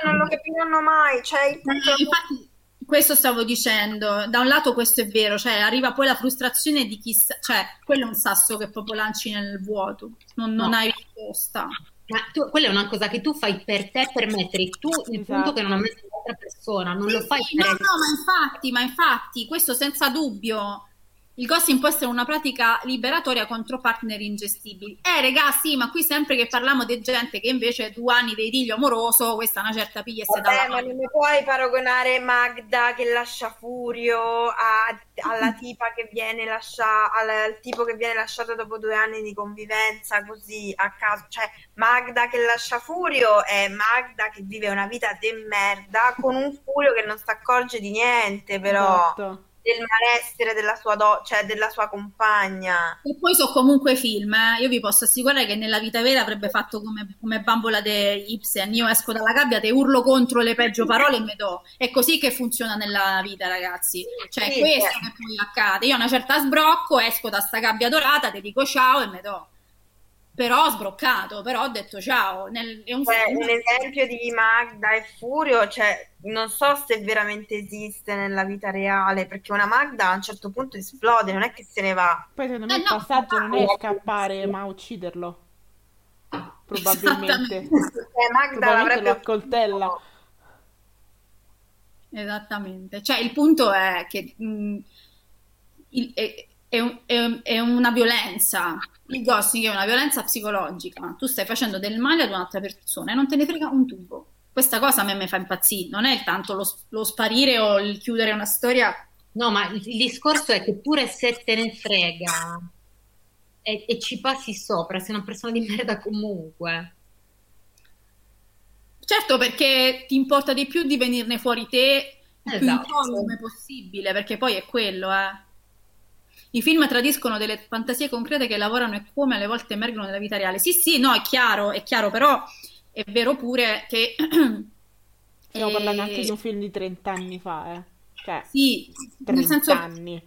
non lo capiranno mai, cioè il punto Eh, infatti, questo stavo dicendo. Da un lato questo è vero, cioè arriva poi la frustrazione di chi sa, cioè quello è un sasso che proprio lanci nel vuoto, non, non No. hai risposta. Ma tu- quella è una cosa che tu fai per te, per mettere tu il Esatto. punto che non ha messo l'altra persona, non lo fai sì, per no, no, ma infatti, ma infatti, questo senza dubbio. Il ghosting può essere una pratica liberatoria contro partner ingestibili. Eh, regà, sì, ma qui sempre che parliamo di gente che invece due anni di idillio amoroso, questa è una certa piglia e Vabbè, ma non mi puoi paragonare Magda che lascia Furio a- alla [laughs] tipa che viene lasciata, al, al tipo che viene lasciato dopo due anni di convivenza così a caso. Cioè, Magda che lascia Furio è Magda che vive una vita de merda con un Furio che non si accorge di niente, però Esatto. Del malessere della sua, do- cioè della sua compagna. E poi so comunque film, eh. Io vi posso assicurare che nella vita vera avrebbe fatto come, come bambola di Ibsen. Io esco dalla gabbia, te urlo contro le peggio parole e me do. È così che funziona nella vita, ragazzi. Cioè, è Sì, questo certo. che poi accade. Io a una certa sbrocco, esco da sta gabbia dorata, ti dico ciao e me do. Però ho sbroccato, però ho detto ciao. Nel- è un Cioè, film. un esempio di Magda e Furio, cioè, non so se veramente esiste nella vita reale, perché una Magda a un certo punto esplode, non è che se ne va. Poi secondo me Eh, il no, passaggio non è no. scappare, ma ucciderlo. Probabilmente. Cioè, Magda Probabilmente lo l'avrebbe accoltella. Esattamente, cioè il punto è che mh, il- è, è un- è è una violenza, il ghosting è una violenza psicologica, tu stai facendo del male ad un'altra persona e non te ne frega un tubo. Questa cosa a me mi fa impazzire, non è tanto lo, lo sparire o il chiudere una storia. No, ma il, il discorso è che pure se te ne frega e, e ci passi sopra, sei una persona di merda comunque. Certo, perché ti importa di più di venirne fuori te il più Esatto. incolume possibile, perché poi è quello, eh. I film tradiscono delle fantasie concrete che lavorano e come alle volte emergono nella vita reale. Sì, sì, no, è chiaro, è chiaro, però è vero pure che... [clears throat] Stiamo eh, parlando anche di un film di 30 anni fa, eh. Cioè, Sì, 30 nel senso anni.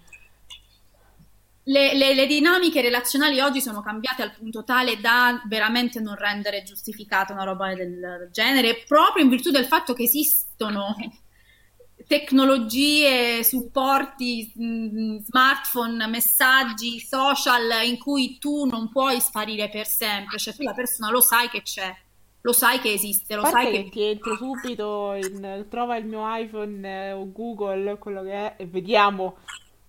le, le- le dinamiche relazionali oggi sono cambiate al punto tale da veramente non rendere giustificata una roba del, del genere, proprio in virtù del fatto che esistono tecnologie, supporti, mh, smartphone, messaggi, social in cui tu non puoi sparire per sempre, cioè tu la persona lo sai che c'è, lo sai che esiste, lo sai che che... ti entro subito in trova il mio iPhone eh, o Google, quello che è, e vediamo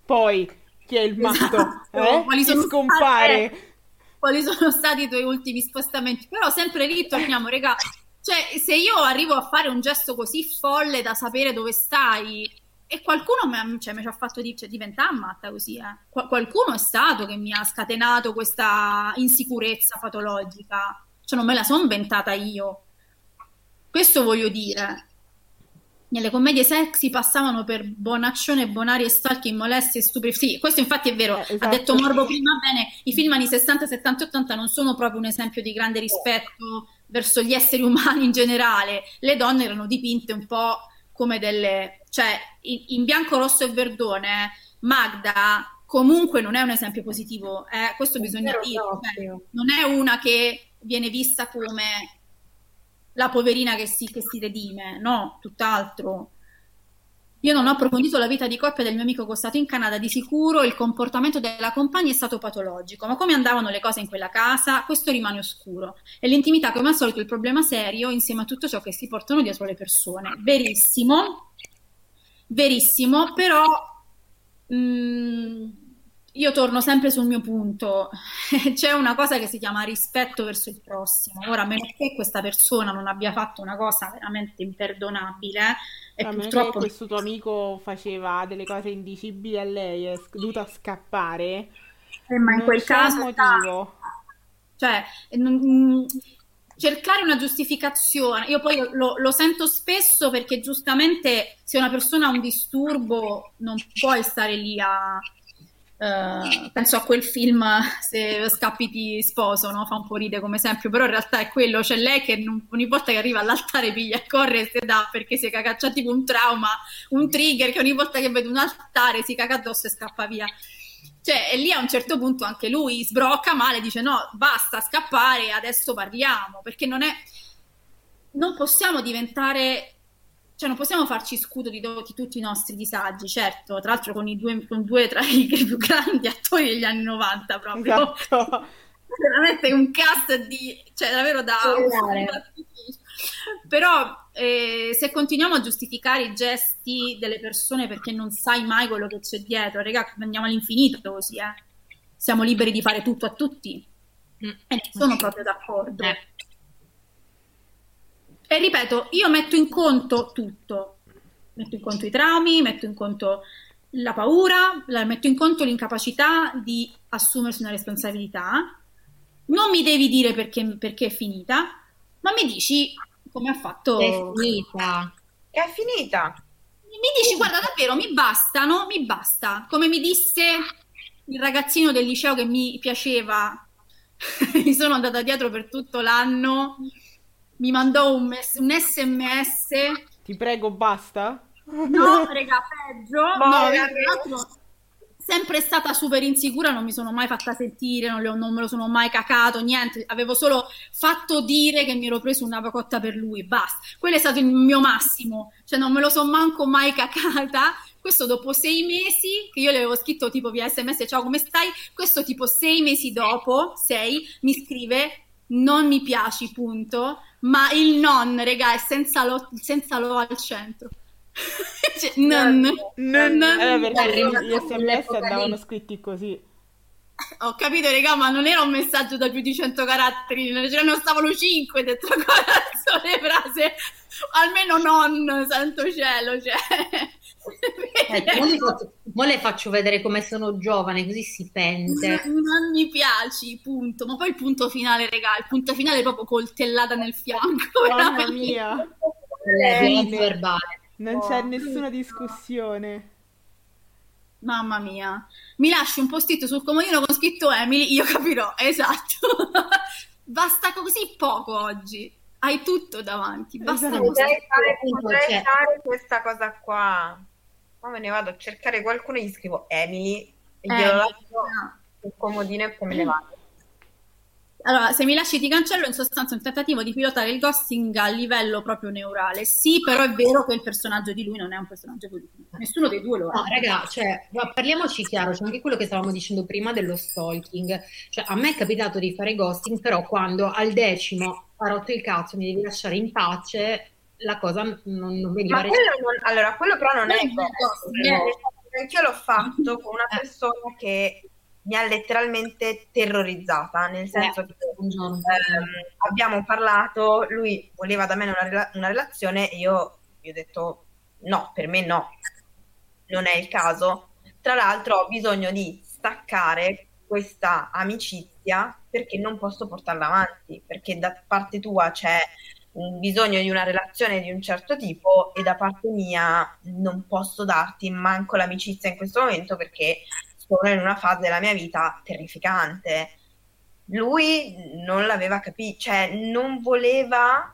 poi chi è il matto, Esatto, eh? quali Chi sono scompare. state- quali sono stati i tuoi ultimi spostamenti. Però sempre lì torniamo, regà. Cioè, se io arrivo a fare un gesto così folle da sapere dove stai e qualcuno mi ha, cioè, mi ci ha fatto dire, cioè, diventare matta così, eh. Qua- qualcuno è stato che mi ha scatenato questa insicurezza patologica. Cioè, non me la sono inventata io. Questo voglio dire. Nelle commedie sexy passavano per bonaccione, bonari e stalking, molestie e stupefacenti. Sì, questo infatti è vero. Eh, Ha esatto. detto Morbo prima bene, i film anni 60, 70 e 80 non sono proprio un esempio di grande rispetto verso gli esseri umani in generale. Le donne erano dipinte un po' come delle... cioè in, in bianco, rosso e verdone Magda comunque non è un esempio positivo, eh, questo bisogna dire. cioè, non è una che viene vista come la poverina che si, che si redime, no, tutt'altro. Io non ho approfondito la vita di coppia del mio amico costato in Canada, di sicuro il comportamento della compagna è stato patologico, ma come andavano le cose in quella casa, questo rimane oscuro. E l'intimità, come al solito, è il problema serio insieme a tutto ciò che si portano dietro le persone. Verissimo, verissimo, però mm, io torno sempre sul mio punto. [laughs] C'è una cosa che si chiama rispetto verso il prossimo. Ora, a meno che questa persona non abbia fatto una cosa veramente imperdonabile, e A meno che purtroppo questo tuo amico faceva delle cose indicibili a lei, è dovuta scappare, Eh, ma in quel caso motivo. Cioè, non- mm, cercare una giustificazione. Io poi lo, lo sento spesso perché giustamente se una persona ha un disturbo non puoi stare lì a... eh, penso a quel film [laughs] Se scappi ti sposo, no? Fa un po' ride come esempio, però in realtà è quello, c'è lei che non- ogni volta che arriva all'altare piglia e corre e si dà perché si caga, c'ha tipo un trauma, un trigger che ogni volta che vede un altare si caga addosso e scappa via. Cioè, e lì a un certo punto anche lui sbrocca male, dice no, basta scappare, adesso parliamo, perché non è... Non possiamo diventare... Cioè, non possiamo farci scudo di, do- di tutti i nostri disagi, certo, tra l'altro con, i due, con due tra i [laughs] più grandi attori degli anni 90 proprio. Esatto. [laughs] Veramente un cast di... cioè davvero da... [laughs] Però eh, se continuiamo a giustificare i gesti delle persone perché non sai mai quello che c'è dietro, raga, andiamo all'infinito così, eh. Siamo liberi di fare tutto a tutti. Mm. E non sono proprio d'accordo. Eh. E ripeto, io metto in conto tutto. Metto in conto i traumi, metto in conto la paura, metto in conto l'incapacità di assumersi una responsabilità. Non mi devi dire perché, perché è finita, ma mi dici come ha fatto. È finita. È finita. Mi dici, guarda, davvero, mi bastano, mi basta. Come mi disse il ragazzino del liceo che mi piaceva, [laughs] mi sono andata dietro per tutto l'anno, mi mandò un, mes- un sms. Ti prego, basta. No, raga, peggio. No, No, sempre stata super insicura, non mi sono mai fatta sentire, non, ho- non me lo sono mai cacato, niente. Avevo solo fatto dire che mi ero preso una cotta per lui, basta. Quello è stato il mio massimo, cioè non me lo sono manco mai cacata. Questo dopo sei mesi, che io le avevo scritto tipo via sms, ciao come stai? Questo tipo sei mesi dopo, sei, mi scrive non mi piaci, punto, ma il non, regà, è senza lo, senza lo al centro. [laughs] Cioè, non. Non, Non- eh, perché gli sms andavano scritti così. Ho capito, regà, ma non era un messaggio da più di 100 caratteri, ce ne stavano 5 dentro [laughs] corazzo le frasi. Almeno non, santo cielo, cioè. Eh, mo, le faccio, mo le faccio vedere come sono giovane, così si pente. Non, mi piaci, punto. Ma poi il punto finale, regà, il punto finale è proprio coltellata nel fianco. Mamma mia, Eh, violenza verbale. non c'è nessuna discussione. Mamma mia. Mi lasci un post-it sul comodino con scritto Emily, io capirò, esatto. [laughs] Basta così poco oggi. Hai tutto davanti, basta Esatto. così. Potrei fare, potrei cioè- fare questa cosa qua. Ma me ne vado a cercare qualcuno e gli scrivo Emily e glielo Eh, lascio no. sul comodino e poi me ne vado. Allora, se mi lasci ti cancello, in sostanza è un tentativo di pilotare il ghosting a livello proprio neurale. Sì, però è vero che il personaggio di lui non è un personaggio positivo. Nessuno dei due lo è. No, raga, cioè, parliamoci chiaro, c'è anche quello che stavamo dicendo prima dello stalking. Cioè, a me è capitato di fare ghosting, però quando al decimo ha rotto il cazzo, mi devi lasciare in pace, la cosa non, non veniva Ma quello non, allora, quello però non, non è ghosting. Anch'io l'ho fatto con una persona che mi ha letteralmente terrorizzata, nel senso eh, che ehm, abbiamo parlato, lui voleva da me una, rela- una relazione e io gli ho detto no, per me no, non è il caso. Tra l'altro ho bisogno di staccare questa amicizia perché non posso portarla avanti, perché da parte tua c'è bisogno di una relazione di un certo tipo e da parte mia non posso darti manco l'amicizia in questo momento perché sono in una fase della mia vita terrificante. Lui non l'aveva capito, cioè non voleva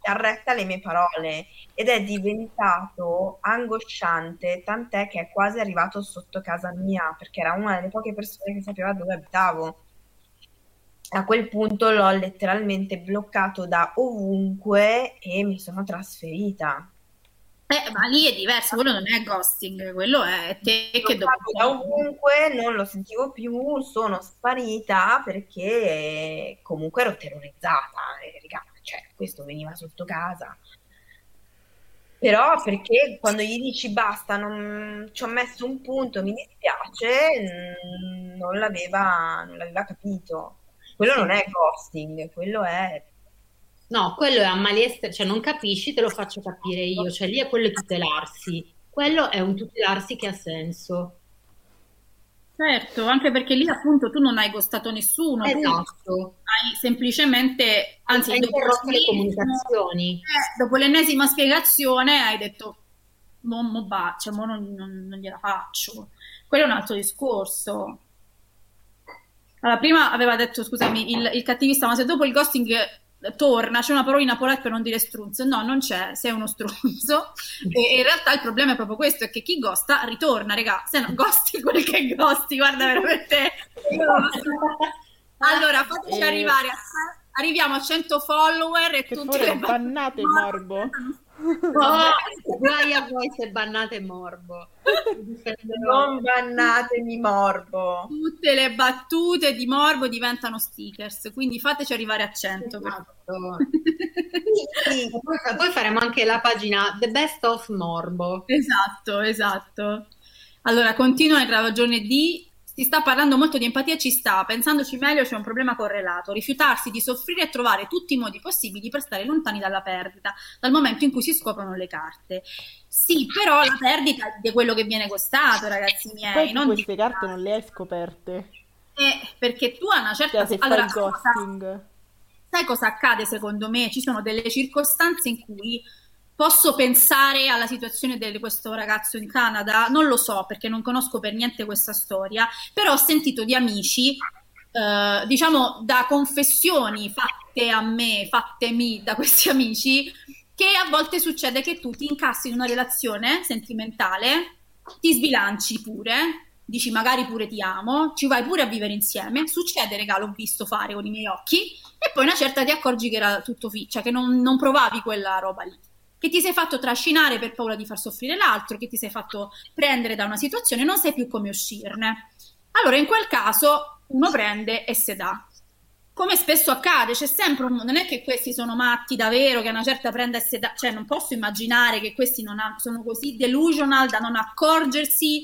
dar retta alle mie parole ed è diventato angosciante, tant'è che è quasi arrivato sotto casa mia perché era una delle poche persone che sapeva dove abitavo. A quel punto l'ho letteralmente bloccato da ovunque e mi sono trasferita. Eh, ma lì è diverso, quello non è ghosting, quello è te che dopo... Da ovunque non lo sentivo più, sono sparita perché comunque ero terrorizzata, e, raga, cioè questo veniva sotto casa. Però perché quando gli dici basta, non ci ho messo un punto, mi dispiace, non l'aveva, non l'aveva capito. Quello non è ghosting, quello è No, quello è a cioè non capisci, te lo faccio capire io, cioè lì è quello è tutelarsi, quello è un tutelarsi che ha senso. Certo, anche perché lì appunto tu non hai costato nessuno, esatto. hai semplicemente, anzi, hai interrotto le comunicazioni. Eh, dopo l'ennesima spiegazione hai detto, mo, mo, ba, cioè, mo non, non, non gliela faccio. Quello è un altro discorso. Allora, prima aveva detto, scusami, il, il cattivista, ma se dopo il ghosting torna, c'è una parola in napoletano per non dire strunzo, no, non c'è, sei uno strunzo. [laughs] E, in realtà il problema è proprio questo, è che chi gosta ritorna, regà, se no gosti quel che gosti, guarda veramente. [laughs] Allora fateci e... arrivare a, arriviamo a 100 follower e che tutti le bannate [laughs] morbo Oh, guai a voi se bannate Morbo. Non bannatemi Morbo. Tutte le battute di Morbo diventano stickers, quindi fateci arrivare a 100. Esatto. poi, poi faremo anche la pagina The Best of Morbo. Esatto, esatto. Allora, continuo nella ragione di si sta parlando molto di empatia, ci sta, pensandoci meglio c'è un problema correlato, rifiutarsi di soffrire e trovare tutti i modi possibili per stare lontani dalla perdita, dal momento in cui si scoprono le carte. Sì, però la perdita di quello che viene costato, ragazzi miei. Poi non queste carte non le hai scoperte. Eh, perché tu a una certa... Cioè, se allora, fai ghosting... Sai cosa accade secondo me? Ci sono delle circostanze in cui Posso pensare alla situazione di questo ragazzo in Canada? Non lo so perché non conosco per niente questa storia, però ho sentito di amici, eh, diciamo da confessioni fatte a me, fattemi da questi amici, che a volte succede che tu ti incassi in una relazione sentimentale, ti sbilanci pure, dici magari pure ti amo, ci vai pure a vivere insieme, succede, regà, l'ho visto fare con i miei occhi, e poi una certa ti accorgi che era tutto fi, cioè che non, non provavi quella roba lì che ti sei fatto trascinare per paura di far soffrire l'altro, che ti sei fatto prendere da una situazione non sai più come uscirne. Allora, in quel caso, uno prende e se dà. Come spesso accade, c'è sempre un... non è che questi sono matti davvero, che una certa prende e se dà, cioè non posso immaginare che questi ha... sono così delusional da non accorgersi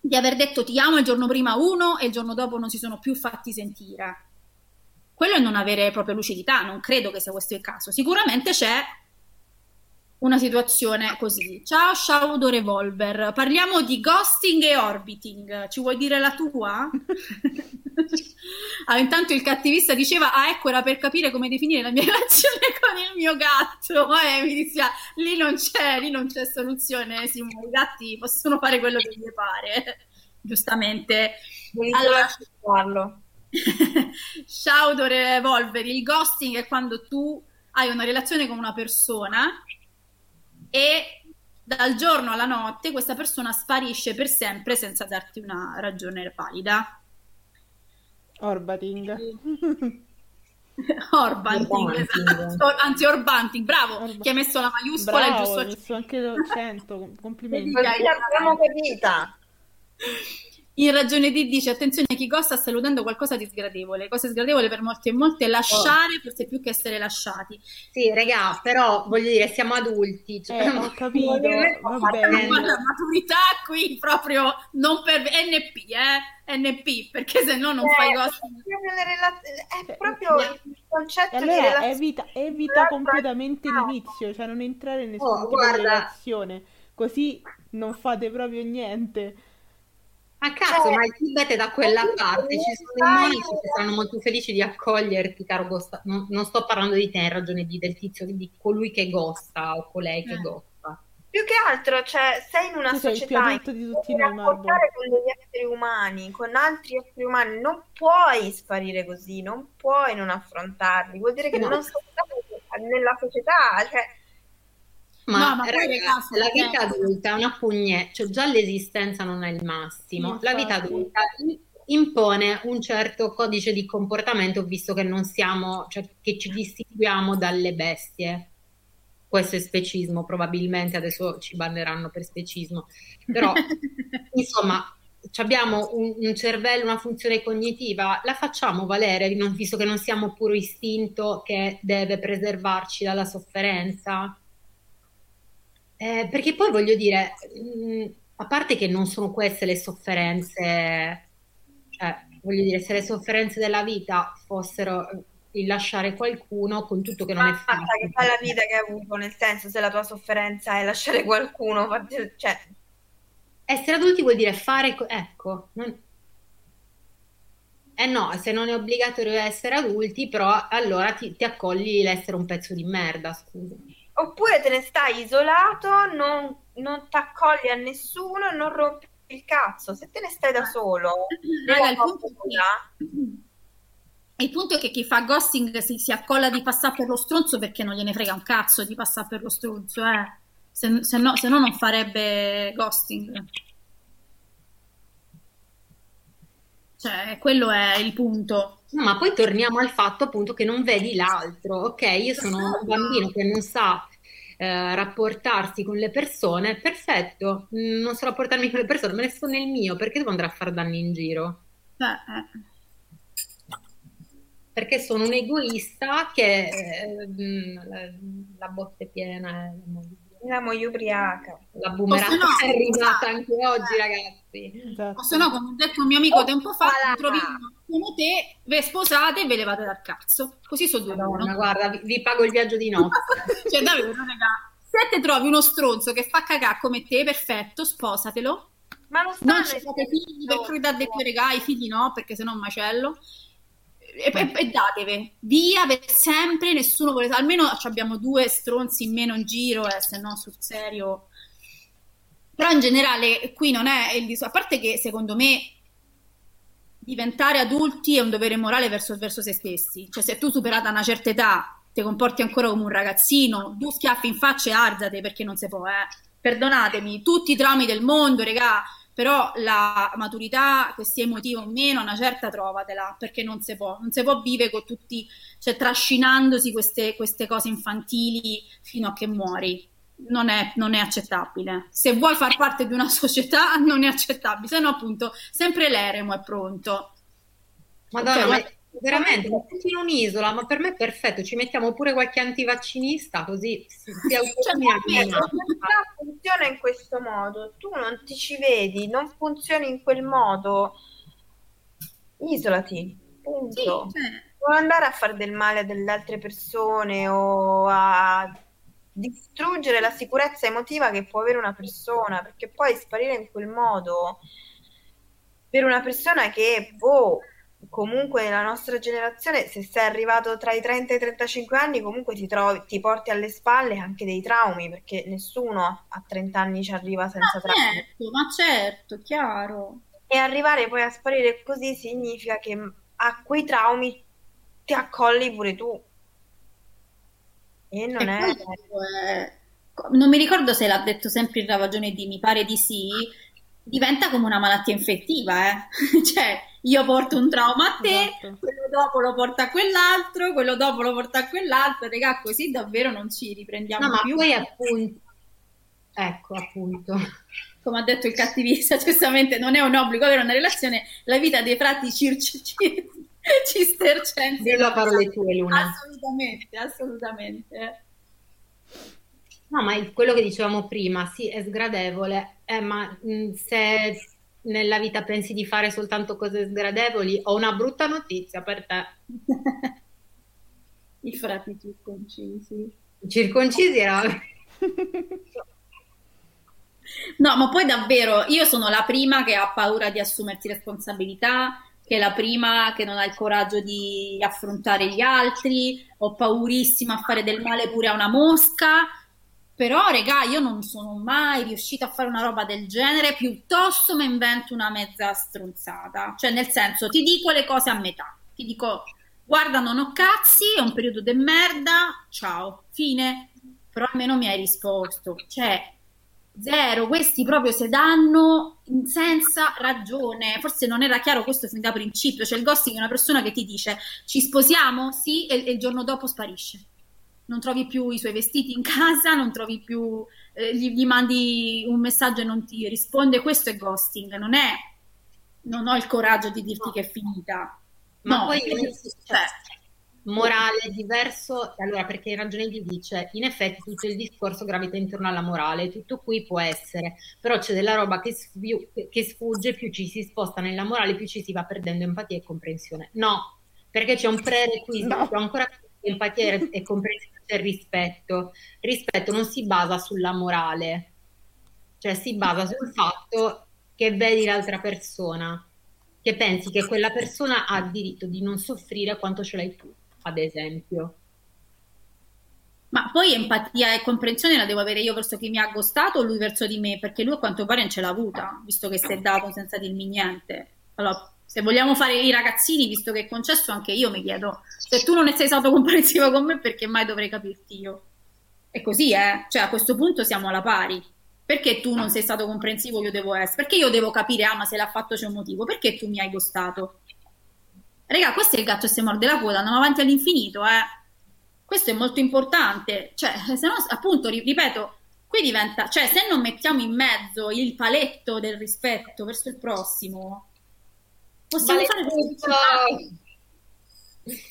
di aver detto ti amo il giorno prima uno e il giorno dopo non si sono più fatti sentire. Quello è non avere proprio lucidità, non credo che sia questo il caso. Sicuramente c'è una situazione così. Ciao Shadow Revolver, parliamo di ghosting e orbiting. Ci vuoi dire la tua? [laughs] ah, intanto il cattivista diceva: Ah, ecco, era per capire come definire la mia [laughs] relazione con il mio gatto. Eh, mi dispiace, lì non c'è, lì non c'è soluzione. Simone. I gatti possono fare quello che gli pare, [laughs] giustamente. allora, farlo. Shadow Revolver, il ghosting è quando tu hai una relazione con una persona e dal giorno alla notte questa persona sparisce per sempre senza darti una ragione valida. Orbating. [laughs] Orbanting, esatto. Anzi, Orbanting, bravo, Orba- che ha messo la maiuscola Bravo, giusto hai messo anche l'accento, complimenti. Vedi? Così l'abbiamo capita. In ragione di dice attenzione chi gosta sta eludendo qualcosa di sgradevole. Cose sgradevole per molti e molte è lasciare forse più che essere lasciati. Sì, regà, però voglio dire, siamo adulti. cioè, Eh, ho capito, va [laughs] Guarda, bene. maturità qui proprio non per NP, eh? NP, perché se no non fai Eh, proprio le rela- È Cioè, proprio il concetto E di allora relazione. evita, evita completamente l'inizio, cioè non entrare in nessun Oh, tipo di guarda. relazione, così non fate proprio niente. Ma cazzo, Cioè, ma il Tibet è da quella parte, ci sono i monaci che saranno molto felici di accoglierti, caro Gosta. Non, non sto parlando di te in ragione di, del tizio, di colui che gosta o colei che Eh. gosta. Più che altro, cioè, sei in una Tu società adulto di in tutti cui noi, rapportare con degli esseri umani, con altri esseri umani, non puoi sparire così, non puoi non affrontarli. Vuol dire che No. non sei stato nella società, cioè, Ma, No, ma ragazzi, ragazzi, la vita adulta è una pugne, cioè già l'esistenza non è il massimo. Sì, La vita infatti. adulta impone un certo codice di comportamento, visto che non siamo, cioè che ci distinguiamo dalle bestie. Questo è specismo, probabilmente adesso ci banneranno per specismo. Però, [laughs] insomma, abbiamo un, un cervello, una funzione cognitiva, la facciamo valere, non- visto che non siamo puro istinto che deve preservarci dalla sofferenza. Eh, perché poi voglio dire, mh, a parte che non sono queste le sofferenze, cioè, voglio dire, se le sofferenze della vita fossero il lasciare qualcuno con tutto che non è basta che fai la vita che hai avuto, nel senso, se la tua sofferenza è lasciare qualcuno, cioè, Essere adulti vuol dire fare, co- ecco, non- eh no, se non è obbligatorio essere adulti, però allora ti, ti accogli l'essere un pezzo di merda, scusa. Oppure te ne stai isolato, non, non ti accogli a nessuno non rompi il cazzo. Se te ne stai da solo, Raga, il punto che- il punto è che chi fa ghosting si, si accolla di passare per lo stronzo perché non gliene frega un cazzo di passare per lo stronzo, eh. Se, se no, se no non farebbe ghosting. Cioè, quello è il punto. No, ma poi torniamo al fatto appunto che non vedi l'altro, ok? Io sono un bambino che non sa eh, rapportarsi con le persone, perfetto, Mm, non so rapportarmi con le persone, me ne sto nel mio, perché devo andare a fare danni in giro? Eh. Perché sono un egoista che eh, mm, la, la botte piena, eh, la moglie ubriaca. la boomerang no- è arrivata anche oggi, ragazzi. Esatto. O se no, come ha detto un mio amico tempo fa, Oppala! trovi uno come te, ve sposate e ve levate dal cazzo. Così sono due Madonna, uno. guarda, vi, vi pago il viaggio di notte. [laughs] Cioè, davvero, raga, se te trovi uno stronzo che fa cagà come te, perfetto, sposatelo. Ma non Non ci fate figli per i carità dei tuoi regali, i figli no, perché sennò è un macello. E, e, e datevi via per sempre, nessuno vuole, almeno abbiamo due stronzi in meno in giro, eh, se no sul serio. Però in generale qui non è il discorso, a parte che secondo me diventare adulti è un dovere morale verso, verso se stessi, cioè se tu superata una certa età ti comporti ancora come un ragazzino, due schiaffi in faccia e arzate perché non si può, eh. Perdonatemi, tutti i traumi del mondo, regà, però la maturità, che sia emotiva o meno, una certa trovatela, perché non si può, non si può vivere con tutti, cioè trascinandosi queste, queste cose infantili fino a che muori. Non è, non è accettabile. Se vuoi far parte di una [laughs] società, non è accettabile, se no, appunto, sempre l'eremo è pronto. Madonna, Ok, ma veramente, in un'isola, ma per me è perfetto, ci mettiamo pure qualche antivaccinista così si, si autonomia Cioè, società funziona in questo modo, tu non ti ci vedi, non funzioni in quel modo, isolati, punto. Sì, cioè, Non andare a fare del male a delle altre persone o a distruggere la sicurezza emotiva che può avere una persona, perché poi sparire in quel modo per una persona che, boh, comunque nella nostra generazione, se sei arrivato tra i 30 e i 35 anni, comunque ti trovi, ti porti alle spalle anche dei traumi, perché nessuno a 30 anni ci arriva senza ma traumi. certo, ma certo, chiaro. E arrivare poi a sparire così significa che a quei traumi ti accolli pure tu. E non E è... poi, eh, non mi ricordo se l'ha detto sempre il Ravagione di, mi pare di sì, diventa come una malattia infettiva, eh? [laughs] cioè io porto un trauma a te, Esatto. quello dopo lo porta a quell'altro, quello dopo lo porta a quell'altro, raga, così davvero non ci riprendiamo No, ma più. poi appunto, ecco appunto, Come ha detto il cattivista, [laughs] giustamente non è un obbligo avere una relazione, la vita dei frati circe, cir- cistercensi. dillo a parole tue Luna. Assolutamente, assolutamente. No, ma il- quello che dicevamo prima, sì, è sgradevole, eh, ma mh, se nella vita pensi di fare soltanto cose sgradevoli, ho una brutta notizia per te. [laughs] I frati circoncisi. Circoncisi era... [laughs] No, ma poi davvero, io sono la prima che ha paura di assumersi responsabilità, che è la prima che non ha il coraggio di affrontare gli altri, ho paurissima a fare del male pure a una mosca, però, regà, io non sono mai riuscita a fare una roba del genere, piuttosto mi invento una mezza stronzata, cioè nel senso, ti dico le cose a metà, ti dico, guarda, non ho cazzi, è un periodo de merda, ciao, fine, però almeno mi hai risposto, cioè... Zero, questi proprio se danno senza ragione. Forse non era chiaro questo fin da principio. Cioè, il ghosting è una persona che ti dice ci sposiamo? Sì, e, e il giorno dopo sparisce. Non trovi più i suoi vestiti in casa, non trovi più, eh, gli, gli mandi un messaggio e non ti risponde. Questo è ghosting, non è non ho il coraggio di dirti No. che è finita. Ma No, poi è- cioè, morale diverso, allora perché ragione di dice, in effetti tutto il discorso gravita intorno alla morale, tutto qui può essere, però c'è della roba che, sfiu- che sfugge, più ci si sposta nella morale, più ci si va perdendo empatia e comprensione. No, perché c'è un [laughs] prerequisito, No. ancora più empatia e comprensione il rispetto. Rispetto non si basa sulla morale, cioè si basa sul fatto che vedi l'altra persona, che pensi che quella persona ha diritto di non soffrire quanto ce l'hai tu, ad esempio. Ma poi empatia e comprensione la devo avere io verso chi mi ha aggostato o lui verso di me, perché lui a quanto pare non ce l'ha avuta, visto che si è dato senza dirmi niente. Allora, se vogliamo fare i ragazzini, visto che è concesso, anche io mi chiedo, se tu non sei stato comprensivo con me, perché mai dovrei capirti io? È così, eh? Cioè, a questo punto siamo alla pari. Perché tu non sei stato comprensivo, io devo essere? Perché io devo capire, ah, ma se l'ha fatto c'è un motivo? Perché tu mi hai ghostato? Raga, questo è il gatto e se morde la coda, andiamo avanti all'infinito, eh? Questo è molto importante, cioè, se no, appunto, ri- ripeto, qui diventa, cioè, se non mettiamo in mezzo il paletto del rispetto verso il prossimo, possiamo fare Maledetto! [laughs]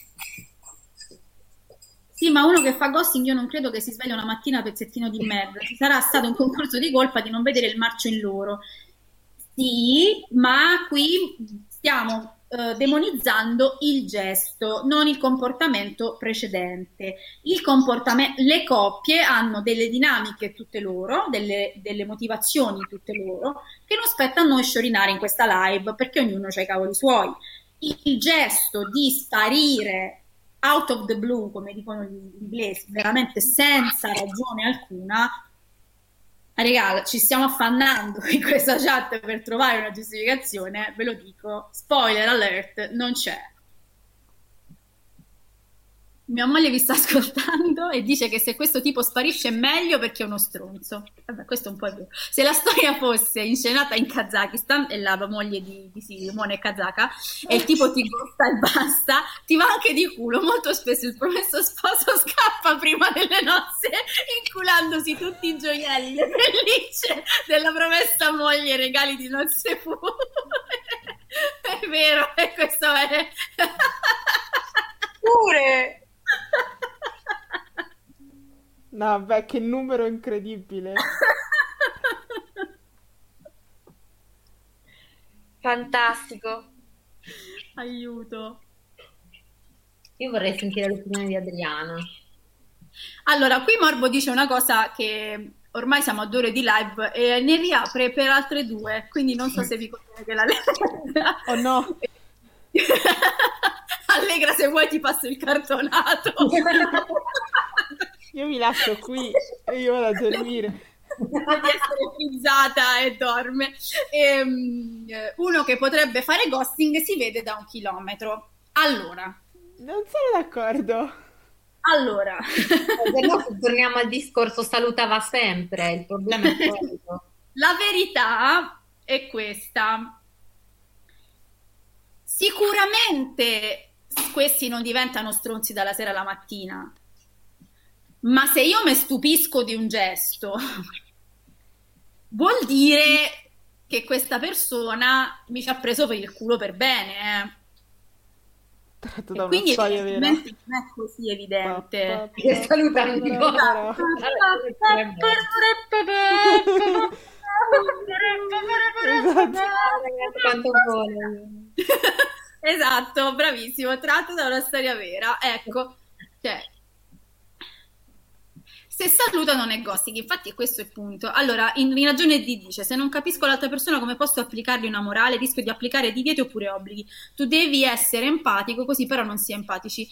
Sì, ma uno che fa ghosting io non credo che si sveglia una mattina pezzettino di merda. Ci sarà stato un concorso di colpa di non vedere il marcio in loro. Sì, ma qui stiamo eh, demonizzando il gesto, non il comportamento precedente. Il comportamento, le coppie hanno delle dinamiche tutte loro, delle, delle motivazioni tutte loro, che non spetta a noi sciorinare in questa live, perché ognuno ha i cavoli suoi. Il gesto di sparire out of the blue, come dicono gli inglesi, veramente senza ragione alcuna, Regala, ci stiamo affannando in questa chat per trovare una giustificazione, ve lo dico, spoiler alert, non c'è. Mia moglie vi sta [laughs] ascoltando e dice che se questo tipo sparisce è meglio perché è uno stronzo. Vabbè, questo è un po' vero. Se la storia fosse inscenata in Kazakistan e la moglie di, di Simone è kazaka e il tipo ti costa e basta, ti va anche di culo. Molto spesso il promesso sposo scappa prima delle nozze inculandosi tutti i gioielli, le pellicce della promessa moglie, regali di nozze future. [laughs] È vero, e questo è... Pure! No, beh, che numero incredibile. Fantastico. Aiuto. Io vorrei sentire l'opinione di Adriana. Allora, qui Morbo dice una cosa che ormai siamo a due ore di live e ne riapre per altre due, quindi non so se vi conviene che la legga. Oh no, [laughs] Allegra, se vuoi ti passo il cartonato. [laughs] io vi lascio qui e io vado a dormire. di essere frizzata e dorme. Ehm, eh, uno che potrebbe fare ghosting si vede da un chilometro. Allora, Non sono d'accordo. allora, Se no, se torniamo al discorso, salutava sempre, il problema è [laughs] quello. la verità è questa. Sicuramente questi non diventano stronzi dalla sera alla mattina, ma se io mi stupisco di un gesto, [laughs] vuol dire che questa persona mi ci ha preso per il culo per bene, eh. E da quindi evidentemente non è così evidente. Che salutano di nuovo. Quanto vuole. [laughs] Esatto, bravissimo, tratto da una storia vera. Ecco, cioè, se saluta non è ghosting, infatti questo è il punto. Allora, in, in ragione di dice, se non capisco l'altra persona come posso applicargli una morale, rischio di applicare divieti oppure obblighi. Tu devi essere empatico, così però non si è empatici.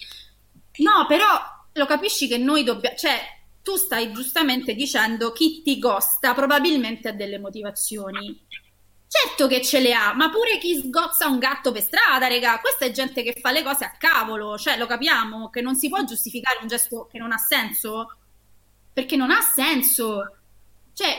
No, però lo capisci che noi dobbiamo, cioè, tu stai giustamente dicendo chi ti ghosta probabilmente ha delle motivazioni. Certo che ce le ha, ma pure chi sgozza un gatto per strada, raga, questa è gente che fa le cose a cavolo, cioè lo capiamo che non si può giustificare un gesto che non ha senso, perché non ha senso. Cioè,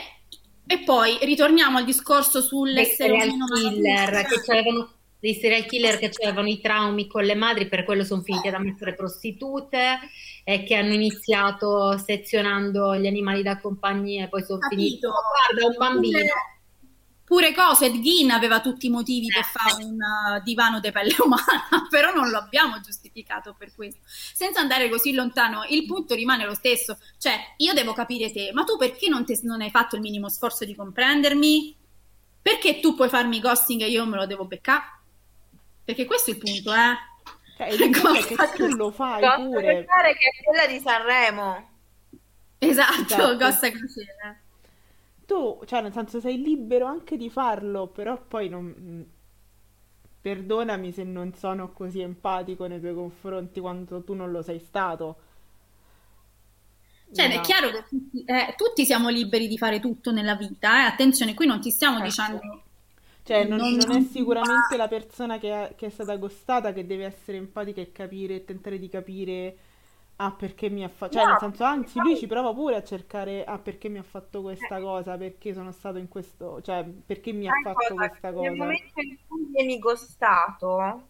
e poi ritorniamo al discorso sull'essere umano killer che avevano dei serial killer che avevano i traumi con le madri, per quello sono finiti ad ammettere prostitute e che hanno iniziato sezionando gli animali da compagnia e poi sono finiti. Capito? "Oh, guarda, un bambino. Pure- cosa, Ed Gein aveva tutti i motivi Eh. per fare un uh, divano di pelle [laughs] umana, però non lo abbiamo giustificato per questo. Senza andare così lontano, il punto rimane lo stesso. Cioè, io devo capire te, ma tu perché non, te- non hai fatto il minimo sforzo di comprendermi? Perché tu puoi farmi ghosting e io me lo devo beccare? Perché questo è il punto, eh? Cioè, il punto è che tu lo fai Cosa pure. pensare che è quella di Sanremo. Esatto, Esatto. Gosta Crociera. Tu, cioè, nel senso, sei libero anche di farlo, però poi non... mm, Perdonami se non sono così empatico nei tuoi confronti quando tu non lo sei stato. Cioè, No. è chiaro che tutti, eh, tutti siamo liberi di fare tutto nella vita, eh? Attenzione, qui non ti stiamo Ecco. dicendo... Cioè, non, Non- non è sicuramente la persona che è, che è stata gostata che deve essere empatica e capire, tentare di capire, ah, perché mi ha fatto... Cioè, No, nel senso, anzi, lui ci prova pure a cercare, ah, perché mi ha fatto questa cosa, perché sono stato in questo... Cioè, perché mi ha Sai fatto cosa? questa Nel cosa. momento in cui vieni ghostato,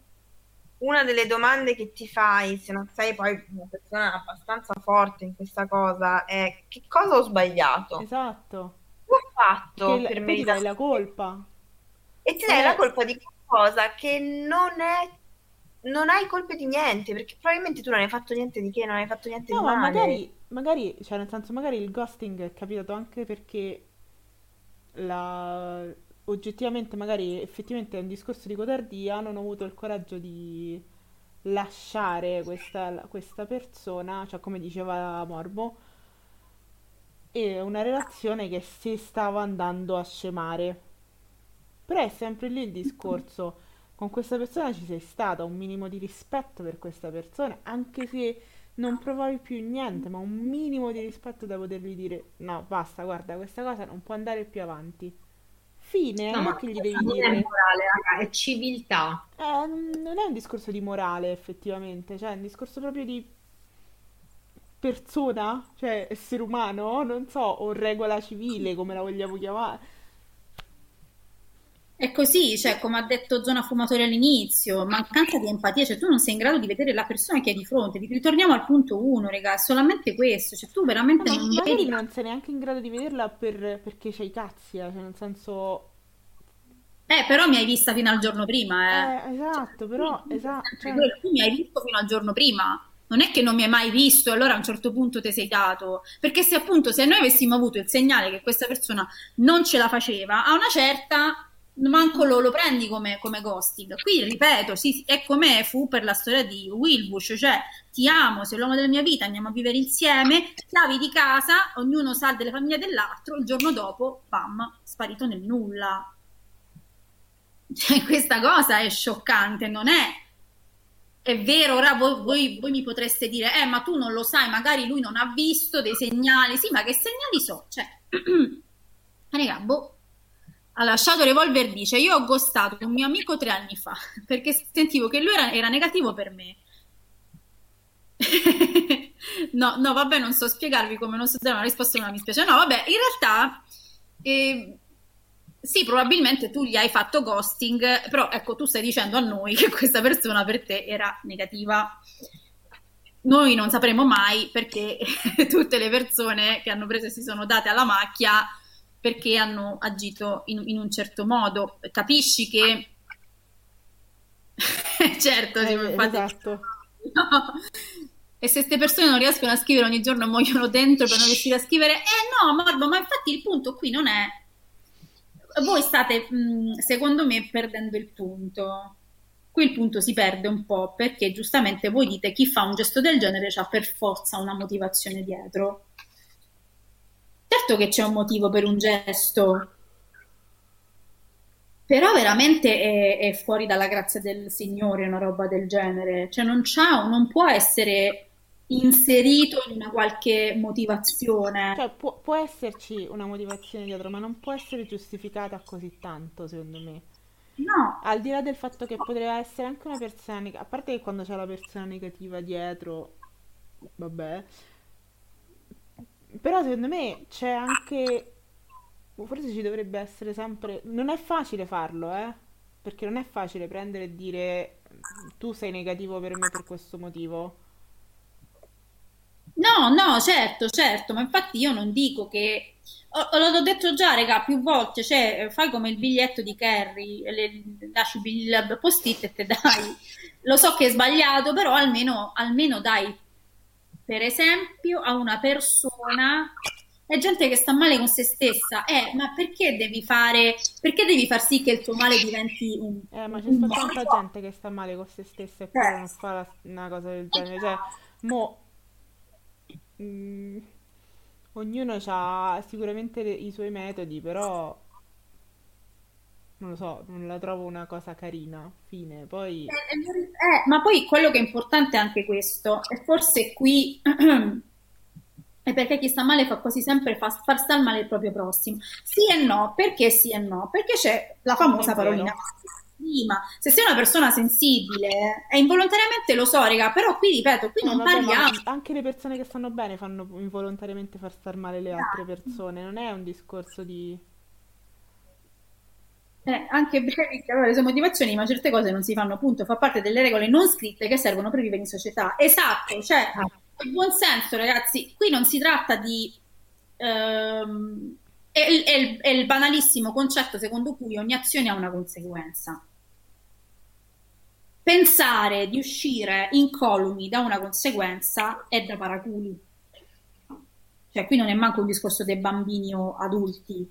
una delle domande che ti fai, se non sei poi una persona abbastanza forte in questa cosa, è che cosa ho sbagliato? Esatto. Che ho fatto Che la- per ti dai la meritare? colpa. E ti dai Eh. la colpa di qualcosa che non è, non hai colpe di niente, perché probabilmente tu non hai fatto niente di che, non hai fatto niente No, di ma male. magari, magari, cioè nel senso, magari il ghosting è capitato anche perché la... oggettivamente, magari effettivamente è un discorso di codardia, non ho avuto il coraggio di lasciare questa, questa persona, cioè come diceva Morbo, e una relazione che si stava andando a scemare. Però è sempre lì il discorso. Con questa persona ci sei stata, un minimo di rispetto per questa persona, anche se non provavi più niente, ma un minimo di rispetto da potergli dire: No, basta, guarda, questa cosa non può andare più avanti. Fine, No, non ma è che gli devi non è dire. morale, raga, è civiltà. Eh, non è un discorso di morale, effettivamente, cioè è un discorso proprio di persona, cioè essere umano, non so, o regola civile, come la vogliamo chiamare. È così, cioè, come ha detto Zona Fumatore all'inizio, mancanza di empatia, cioè tu non sei in grado di vedere la persona che hai di fronte. Ritorniamo al punto uno, raga, è solamente questo, cioè tu veramente No, ma non magari vedi non sei neanche in grado di vederla per- perché c'hai cazzi, eh, cioè nel senso... Eh, però mi hai vista fino al giorno prima, eh. Eh, esatto, però, esatto, Sempre cioè, quello, tu mi hai visto fino al giorno prima. Non è che non mi hai mai visto e allora a un certo punto ti sei dato. Perché se appunto se noi avessimo avuto il segnale che questa persona non ce la faceva, a una certa manco lo, lo prendi come, come ghosting. Qui ripeto, sì, è come fu per la storia di Wilbush, cioè ti amo, sei l'uomo della mia vita, andiamo a vivere insieme, chiavi di casa, ognuno sa delle famiglie dell'altro, il giorno dopo, bam, sparito nel nulla. Cioè, questa cosa è scioccante, non è è vero, ora voi, voi- voi mi potreste dire, eh, ma tu non lo sai, magari lui non ha visto dei segnali. Sì, ma che segnali so? Cioè, [clears throat] raga, boh. Allora, Shadow Revolver dice, io ho ghostato un mio amico tre anni fa, [laughs] perché sentivo che lui era, era negativo per me. [laughs] No, no, vabbè, non so spiegarvi come non so dare una risposta non mi spiace. No, vabbè, in realtà, eh, sì, probabilmente tu gli hai fatto ghosting, però ecco, tu stai dicendo a noi [laughs] che questa persona per te era negativa. Noi non sapremo mai perché tutte le persone che hanno preso e si sono date alla macchia perché hanno agito in, in un certo modo. Capisci che... [laughs] certo, Eh, infatti... esatto. No. E se queste persone non riescono a scrivere ogni giorno muoiono dentro per non riuscire a scrivere, eh no, Morbo, ma infatti il punto qui non è. Voi state, mh, secondo me, perdendo il punto. Qui il punto si perde un po' perché giustamente voi dite chi fa un gesto del genere ha per forza una motivazione dietro. Certo che c'è un motivo per un gesto, però veramente è, è fuori dalla grazia del Signore una roba del genere. Cioè non non può essere inserito in una qualche motivazione. Cioè, può, può esserci una motivazione dietro, ma non può essere giustificata così tanto, secondo me. No, Al di là del fatto che potrebbe essere anche una persona a parte che quando c'è la persona negativa dietro, vabbè. Però secondo me c'è anche, forse ci dovrebbe essere sempre, non è facile farlo, eh? Perché non è facile prendere e dire tu sei negativo per me per questo motivo. No, no, certo, certo, ma infatti io non dico che... ho- L'ho detto già, raga, più volte, cioè fai come il biglietto di le- lasci il post-it e te dai. Lo so che è sbagliato, però almeno, almeno dai, per esempio, a una persona... È gente che sta male con se stessa, eh, ma perché devi fare, perché devi far sì che il tuo male diventi un, Eh, ma c'è un tanta gente che sta male con se stessa e poi non fa la- una cosa del genere. Cioè, mo, mm, ognuno ha sicuramente le- i suoi metodi, però non lo so, non la trovo una cosa carina. Fine. Poi, Eh, ma poi quello che è importante è anche questo, e forse qui [clears throat] è perché chi sta male fa quasi sempre fa, far star male il proprio prossimo. Sì e no, perché sì e no? Perché c'è la famosa È parolina prima. Se sei una persona sensibile, e involontariamente lo so, raga, però qui ripeto, qui eh, non vabbè, parliamo. anche le persone che stanno bene fanno involontariamente far star male le altre persone. Non è un discorso di... Eh, anche che aveva le sue motivazioni, ma certe cose non si fanno, appunto, fa parte delle regole non scritte che servono per vivere in società. Esatto, cioè, il buon senso, ragazzi, qui non si tratta di... ehm, è, il- è è il banalissimo concetto secondo cui ogni azione ha una conseguenza. Pensare di uscire incolumi da una conseguenza è da paraculi. Cioè, qui non è manco un discorso dei bambini o adulti.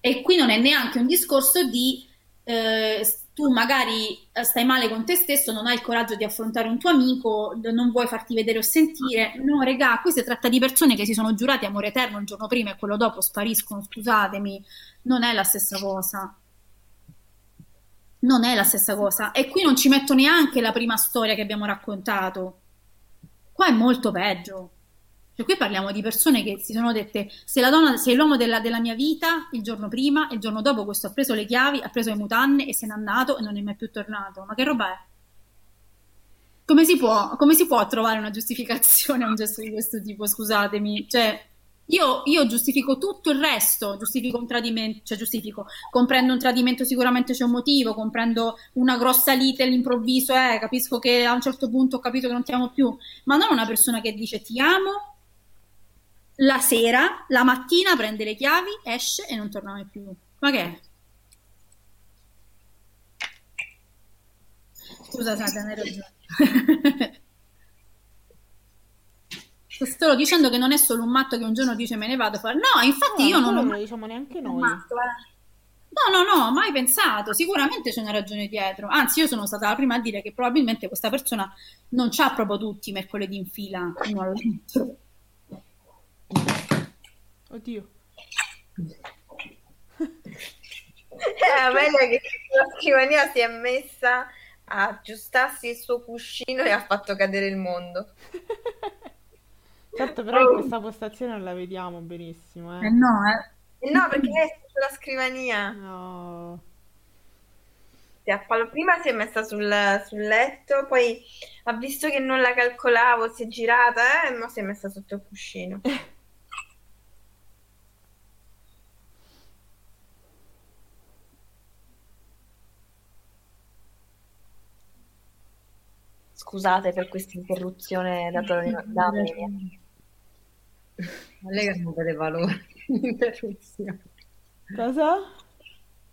E qui non è neanche un discorso di eh, tu magari eh, stai male con te stesso, non hai il coraggio di affrontare un tuo amico, non vuoi farti vedere o sentire. No, regà, qui si tratta di persone che si sono giurate amore eterno il giorno prima e quello dopo spariscono, scusatemi, non è la stessa cosa. Non è la stessa cosa. E qui non ci metto neanche la prima storia che abbiamo raccontato. Qua è molto peggio. Cioè, qui parliamo di persone che si sono dette: se donna, se l'uomo della, della mia vita il giorno prima, il giorno dopo, questo ha preso le chiavi, ha preso le mutanne e se n'è andato e non è mai più tornato. Ma che roba è? Come si può, come si può trovare una giustificazione a un gesto di questo tipo? Scusatemi, cioè, io, io giustifico tutto il resto, giustifico un tradimento, cioè giustifico, comprendo un tradimento sicuramente c'è un motivo, comprendo una grossa lite all'improvviso, eh, capisco che a un certo punto ho capito che non ti amo più, ma non una persona che dice ti amo, la sera, la mattina prende le chiavi, esce e non torna mai più. Ma che è? Scusa, Satana, hai ragione. [laughs] Sto solo dicendo che non è solo un matto che un giorno dice me ne vado a fare. No, infatti No, io non non lo diciamo neanche noi. matto, eh. No, no, no, mai pensato. Sicuramente c'è una ragione dietro. Anzi, io sono stata la prima a dire che probabilmente questa persona non c'ha proprio tutti i mercoledì in fila uno all'altro. Oddio. È Amelia che sulla scrivania si è messa a aggiustarsi il suo cuscino e ha fatto cadere il mondo. Certo, però in questa postazione non la vediamo benissimo, Eh eh. no, eh. E no, perché è sulla scrivania. No. Si è appallo- Prima si è messa sul, sul letto, poi ha visto che non la calcolavo, si è girata, eh, e mo si è messa sotto il cuscino. [laughs] Scusate per questa interruzione data da, da Amelia. Ma lei che non vede valore [laughs] un'interruzione. Cosa?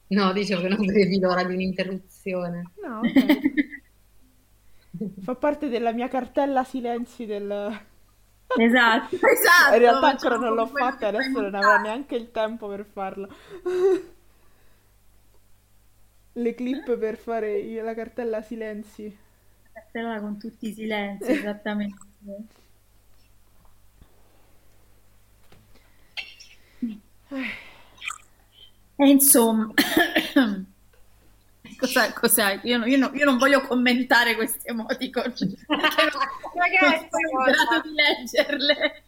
No, dicevo che non vedevi l'ora di un'interruzione. No, [laughs] ok. Fa parte della mia cartella silenzi del... Esatto, [laughs] esatto. In realtà ancora non l'ho fatta, adesso non avrò neanche il tempo per farlo. Le clip per fare la cartella silenzi. Cartella con tutti i silenzi, [laughs] esattamente. E insomma, [coughs] cos'è, cos'è? Io, no- io no- io non voglio commentare questi emoticon, cioè, Ragazzi, sono in grado di leggerle.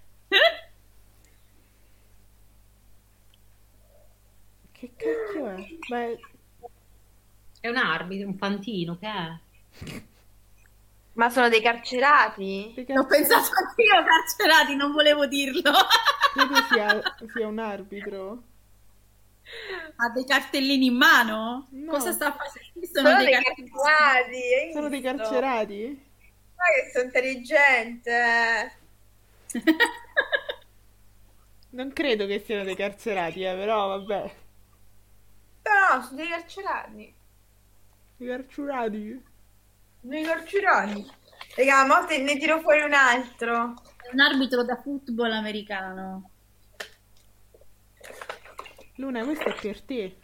Che cacchio è? Beh, È un arbitro, un fantino, che è? [laughs] Ma sono dei carcerati? che L'ho cazzo- pensato anch'io, carcerati, non volevo dirlo. credo sia, [laughs] sia un arbitro. Ha dei cartellini in mano? No. Cosa sta facendo? Sono, Sono dei dei carcerati, Sono dei carcerati? Ma che sono intelligente. [laughs] Non credo che siano dei carcerati, eh, però vabbè. Però sono dei carcerati. I carcerati? Dei carcerati. Raga, ma te ne tiro fuori un altro. È un arbitro da football americano. Luna, questo è per te.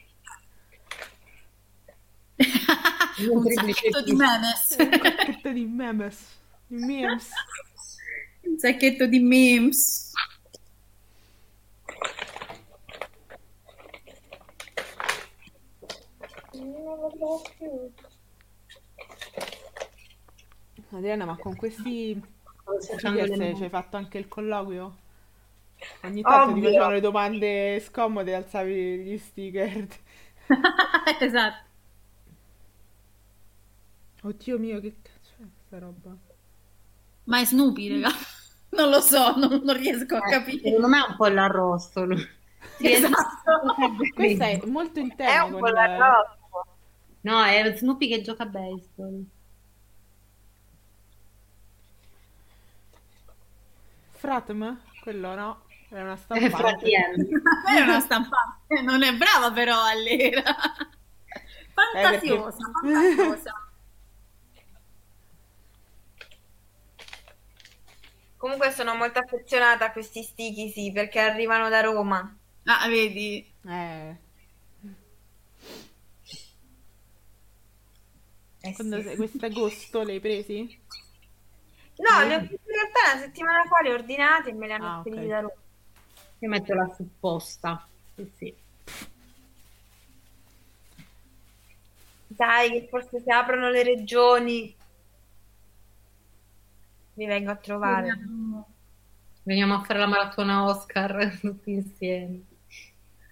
[laughs] un sacchetto di memes. Un pacchetto di memes. Di memes. un sacchetto di memes. Non lo trovo più. Adriana, ma con questi le- ci hai fatto anche il colloquio? Ogni tanto ti Ovvio. facevano le domande scomode e alzavi gli sticker. [laughs] esatto. Oddio mio, che cazzo è questa roba? Ma è Snoopy, raga. [laughs] Non lo so, non, non riesco a Eh, capire. Secondo me è un po' l'arrosto. lui. Sì, Esatto. [laughs] Questa è molto in È un po' l'arrosto. No, è Snoopy che gioca a baseball. Fratm? Quello no, è una [laughs] È stampante. è una stampante, non è brava però Allera. [laughs] Fantasiosa, perché- fantasiosa. Comunque sono molto affezionata a questi sticky, sì, perché arrivano da Roma. Ah, vedi? Eh, Eh quando sì. sei- quest'agosto li hai presi? [laughs] No, li ho in realtà una settimana fa, li ho ordinati e me li hanno Ah, spediti ok. da Roma. Io metto la supposta. Sì, sì. Dai, che forse se aprono le regioni vi vengo a trovare. Veniamo a fare la maratona Oscar [laughs] tutti insieme.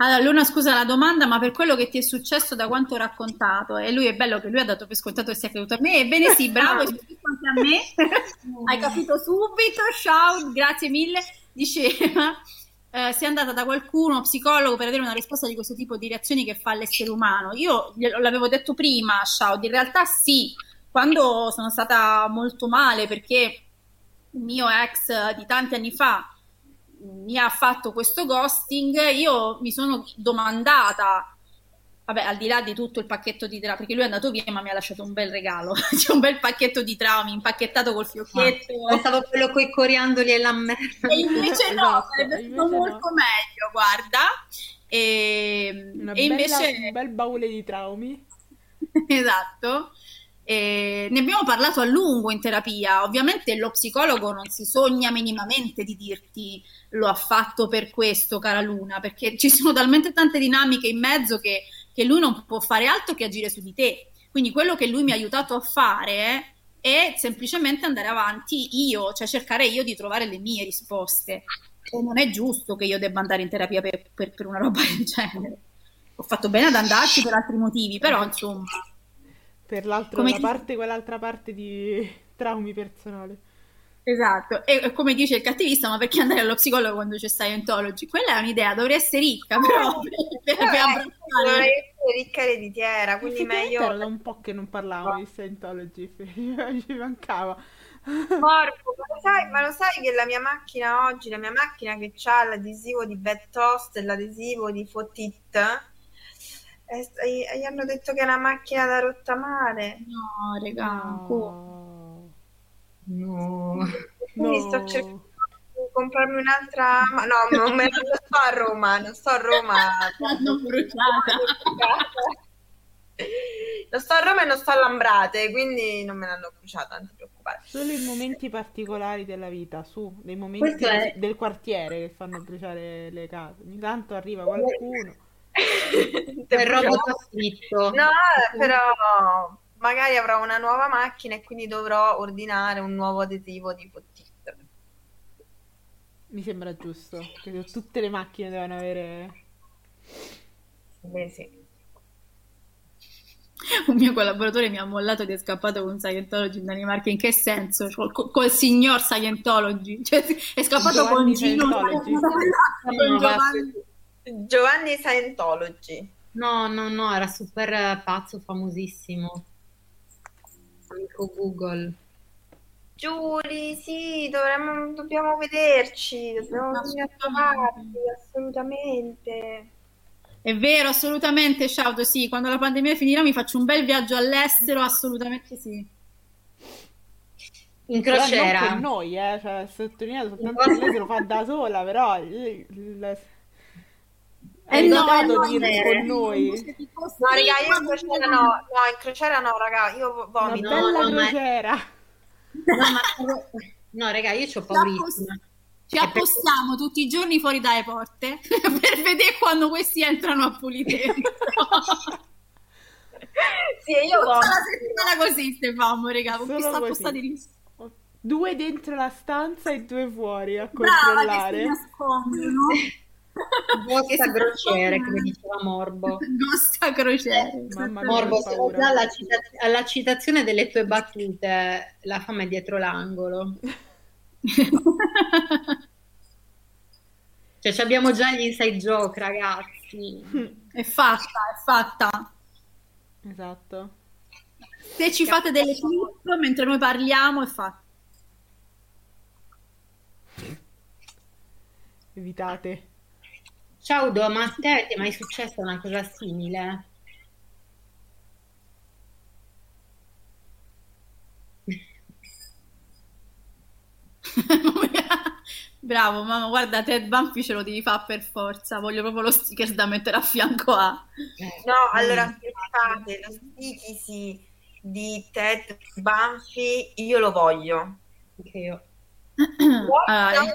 Allora, Luna, scusa la domanda, ma per quello che ti è successo da quanto raccontato, e lui è bello che lui ha dato per scontato che sia creduto a me, ebbene sì, [laughs] bravo, è successo anche a me, hai capito subito, ciao, grazie mille, diceva, eh, sei andata da qualcuno, psicologo, per avere una risposta di questo tipo di reazioni che fa l'essere umano. Io l'avevo detto prima, ciao, in realtà sì, quando sono stata molto male perché il mio ex di tanti anni fa mi ha fatto questo ghosting, io mi sono domandata, vabbè, al di là di tutto il pacchetto di traumi, perché lui è andato via ma mi ha lasciato un bel regalo, [laughs] c'è un bel pacchetto di traumi impacchettato col fiocchetto. Pensavo quello con i coriandoli e la merda. E invece no, Esatto, sarebbe stato invece no. molto meglio, guarda. E, Una e bella- invece... un bel baule di traumi. [laughs] Esatto. E ne abbiamo parlato a lungo in terapia. Ovviamente lo psicologo non si sogna minimamente di dirti lo ha fatto per questo, cara Luna, perché ci sono talmente tante dinamiche in mezzo che, che lui non può fare altro che agire su di te. Quindi quello che lui mi ha aiutato a fare è semplicemente andare avanti io, cioè cercare io di trovare le mie risposte. E non è giusto che io debba andare in terapia per, per- per una roba del genere. Ho fatto bene ad andarci per altri motivi, però insomma. Per l'altro, Come la ti- parte, quell'altra parte di traumi personali. Esatto, e come dice il cattivista, ma perché andare allo psicologo quando c'è Scientology? Quella è un'idea, dovrei essere ricca, però [laughs] per, per Vabbè, abbracciare. dovrei ricca ereditiera, quindi meglio era da un po' che non parlavamo di Scientology, [laughs] ci mancava. Corpo, ma lo sai, ma lo sai che la mia macchina oggi, la mia macchina che ha l'adesivo di Bad Toast e l'adesivo di Fotit, eh, eh, gli hanno detto che è una macchina da rottamare. No, oh. No. No. Quindi sto No. cercando di comprarmi un'altra, ma no, [laughs] non, me- non sto a Roma, non sto a Roma. [laughs] L'hanno bruciata. Non sto a Roma e non sto a Lambrate, quindi non me l'hanno bruciata, non ti preoccupare. Solo in momenti particolari della vita, su, nei momenti è- del quartiere che fanno bruciare le case. Ogni tanto arriva qualcuno. Il robot [laughs] scritto. No, però magari avrò una nuova macchina e quindi dovrò ordinare un nuovo adesivo di Fotit. Mi sembra giusto, che tutte le macchine devono avere... Eh, sì. Un mio collaboratore mi ha mollato ed è scappato con Scientology in Danimarca. In che senso? Col, col- signor Scientology. Cioè, è scappato con Giovanni Gino. Scientology. Con Giovanni. Giovanni Scientology. No, no, no, era super pazzo, famosissimo. Amico Google. Giuli, sì, dovremmo, dobbiamo vederci, dobbiamo venire a trovarti, assolutamente. È vero, assolutamente, Shaudo, sì. Quando la pandemia finirà mi faccio un bel viaggio all'estero, assolutamente sì. In Però non crociera. con noi, eh, cioè, sottolineato soltanto lei se lo fa da sola, però... Eh è no, eh no, di eh, con noi. No, raga, io in crociera no, no, in crociera no, raga, io vo- Una vomito. bella no, crociera. No, ma- no, raga, io ho paurissima. Ci appostiamo tutti i giorni fuori dalle porte [laughs] per vedere quando questi entrano a pulire. [laughs] Sì, io Tutta la vomito. settimana così Stefano, raga, con Solo chi sta così. appostati lì. Due dentro la stanza e due fuori a Brava, che si controllare. nascondono. [laughs] Vostra crociere, come diceva Morbo. [laughs] Nostra crociera. Mamma mia, Morbo, sono già alla, cita- alla citazione delle tue battute, la fama è dietro l'angolo. [laughs] Cioè, ci abbiamo già gli inside joke, ragazzi. È fatta, è fatta. Esatto. Se ci fate delle clip mentre noi parliamo, è fatta. Evitate. Ciao, Do, ma a te ti è mai successa una cosa simile? [laughs] Bravo, mamma, guarda, Ted Banfi ce lo devi fare per forza. Voglio proprio lo sticker da mettere a fianco a. No, allora aspettate, lo sticky di Ted Banfi, io lo voglio. Anche io. Allora.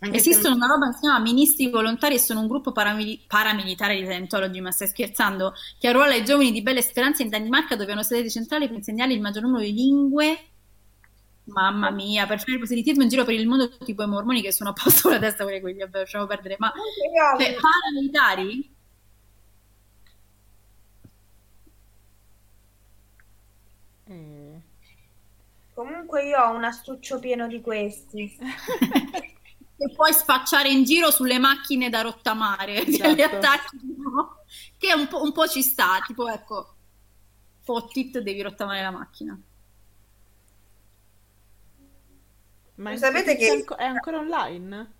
Anche Esistono non- una roba che si chiama Ministri Volontari e sono un gruppo paramili- paramilitare di Scientology, ma stai scherzando? Che arruola i giovani di belle speranze in Danimarca dove hanno sede centrale per insegnargli il maggior numero di lingue. Mamma mia, per fare proselitismo in giro per il mondo tipo i mormoni che sono a posto con la testa con quelli, vabbè, lasciamo perdere. Ma Io- cioè, paramilitari? Eh, Comunque io ho un astuccio pieno di questi. [laughs] E puoi spacciare in giro sulle macchine da rottamare, [laughs] Esatto. li attacchi, no? che un po', un po' ci sta, tipo ecco, fottit, devi rottamare la macchina. Ma Sapete che- è anco- è ancora online?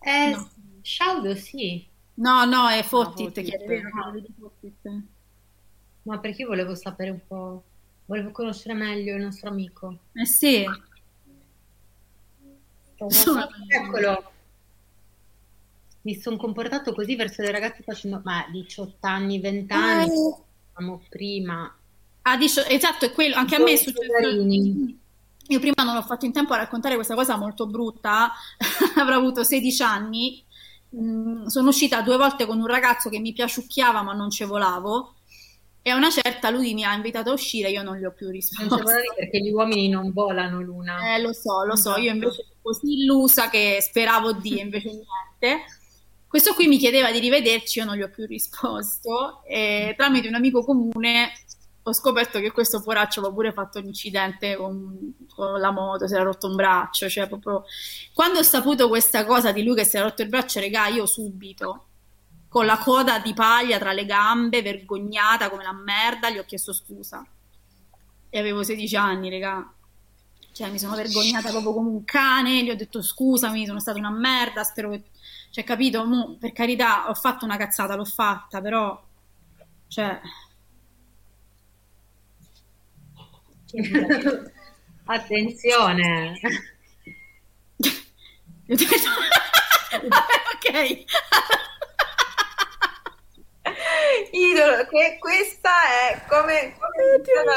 Eh, No. Sciaudo sì, No, no, è fottit, che vero, no, Fottit. ma perché io volevo sapere un po', volevo conoscere meglio il nostro amico. Eh sì, [laughs] Eccolo. Mi sono comportato così verso le ragazze facendo, ma 18 anni, 20 anni, Eh, siamo prima. ah, dice- esatto, è quello, anche a me è successo. Io prima non ho fatto in tempo a raccontare questa cosa molto brutta, [laughs] avrò avuto 16 anni, Mm, sono uscita due volte con un ragazzo che mi piaciucchiava ma non ci volavo e a una certa lui mi ha invitato a uscire, io non gli ho più Non risposto. c'è voglia perché gli uomini non volano, Luna. Eh, lo so, lo so, io Esatto. invece sono così illusa che speravo di, [laughs] invece niente. Questo qui mi chiedeva di rivederci, io non gli ho più risposto e tramite un amico comune ho scoperto che questo poraccio aveva pure fatto un incidente con, con la moto, si era rotto un braccio, cioè proprio... Quando ho saputo questa cosa di lui che si era rotto il braccio, regà, io subito, con la coda di paglia tra le gambe, vergognata come la merda, gli ho chiesto scusa. E avevo 16 anni, regà. Cioè, mi sono vergognata proprio come un cane, gli ho detto scusami, sono stata una merda, spero che... Cioè, capito? Mo, per carità, ho fatto una cazzata, l'ho fatta, però... Cioè... [laughs] Attenzione. [laughs] ok. Idolo, que- questa è come, come Oddio, sono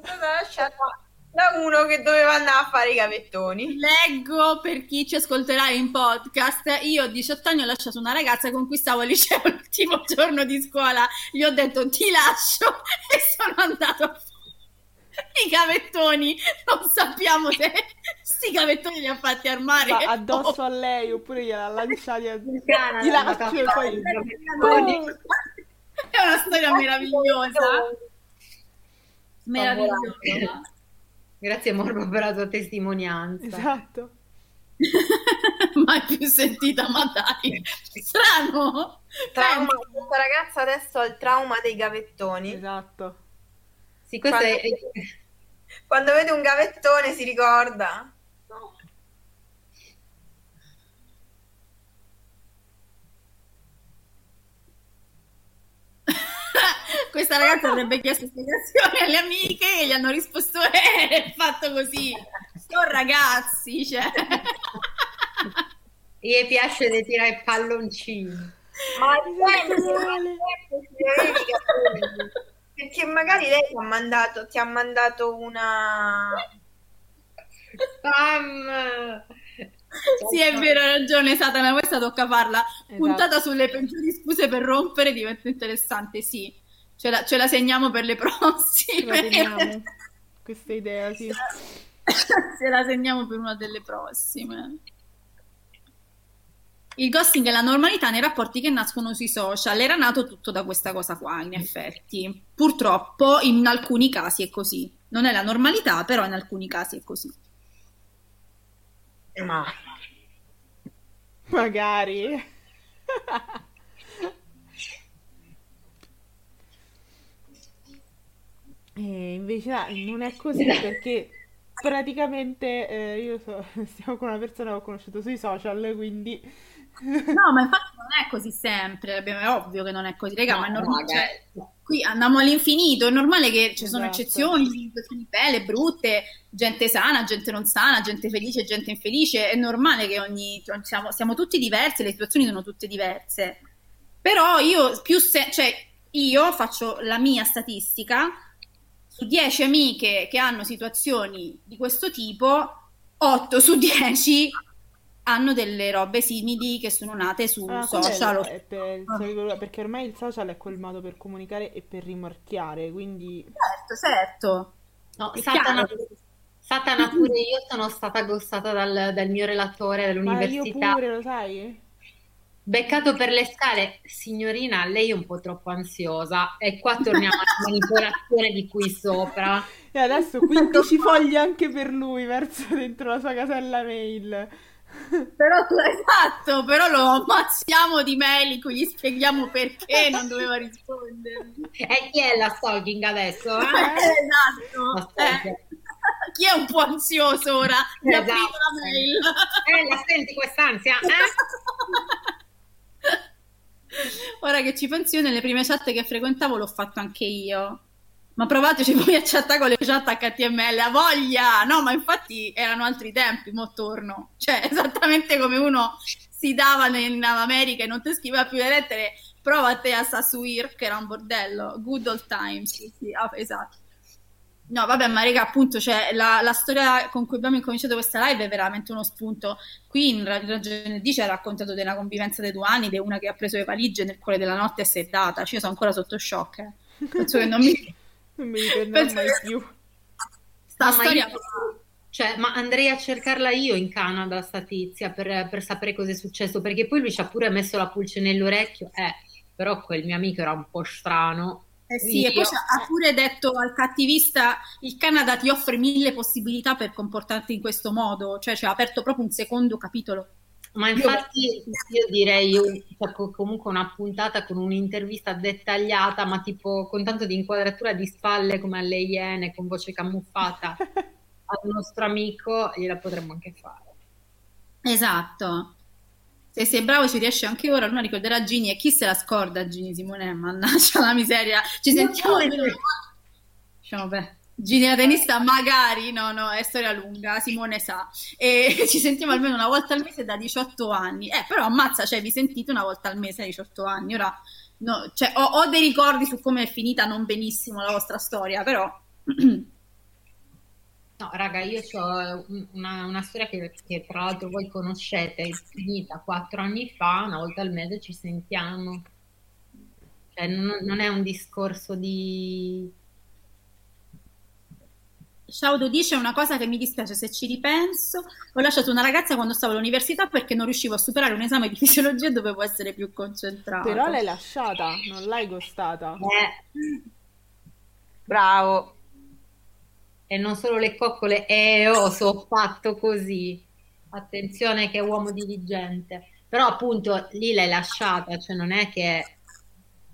mi sento da uno che doveva andare a fare i gavettoni. Leggo per chi ci ascolterà in podcast. Io a 18 anni ho lasciato una ragazza con cui stavo al liceo l'ultimo giorno di scuola. Gli ho detto ti lascio [laughs] e sono andato a fare i gavettoni. Non sappiamo se sti gavettoni li ha fatti armare. Ma addosso a lei oppure gliela lanciati a... L'ha laccio e poi... È una storia meravigliosa. Meravigliosa. Grazie Morbo per la tua testimonianza. Esatto. [laughs] Mai più sentita, ma dai, strano. Trauma, questa ragazza adesso ha il trauma dei gavettoni. Esatto. Sì, questo è... Quando vede un gavettone si ricorda. Questa ragazza avrebbe chiesto spiegazioni alle amiche e gli hanno risposto: Eh, è fatto così. Sono ragazzi, cioè. Gli piace di tirare. Ma uguale. vedi che- perché magari lei ti ha mandato, ti ha mandato una... Pam! Sì, è vero, hai ragione, Satana. Questa tocca farla. Esatto. Puntata sulle peggiori scuse per rompere diventa interessante. Sì, ce la, ce la segniamo per le [laughs] Ce prossime. la teniamo. Questa idea, sì. [laughs] Ce la segniamo per una delle prossime. Il ghosting è la normalità nei rapporti che nascono sui social. Era nato tutto da questa cosa qua, in effetti. Purtroppo, in alcuni casi è così. Non è la normalità, però in alcuni casi è così. Ma... Magari. [laughs] E invece ah, non è così [laughs] perché praticamente eh, io so- [laughs] stiamo con una persona che ho conosciuto sui social, quindi No, ma infatti non è così sempre. È ovvio che non è così, raga, No, ma è normale. cioè, qui andiamo all'infinito. È normale che ci sono Esatto. eccezioni, situazioni belle, brutte, gente sana, gente non sana, gente felice, gente infelice. È normale che ogni. cioè, siamo, siamo tutti diversi, le situazioni sono tutte diverse. Però io più se, cioè, io faccio la mia statistica su 10 amiche che hanno situazioni di questo tipo, 8 su 10 hanno delle robe simili che sono nate su Ah, social. è per- perché ormai il social è quel modo per comunicare e per rimorchiare, quindi Certo, certo. No, Satana. Satana pure io sono stata ghostata dal, dal mio relatore ma io dell'università. pure, lo sai? Beccato per le scale, signorina, lei è un po' troppo ansiosa. E qua torniamo alla [laughs] manipolazione di qui sopra. E adesso 15 fogli anche per lui verso dentro la sua casella mail. Però tu l'hai fatto, però lo ammazziamo di mail in cui gli spieghiamo perché non doveva rispondere. E chi è la stalking adesso? eh? [laughs] esatto. Eh. Chi è un po' ansioso ora? Esatto. la mail. Eh, la senti quest'ansia? Eh? [laughs] Ora che ci penso io, nelle prime chat che frequentavo l'ho fatto anche io. Ma provateci voi a chattare con le chat HTML, a voglia! No, ma infatti erano altri tempi, mo torno. Cioè, [laughs] esattamente come uno si dava in America e non ti scriveva più le lettere, prova a te a Sassuir, che era un bordello. Good old times, sì, sì, ah, esatto. No, vabbè, ma raga, appunto, cioè, la, la storia con cui abbiamo incominciato questa live è veramente uno spunto. Qui in Ra- Ragione di ci ha raccontato una convivenza dei due anni, di una che ha preso le valigie nel cuore della notte e si è data. Cioè, io sono ancora sotto shock. eh. Penso che non mi... [laughs] Non mi Penso mai che- più. Sta ma storia... io- Cioè, ma andrei a cercarla io in Canada, sta tizia, per, per sapere cosa è successo, perché poi lui ci ha pure messo la pulce nell'orecchio, eh, però quel mio amico era un po' strano. Eh sì, e poi Io- ha pure detto al cattivista, il Canada ti offre mille possibilità per comportarti in questo modo, cioè ci ha aperto proprio un secondo capitolo. Ma infatti io direi cioè, comunque una puntata con un'intervista dettagliata, ma tipo con tanto di inquadratura di spalle come alle iene, con voce camuffata [laughs] al nostro amico, gliela potremmo anche fare. Esatto. Se sei bravo ci riesce anche ora, Luna ricorderà Gini e chi se la scorda Gini Simone, mannaggia la miseria. Ci sentiamo. Diciamo, beh. Gini la tenista magari, no, no, è storia lunga, Simone sa. E [laughs] ci sentiamo almeno una volta al mese da 18 anni. Eh, però ammazza, cioè vi sentite una volta al mese a 18 anni. Ora, no, cioè, ho, ho, dei ricordi su come è finita non benissimo la vostra storia, però... [clears throat] No, raga, io ho una, una storia che, che, tra l'altro voi conoscete, è finita quattro anni fa, una volta al mese ci sentiamo. Cioè, non, non è un discorso di Shaudo dice una cosa che mi dispiace se ci ripenso. Ho lasciato una ragazza quando stavo all'università perché non riuscivo a superare un esame di fisiologia e dovevo essere più concentrata. Però l'hai lasciata, non l'hai gostata. Eh. Bravo. E non solo le coccole, eh, oh, so fatto così. Attenzione che è uomo diligente. Però appunto lì l'hai lasciata, cioè non è che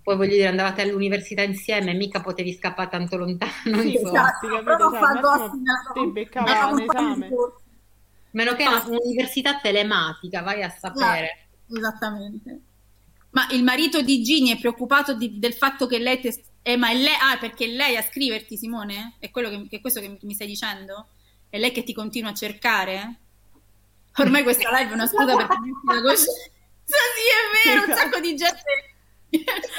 poi voglio dire andavate all'università insieme, mica potevi scappare tanto lontano. Sì, esatto, capito? Ti beccava un esame. Meno che è un'università telematica, vai a sapere. No, esattamente. Ma il marito di Gini è preoccupato di, del fatto che lei... Te... Eh, ma è lei... Ah, perché lei a scriverti, Simone? È, quello che, è questo che mi stai dicendo? È lei che ti continua a cercare? Ormai questa live è una scusa per la cosa. Sì, è vero, un sacco di gente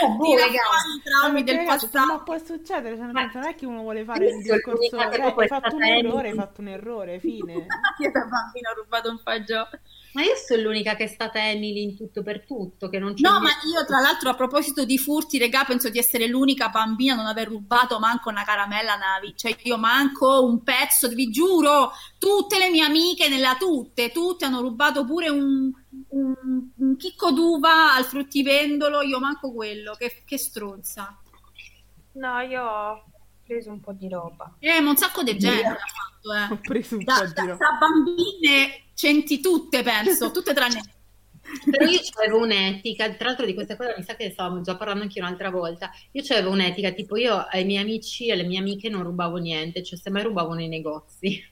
Oh, [laughs] [laughs] boh, i traumi del ragazzi, passato. Ma può succedere, cioè, non è che uno vuole fare il discorso, eh, hai fatto un errore, hai fatto un errore, fine. [laughs] Io da bambina ho rubato un fagiolo. Ma io sono l'unica che è stata Emily in tutto per tutto. Che non c'è no, ma io tra l'altro a proposito di furti, regà, penso di essere l'unica bambina a non aver rubato manco una caramella navi. Cioè io manco un pezzo, vi giuro, tutte le mie amiche, nella tutte, tutte hanno rubato pure un, un, un chicco d'uva al fruttivendolo, io manco quello, che, che stronza. No, io preso un po' di roba. Eh, ma un sacco di gente l'ha fatto, eh. Ho preso un da, po' di roba. Da bambine Senti tutte, penso, tutte tranne. [laughs] Però io avevo un'etica, tra l'altro di questa cosa mi sa che stavamo già parlando anche un'altra volta. Io avevo un'etica, tipo io ai miei amici e alle mie amiche non rubavo niente, cioè semmai rubavo nei negozi.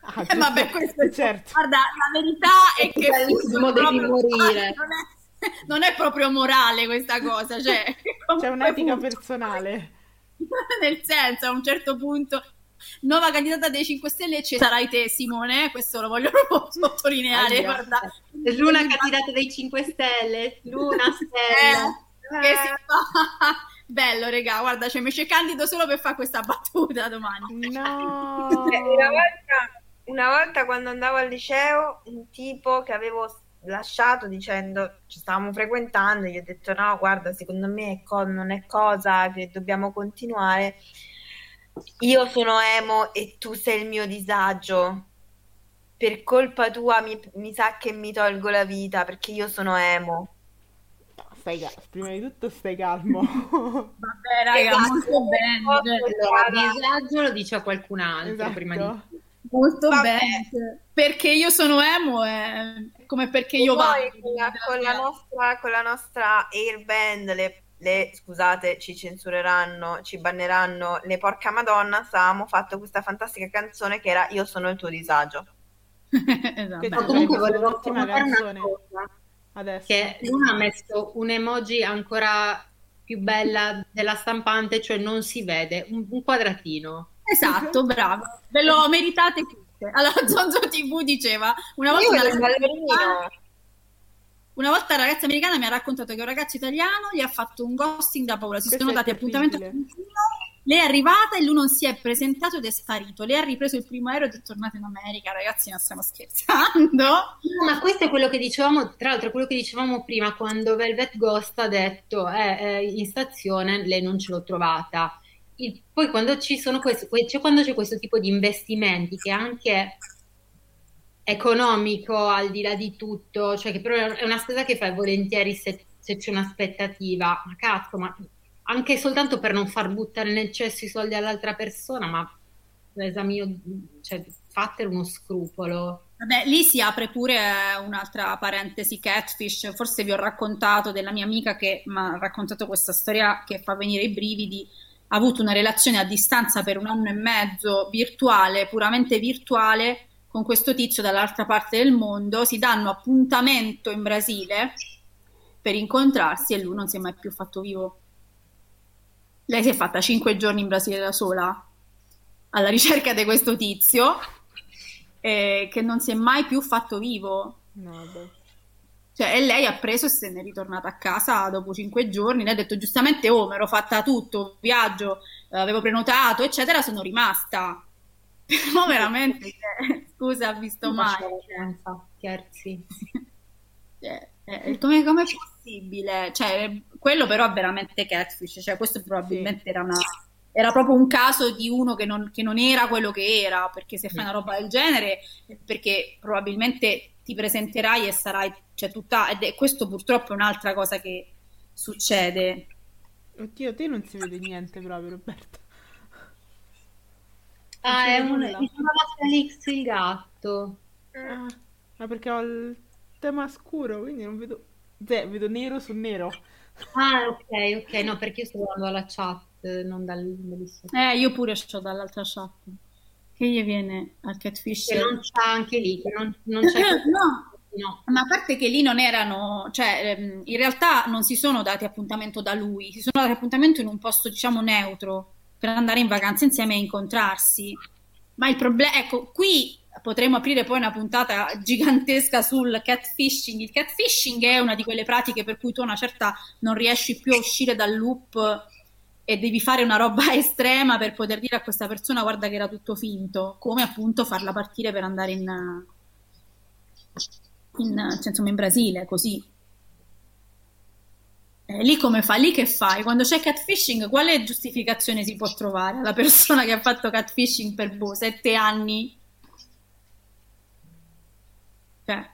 Ah, eh, vabbè, questo è certo. Guarda, la verità è che devi morire. Non è, non è, proprio morale questa cosa, cioè, c'è un'etica personale. [laughs] Nel senso, a un certo punto nuova candidata dei 5 Stelle ci sarai te Simone, questo lo voglio [laughs] sottolineare. Guarda. Luna candidata dei 5 Stelle, Luna [laughs] Stella. Eh, che si fa? Bello, regà, guarda, cioè, mi c'è candido solo per fare questa battuta domani. No! una, volta, una volta quando andavo al liceo, un tipo che avevo lasciato dicendo ci stavamo frequentando, gli ho detto no, guarda, secondo me è co- non è cosa che dobbiamo continuare io sono emo e tu sei il mio disagio. Per colpa tua mi, mi sa che mi tolgo la vita perché io sono emo. Stai cal- prima di tutto stai calmo. [laughs] Vabbè, raga, esatto. molto bene. Allora, disagio lo dice a qualcun altro esatto. prima di Molto Vabbè. bene. Perché io sono emo è come perché io vado. Con la, con, la nostra, con la nostra airband, le le, scusate, ci censureranno, ci banneranno, le porca madonna, stavamo fatto questa fantastica canzone che era Io sono il tuo disagio. [laughs] esatto. Beh, comunque volevo commentare una cosa. Adesso. Che Luna ha messo un emoji ancora più bella della stampante, cioè non si vede, un, un quadratino. Esatto, bravo. Ve lo meritate tutte. Allora, [laughs] Zonzo TV diceva una volta... Una una volta la ragazza americana mi ha raccontato che un ragazzo italiano gli ha fatto un ghosting da paura, si Questo sono dati appuntamento lei è arrivata e lui non si è presentato ed è sparito. Lei ha ripreso il primo aereo ed è tornata in America. Ragazzi, non stiamo scherzando. No, ma questo è quello che dicevamo, tra l'altro, quello che dicevamo prima quando Velvet Ghost ha detto eh, eh, in stazione lei non ce l'ho trovata. Il, poi quando ci sono questo, cioè quando c'è questo tipo di investimenti che anche economico al di là di tutto, cioè che però è una spesa che fai volentieri se, se c'è un'aspettativa, ma cazzo, ma anche soltanto per non far buttare nel cesso i soldi all'altra persona, ma esamino, cioè fatelo uno scrupolo. Vabbè, lì si apre pure un'altra parentesi catfish. Forse vi ho raccontato della mia amica che mi ha raccontato questa storia che fa venire i brividi. Avuto una relazione a distanza per un anno e mezzo virtuale, puramente virtuale, con questo tizio dall'altra parte del mondo. Si danno appuntamento in Brasile per incontrarsi e lui non si è mai più fatto vivo. Lei si è fatta cinque giorni in Brasile da sola alla ricerca di questo tizio eh, che non si è mai più fatto vivo. No. Cioè, e lei ha preso e se n'è ritornata a casa dopo cinque giorni. Lei ha detto giustamente: Oh, mi ero fatta tutto, viaggio, eh, avevo prenotato, eccetera. Sono rimasta. [laughs] Però veramente, cioè, scusa, ha visto Non mai. faccio referenza, Scherzi. [laughs] Cioè, eh, come è possibile? Cioè, quello però è veramente catfish. Cioè, questo probabilmente era una. Era proprio un caso di uno che non, che non era quello che era, perché se fai una roba del genere, perché probabilmente ti presenterai e sarai, cioè tutta, ed è questo purtroppo è un'altra cosa che succede. Oddio, a te non si vede niente proprio, Roberto. Ah, è un, nulla. mi chiamava Felix il gatto. Ah, ma perché ho il tema scuro, quindi non vedo... Cioè, vedo nero su nero. Ah, ok, ok, no, perché io sto guardando dalla chat, non dal bellissimo. Eh, io pure sto dall'altra chat. Che gli viene al catfish? Che non c'è anche lì, che non, non c'è [laughs] No, no. Ma a parte che lì non erano, cioè ehm, in realtà non si sono dati appuntamento da lui, si sono dati appuntamento in un posto diciamo neutro per andare in vacanza insieme e incontrarsi. Ma il problema, ecco, qui potremmo aprire poi una puntata gigantesca sul catfishing. Il catfishing è una di quelle pratiche per cui tu a una certa non riesci più a uscire dal loop e devi fare una roba [laughs] estrema per poter dire a questa persona guarda che era tutto finto, come appunto farla partire per andare in, in, cioè, insomma, in Brasile, così. Eh, lì come fa? Lì che fai? Quando c'è catfishing, quale giustificazione si può trovare alla [laughs] persona che ha fatto catfishing per boh, sette anni? Cioè,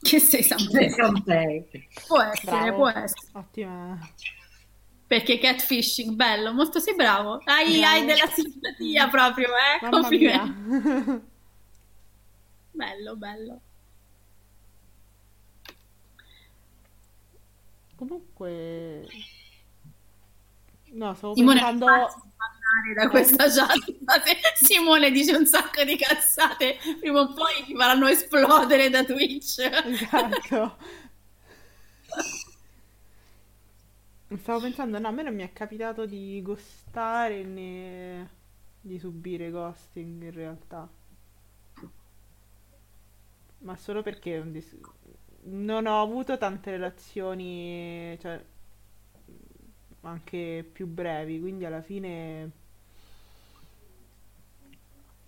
che sei sempre? Può essere, Bravo. può essere. Ottima. Perché catfishing, bello, molto sei bravo. Hai, hai della simpatia proprio, eh? Mamma Complimenti. Bello, bello. Comunque... No, stavo Simone, pensando... da questa chat. Simone dice un sacco di cazzate, prima o poi ti faranno esplodere da Twitch. Esatto. [laughs] Stavo pensando, no, a me non mi è capitato di ghostare né di subire ghosting in realtà. Ma solo perché non ho avuto tante relazioni, cioè, anche più brevi, quindi alla fine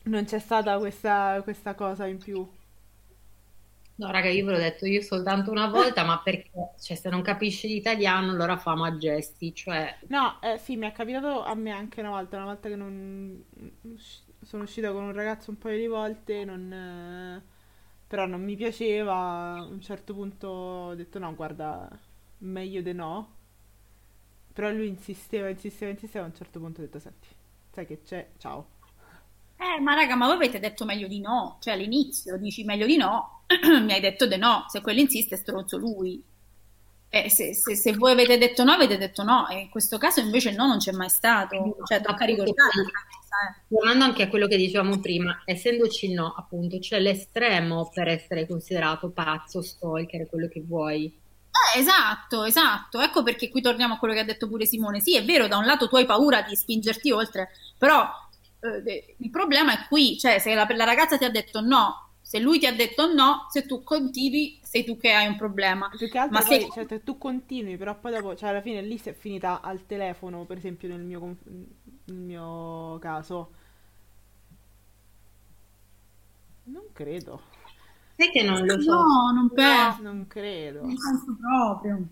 non c'è stata questa, questa cosa in più. No, raga, io ve l'ho detto io soltanto una volta, ma perché, cioè, se non capisci l'italiano, allora famo a gesti, cioè, No, eh, sì, mi è capitato a me anche una volta, una volta che non... sono uscita con un ragazzo un paio di volte, non... però non mi piaceva, a un certo punto ho detto no, guarda, meglio di no, però lui insisteva, insisteva, insisteva, a un certo punto ho detto senti, sai che c'è, ciao. Eh, ma raga, ma voi avete detto meglio di no. Cioè, all'inizio dici meglio di no, [clears throat] mi hai detto di no. Se quello insiste, è stronzo lui. E se, se- se voi avete detto no, avete detto no. E in questo caso invece no non c'è mai stato. Cioè, tocca ricordare eh. tornando anche a quello che dicevamo prima, essendoci il no, appunto, c'è l'estremo per essere considerato pazzo, stalker, quello che vuoi. Eh, esatto, esatto. Ecco perché qui torniamo a quello che ha detto pure Simone. Sì, è vero, da un lato tu hai paura di spingerti oltre, però eh, il problema è qui, cioè se la, la ragazza ti ha detto no, se lui ti ha detto no, se tu continui, sei tu che hai un problema. Più che altro Ma poi, se- cioè, te- tu continui, però poi dopo, cioè alla fine lì si è finita al telefono, per esempio nel mio, nel mio caso. Non credo. Sai che non lo so. No, non penso, Non credo. non penso proprio.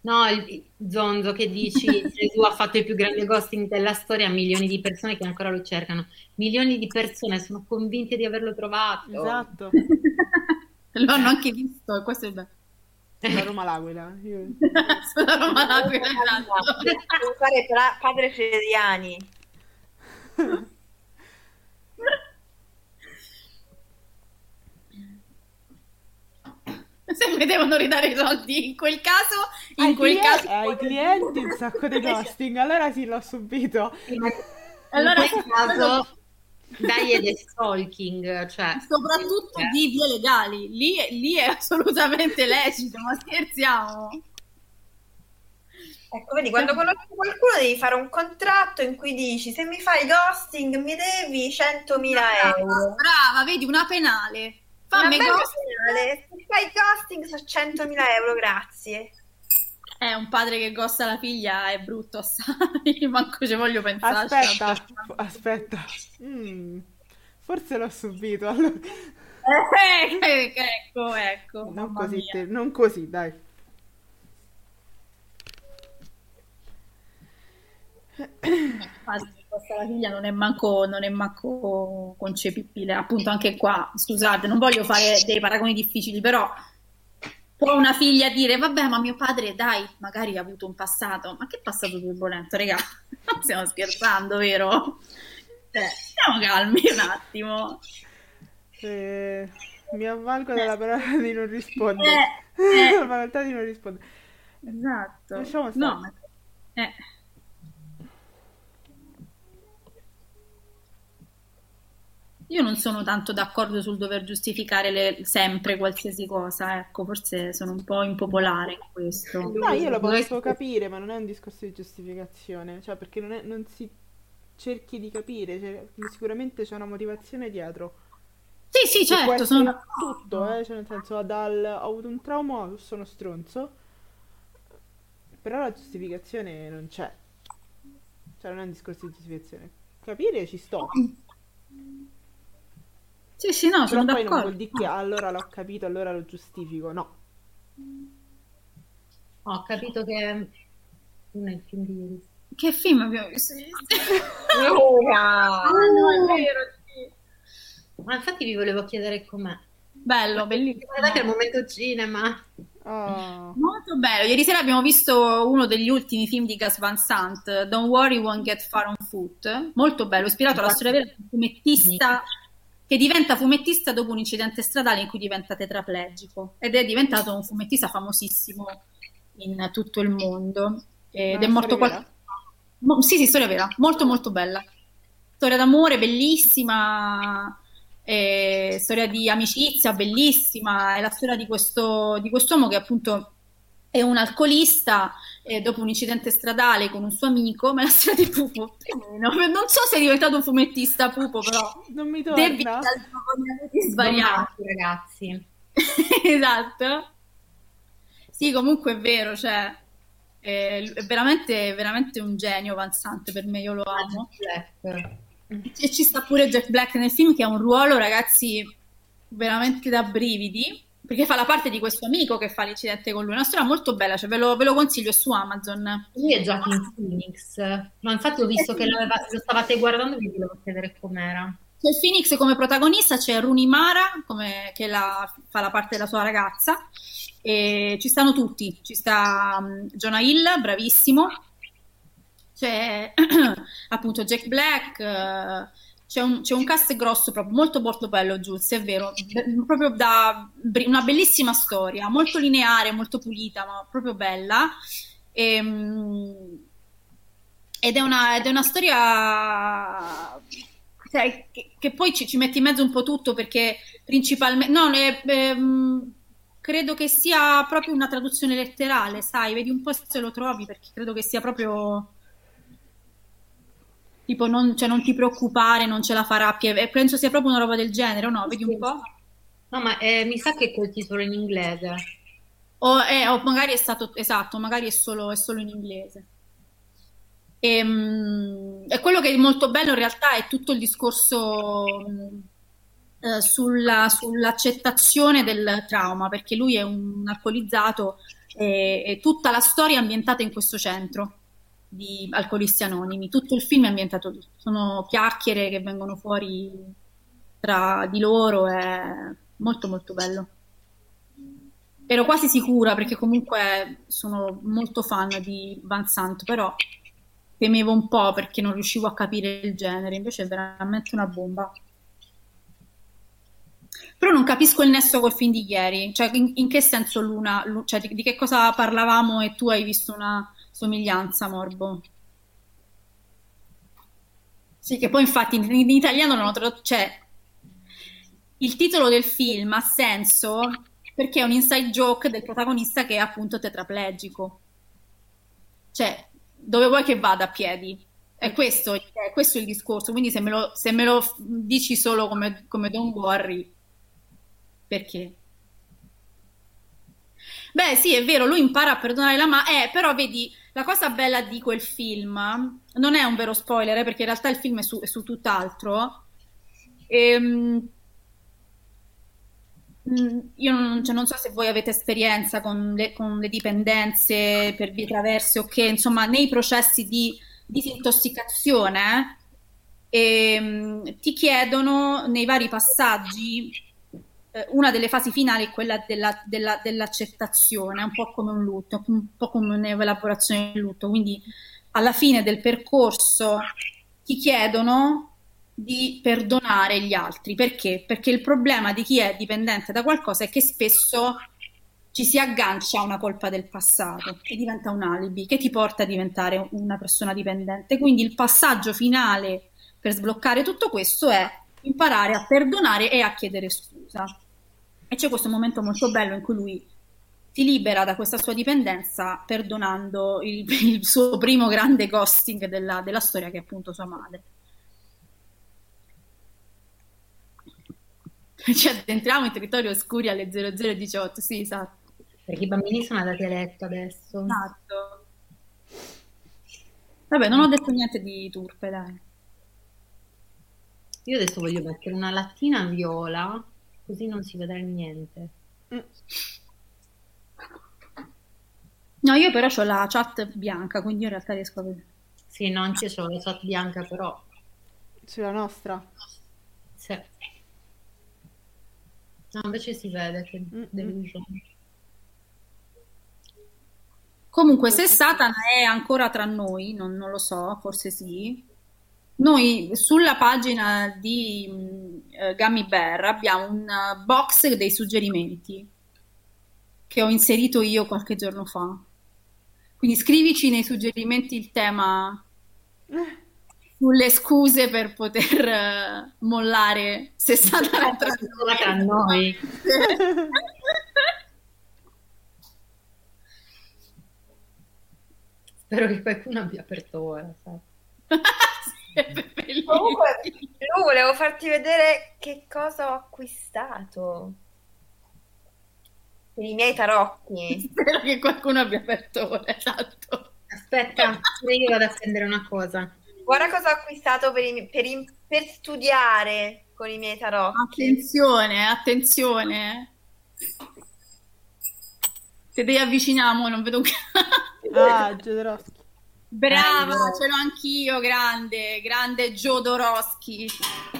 No, il zonzo che dici [laughs] Gesù ha fatto il più grande ghosting della storia a milioni di persone che ancora lo cercano. Milioni di persone sono convinte di averlo trovato. Esatto. [laughs] Lo hanno anche visto, questo è bello. La Roma l'Aquila. Io... [laughs] Sulla Roma l'Aquila, esatto. Padre Frediani. Se mi devono ridare i soldi in quel caso, in ai, quel clien- caso... ai [laughs] clienti un sacco di ghosting, allora sì, l'ho subito. Allora, in quel [laughs] caso dai ed è stalking, cioè soprattutto di vie legali, lì, lì è assolutamente lecito, ma scherziamo. Ecco, vedi, quando conosci qualcuno devi fare un contratto in cui dici se mi fai ghosting mi devi 100.000 euro. Brava, vedi, una penale. Una Fammi ghosting. finale. Se fai ghosting so 100.000 euro, grazie. Eh, un padre che gosta la figlia è brutto [laughs] assai, manco ci voglio pensare. Aspetta, aspetta. Mm, forse l'ho subito. allora. Eh, eh, ecco, ecco. Non così, te- non così, dai. padre che gosta la figlia non è manco, non è manco concepibile. Appunto, anche qua, scusate, non voglio fare dei paragoni difficili, però può una figlia dire, vabbè, ma mio padre, dai, magari ha avuto un passato. Ma che passato turbolento, raga? Non [laughs] stiamo scherzando, vero? Cioè, stiamo calmi un attimo. Eh, mi avvalgo della parola di non rispondere. Eh, eh. [laughs] La volontà di non rispondere. Esatto. Lasciamo stare. No, eh. Io non sono tanto d'accordo sul dover giustificare le- sempre qualsiasi cosa, ecco, forse sono un po' impopolare in questo. No, io lo posso capire, ma non è un discorso di giustificazione, cioè perché non, è- non si cerchi di capire, cioè, sicuramente c'è una motivazione dietro. Sì, sì, certo, sono tutto, eh, cioè nel senso dal ho avuto un trauma, sono stronzo, però la giustificazione non c'è, cioè non è un discorso di giustificazione. Capire ci sto, Sì, sì, no, però sono poi non vuol dire che allora l'ho capito, allora lo giustifico, no. ho capito che non è il film di ieri. Che film abbiamo visto? [laughs] Ora! Ah, no, è vero, sì. Ma infatti vi volevo chiedere com'è. Bello, bellissimo. Guardate il momento cinema. Oh. Molto bello. Ieri sera abbiamo visto uno degli ultimi film di Gus Van Sant, Don't Worry, Won't Get Far on Foot. Molto bello, ispirato alla storia vera di un fumettista che diventa fumettista dopo un incidente stradale in cui diventa tetraplegico ed è diventato un fumettista famosissimo in tutto il mondo. Ed è morto qualche... Mo- Sì, sì, storia vera, molto molto bella. Storia d'amore bellissima, eh, storia di amicizia bellissima, è la storia di questo, di quest'uomo che appunto è un alcolista e dopo un incidente stradale con un suo amico, ma la storia di Pupo, più o meno. Non so se è diventato un fumettista Pupo, però [laughs] Non mi torna? di svariati. Domati, ragazzi. [laughs] Esatto. Sì, comunque è vero, cioè è veramente, veramente un genio Van Sant per me, io lo amo. Black. E ci sta pure Jack Black nel film che ha un ruolo, ragazzi, veramente da brividi, perché fa la parte di questo amico che fa l'incidente con lui. È una storia molto bella, cioè ve lo, ve lo consiglio è su Amazon. Lui è Joaquin Phoenix. No, infatti ho visto che lo, lo stavate guardando e vi volevo chiedere com'era. C'è Phoenix come protagonista, c'è Rooney Mara come- che la- fa la parte della sua ragazza, e ci stanno tutti, ci sta um, Jonah Hill, bravissimo, c'è [clears throat] appunto Jack Black, eh, c'è un, c'è un cast grosso proprio, molto molto bello Jules, è vero, Be- proprio da una bellissima storia, molto lineare, molto pulita, ma proprio bella. Ehm, ed è una, ed è una storia cioè, che, che poi ci, ci metti in mezzo un po' tutto perché principalmente no, è- ehm, credo che sia proprio una traduzione letterale, sai, vedi un po' se lo trovi perché credo che sia proprio tipo non, cioè, non ti preoccupare, non ce la farà, e penso sia proprio una roba del genere, o no? Vedi un po'? No, ma eh, mi sa che è col titolo in inglese. O, eh, o magari è stato esatto, magari è solo, è solo in inglese. Ehm, E, quello che è molto bello in realtà è tutto il discorso mh, eh, sulla- sull'accettazione del trauma, perché lui è un alcolizzato e, e tutta la storia è ambientata in questo centro di alcolisti anonimi. Tutto il film è ambientato lì. Sono chiacchiere che vengono fuori tra di loro, è molto molto bello. ero quasi sicura perché comunque sono molto fan di Van Sant, però temevo un po' perché non riuscivo a capire il genere, invece è veramente una bomba. Però non capisco il nesso col film di ieri, cioè in, in che senso l'una, l'u- cioè di, di che cosa parlavamo e tu hai visto una somiglianza, Morbo? Sì, che poi infatti in, in italiano non ho tradotto, cioè il titolo del film ha senso perché è un inside joke del protagonista che è appunto tetraplegico. Cioè, dove vuoi che vada a piedi? È questo, è questo il discorso, quindi se me lo, se me lo dici solo come, come Don't Worry, perché? Beh, sì, è vero, lui impara a perdonare la mamma, eh, però vedi, la cosa bella di quel film non è un vero spoiler, eh, perché in realtà il film è su, è su tutt'altro. Ehm, mm, io non, cioè, non so se voi avete esperienza con le, con le dipendenze per vie traverse o che, insomma, nei processi di disintossicazione ehm, ti chiedono nei vari passaggi una delle fasi finali è quella della, della, dell'accettazione, un po' come un lutto, un po' come un'elaborazione del lutto. Quindi alla fine del percorso ti chiedono di perdonare gli altri. Perché? Perché il problema di chi è dipendente da qualcosa è che spesso ci si aggancia a una colpa del passato e diventa un alibi che ti porta a diventare una persona dipendente. Quindi il passaggio finale per sbloccare tutto questo è imparare a perdonare e a chiedere scusa. E c'è questo momento molto bello in cui lui si libera da questa sua dipendenza perdonando il, [laughs] il suo primo grande ghosting della, della storia, che è appunto sua madre. Ci addentriamo in territori oscuri alle 0018, sì, esatto. Perché i bambini sono andati a letto adesso. Esatto. Vabbè, non ho detto niente di turpe, dai. Io adesso voglio mettere una lattina viola, così non si vedrà niente. No, io però ho la chat bianca, quindi io in realtà riesco a vedere. Sì, no, anche io ho la chat bianca, però... Sulla nostra. Sì. No, invece si vede che Mm, mm. deluso. Comunque, se Satana è ancora tra noi, non, non lo so, forse sì. Noi sulla pagina di mh, eh, Gummy Bear abbiamo un uh, box dei suggerimenti che ho inserito io qualche giorno fa. Quindi scrivici nei suggerimenti il tema sulle scuse per poter eh, mollare se Satana è tra noi. [laughs] Spero che qualcuno abbia aperto ora. [laughs] Comunque, Lu, volevo farti vedere che cosa ho acquistato. Per i miei tarocchi. [laughs] Spero che qualcuno abbia aperto ora, esatto. Aspetta, io vado a prendere una cosa. Guarda cosa ho acquistato per, i- per i- per studiare con i miei tarocchi. Attenzione, attenzione. Se ti avviciniamo, non vedo un cazzo. Ah, Jodorowsky. Brava, Bello. ce l'ho anch'io, grande, grande Jodorowsky.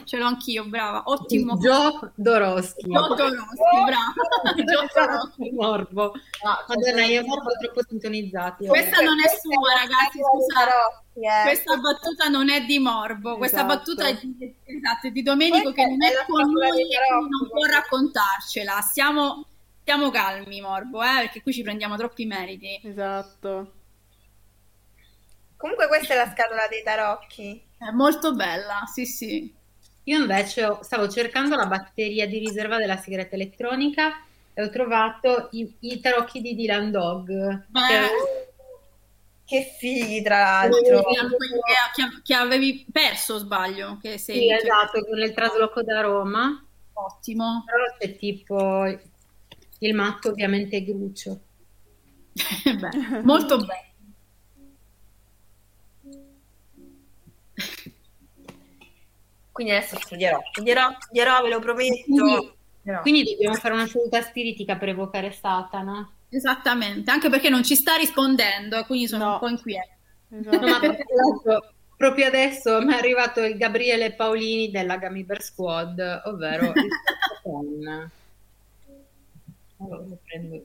Ce l'ho anch'io, brava. Ottimo. Gio Doroschi. Jodorowsky, brava. [laughs] Jodorowsky. Morbo. Madonna, io morbo troppo sintonizzati. Questa non è sua, ragazzi, tarocchi, eh. Questa battuta non è di Morbo, questa Esatto. battuta è di, esatto, è di Domenico che non è con noi e quindi non può raccontarcela. Stiamo, stiamo calmi, Morbo, eh, perché qui ci prendiamo troppi meriti. Esatto. Comunque questa è la scatola dei tarocchi. È molto bella, sì, sì. Io invece stavo cercando la batteria di riserva della sigaretta elettronica e ho trovato i, i tarocchi di Dylan Dog. Beh, Che fighi, tra l'altro. che, che- che avevi perso, sbaglio, che sei Sì, che- esatto, con il trasloco da Roma. ottimo. Però c'è tipo il matto ovviamente gruccio. [laughs] Beh, molto bello. Quindi adesso studierò, studierò, studierò, ve lo prometto. Quindi-. Quindi dobbiamo fare una seduta spiritica per evocare Satana. Esattamente, anche perché non ci sta rispondendo, quindi sono No. un po' inquieta. Esatto. No, l'altro, proprio adesso mi è arrivato il Gabriele Paolini della Gummy Bear Squad, ovvero il. [laughs] Allora, lo prendo.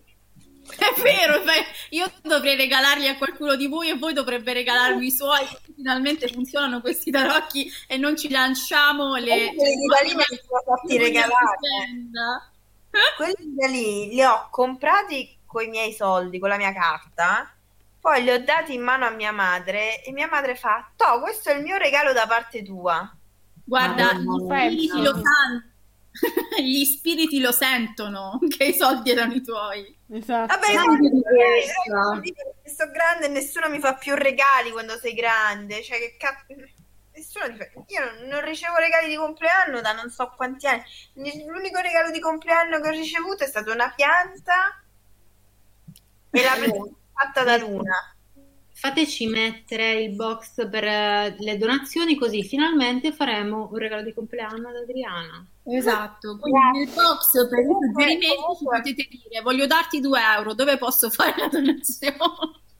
È vero, io dovrei regalarli a qualcuno di voi e voi dovrebbe regalarmi i suoi. Finalmente funzionano questi tarocchi e non ci lanciamo le... Quelli da lì me li sono fatti regalare. Quelli da lì li ho comprati con i miei soldi, con la mia carta. Poi li ho dati in mano a mia madre e mia madre fa: Toh, questo è il mio regalo da parte tua. Guarda, No, no, no. lo sanno. [laughs] Gli spiriti lo sentono [laughs] che i soldi erano i tuoi. Esatto. Vabbè, eh, io che sto grande e nessuno mi fa più regali quando sei grande. Cioè, che cazzo. Nessuno ti fa... Io non, non ricevo regali di compleanno da non so quanti anni. L'unico regalo di compleanno che ho ricevuto è stata una pianta e la [laughs] presa fatta da Luna. Fateci mettere il box per eh, le donazioni, così finalmente faremo un regalo di compleanno ad Adriana. Esatto, quindi nel box per i suggerimenti potete dire voglio darti 2 euro, dove posso fare la donazione?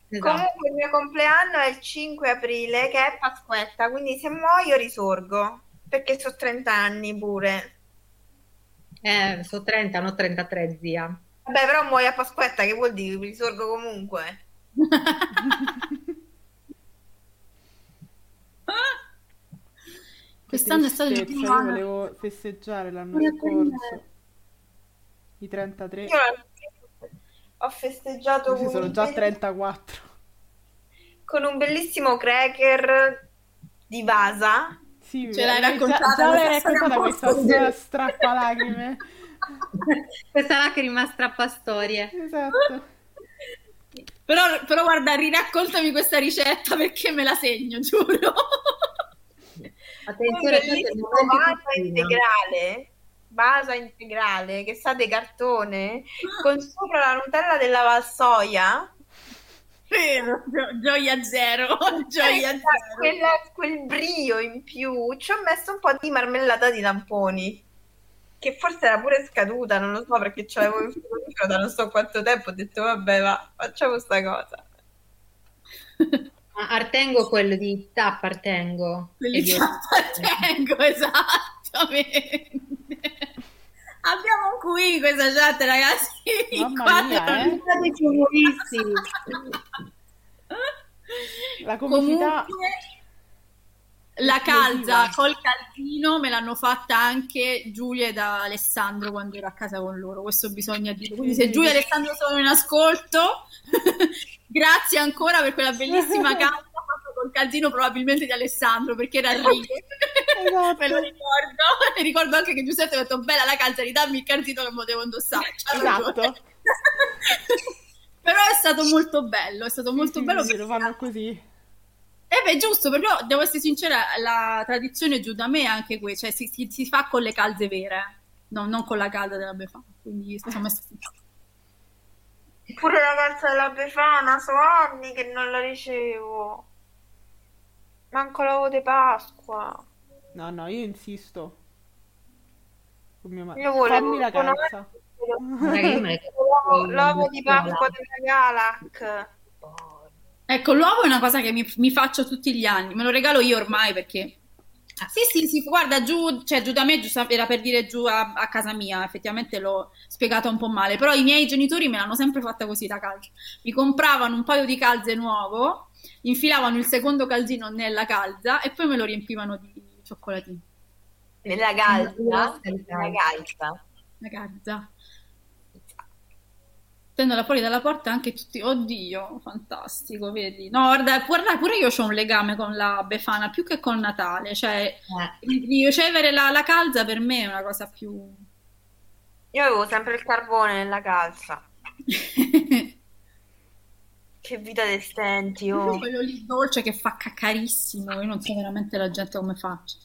Esatto. Comunque il mio compleanno è il 5 aprile, che è Pasquetta, quindi se muoio risorgo, perché so 30 anni pure. Eh, sono 30, no 33, zia. Vabbè, però muoio a Pasquetta, che vuol dire? Risorgo comunque. [laughs] Quest'anno è stato il primo io anno. volevo festeggiare l'anno scorso. I 33. Io ho festeggiato con sono già be- 34. con un bellissimo cracker di Vasa. Sì, Ce l'hai già- raccontata Già, l'hai questa storia raccontata questa sua strappalacrime. [laughs] Questa lacrima strappastorie. Esatto. Però, però guarda, riraccontami questa ricetta perché me la segno, giuro. Attenzione, cucina. integrale. Vaso integrale che sa di cartone con sopra la Nutella della Valsoia. Vero, gioia zero, [laughs] gioia Eh, zero. quella- quel brio in più. Ci ho messo un po' di marmellata di tamponi, che forse era pure scaduta, non lo so perché ce l'avevo in frigorifero da non so quanto tempo. Ho detto, vabbè, va, facciamo sta cosa. [laughs] Ma Artengo quello di Tap Artengo. Quelli di- appartengo, [laughs] esattamente. Abbiamo qui in questa chat, ragazzi. Mamma quattro- mia, eh. La comicità. Comunque, la calza col calzino me l'hanno fatta anche Giulia ed Alessandro quando ero a casa con loro. Questo bisogna dire. Quindi, se Giulia e Alessandro sono in ascolto, [laughs] grazie ancora per quella bellissima [laughs] calza fatta col calzino, probabilmente di Alessandro perché era righe. [laughs] Esatto. Me lo ricordo. E ricordo anche che Giuseppe ha detto: Bella la calza, ridammi il calzino che me lo devo indossare. Esatto. Però è stato molto bello, è stato molto Sì, bello sì, lo perché fanno così. Eh beh, giusto, però devo essere sincera, la tradizione giù da me è anche questa, cioè si, si- si fa con le calze vere, no, non con la calda della Befana, quindi sono messa Pure la calza della Befana, so anni che non la ricevo. Manco l'uovo di Pasqua. No, no, io insisto. Con mio ma- Io volevo Fammi la calza. L'uovo di Pasqua della Galac. Ecco, l'uovo è una cosa che mi, mi faccio tutti gli anni, me lo regalo io ormai perché... Ah, sì, sì, sì, guarda, giù, cioè giù da me, giusto, era per dire giù a, a casa mia, effettivamente l'ho spiegata un po' male, però i miei genitori me l'hanno sempre fatta così la calza. Mi compravano un paio di calze nuovo, infilavano il secondo calzino nella calza e poi me lo riempivano di cioccolatini. Nella calza? Nella calza. La calza. Tendola fuori dalla porta anche tutti. Oddio, fantastico, vedi? No, guarda, guarda, pure io ho un legame con la Befana più che con Natale. Cioè, Eh, di ricevere la, la calza per me è una cosa più. Io avevo sempre il carbone nella calza. [laughs] Che vita dei stenti, oh. Quello lì dolce che fa caccarissimo. Io non so veramente la gente come faccia.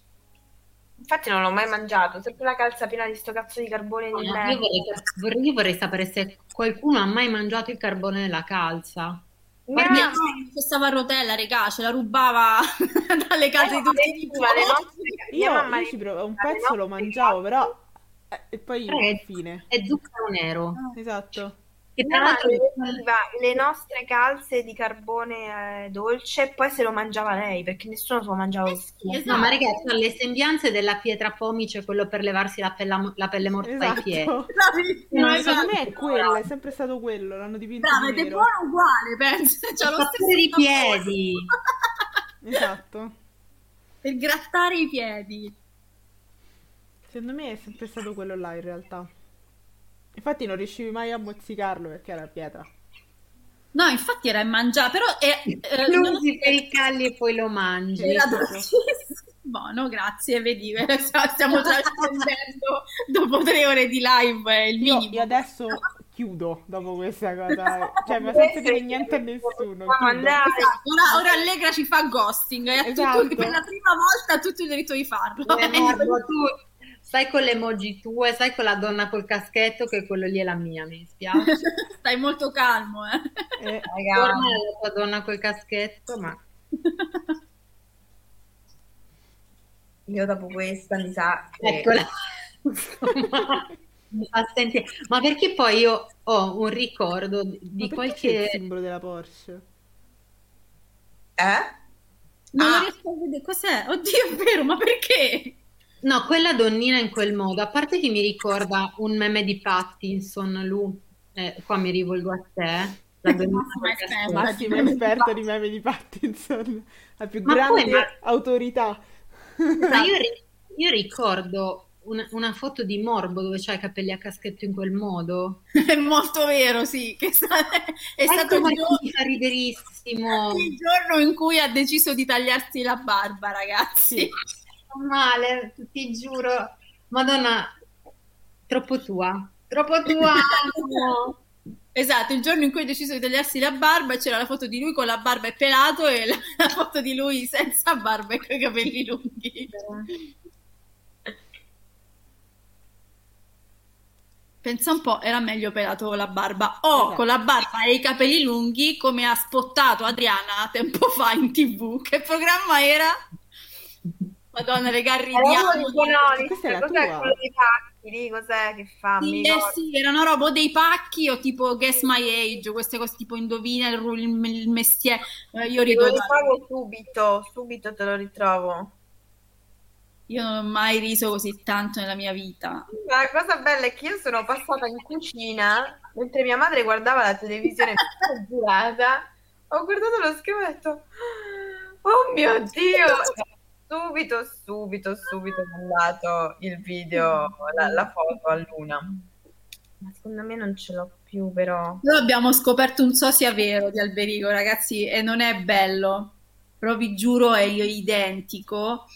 Infatti non l'ho mai mangiato, sempre la calza piena di sto cazzo di carbone di no, io, merda. vorrei, vorrei- io vorrei sapere se qualcuno ha mai mangiato il carbone nella calza. Mia Mia che stava a rotella, regà, ce la rubava [laughs] dalle case di tutti i ma mia Io, mamma io ci provo- un pezzo lo mangiavo, però... eh, e poi Eh, fine. È zucchero nero. Esatto. Che tra l'altro vestiva le nostre calze di carbone eh, dolce e poi se lo mangiava lei perché nessuno se lo mangiava Eh sì, esatto. No, ma ragazzi, ha le sembianze della pietra pomice, quello per levarsi la, pella- la pelle morta ai piedi. Esatto. Bravissimo, No, [laughs] esatto. Secondo me è quello, è sempre stato quello, l'hanno dipinto Brava, di è buono uguale, penso. C'ha lo stesso sapore. piedi. Esatto. per grattare i piedi. Secondo me è sempre stato quello là in realtà. Infatti non riuscivi mai a mozzicarlo perché era pietra. No, infatti era in mangiare, però è, eh, Lo non- usi per i calli e poi lo mangi. era. Buono, grazie, vedi, [laughs] stiamo trascendendo dopo tre ore di live, è il minimo. io adesso chiudo dopo questa cosa. Cioè, ma senza dire niente a nessuno. Esatto, ora, ora Allegra ci fa ghosting e ha tutto- Esatto. per la prima volta ha tutto il diritto di farlo. Eh, Marco, tu stai con le emoji tue, stai con la donna col caschetto, che quello lì è la mia, mi dispiace. [laughs] Stai molto calmo, eh. Eh, Torna la tua donna col caschetto, ma [laughs] io dopo questa mi sa che... eccola. Insomma, [laughs] mi fa sentire. Ma perché poi io ho un ricordo di c'è il qualche... simbolo della Porsche? Eh? Non Ah. riesco a vedere. Cos'è? Oddio, è vero, ma perché? No, quella donnina in quel modo, a parte che mi ricorda un meme di Pattinson, lui, eh, qua mi rivolgo a te, la Massima col esperta. Massimo di meme di esperto di meme di Pattinson, la più Ma grande poi, ma- autorità. Ma io, [laughs] io ricordo una, una foto di Morbo dove c'ha i capelli a caschetto in quel modo. È molto vero, sì. Che sta- è stato Ecco il perché giorno, il giorno in cui ha deciso di tagliarsi la barba, ragazzi. Sì. Male, ti giuro. Madonna, troppo tua. Troppo tua. [laughs] no. Esatto, il giorno in cui ha deciso di tagliarsi la barba c'era la foto di lui con la barba e pelato e la, [laughs] la foto di lui senza barba e con i capelli lunghi. Pensa un po', era meglio pelato con la barba o Esatto. con la barba e i capelli lunghi come ha spottato Adriana tempo fa in tv. Che programma era? Madonna, le Era garridiamo. di Bonolis, Questa è la cos'è tua? quello dei pacchi lì? Cos'è che fa? Sì, eh sì, erano roba dei pacchi o tipo Guess My Age, queste cose tipo indovina il, il, il mestiere. Eh, io rido lo ritrovo subito, subito te lo ritrovo. Io non ho mai riso così tanto nella mia vita. La cosa bella è che io sono passata in cucina mentre mia madre guardava la televisione [laughs] girata. Ho guardato lo schermo e ho detto: Oh mio Dio! Subito, subito, subito mi è andato il video, la, la foto a Luna. Ma secondo me non ce l'ho più, però. Noi abbiamo scoperto un sosia vero di Alberico, ragazzi, e non è bello. Però vi giuro è identico.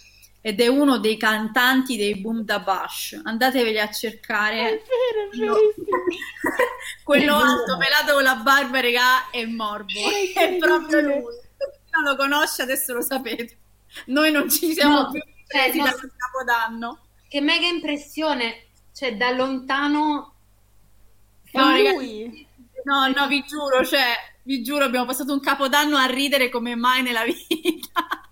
Ed è uno dei cantanti dei Boom da Bash. Andateveli a È cercare. vero, è No. verissimo. [laughs] Quello alto, pelato con la barba, regà, è morbo. È [laughs] proprio lui. Chi non lo conosce, adesso lo sapete. Noi non ci siamo No, più cioè, presi no. da quel capodanno. Che mega impressione. Cioè, da lontano... No, ragazzi. No, no, vi giuro, cioè, vi giuro, abbiamo passato un capodanno a ridere come mai nella vita. [laughs]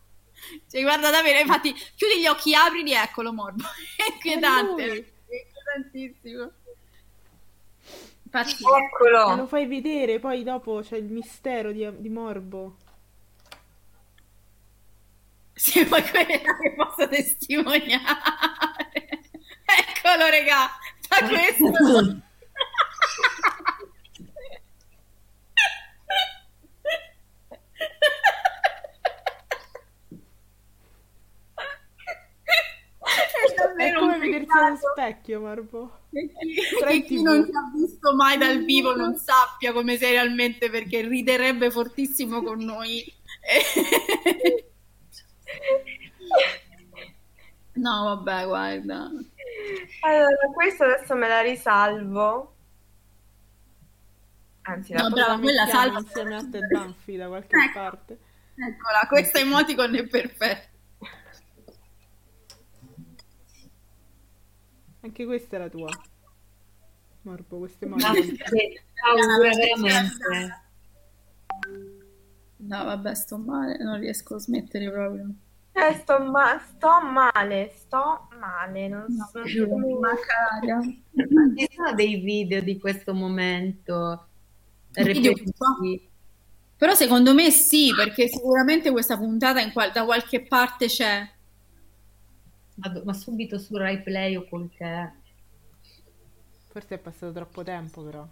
Cioè, guarda davvero, infatti, chiudi gli occhi, aprili, eccolo morbo. [laughs] È inquietante. È inquietantissimo. Infatti, Me lo Eccolo! fai vedere, poi dopo c'è il mistero di, di Morbo. Sì, poi quella che posso testimoniare. [laughs] Eccolo, regà, da questo. È come vedersi allo specchio, chi, Tra che in chi non ti ha visto mai dal vivo non sappia come sei realmente perché riderebbe fortissimo con noi. [laughs] No, vabbè, guarda. Allora, questo adesso me la risalvo. Anzi, la No, brava, quella salva. insieme a Ted Banfi da qualche Ecco. parte. Eccola, questa emoticon è perfetta. Anche questa è la tua. Morbo, queste emoji. che paura, veramente. No, vabbè, sto male, non riesco a smettere proprio. Eh, sto, ma- sto male, sto male. Non No, so giuro, mi manca l'aria. Ci sono dei video di questo momento. Però secondo me sì, perché sicuramente questa puntata in qual- da qualche parte c'è. Ma, ma subito su Rai Play o quel che è. Forse è passato troppo tempo, però.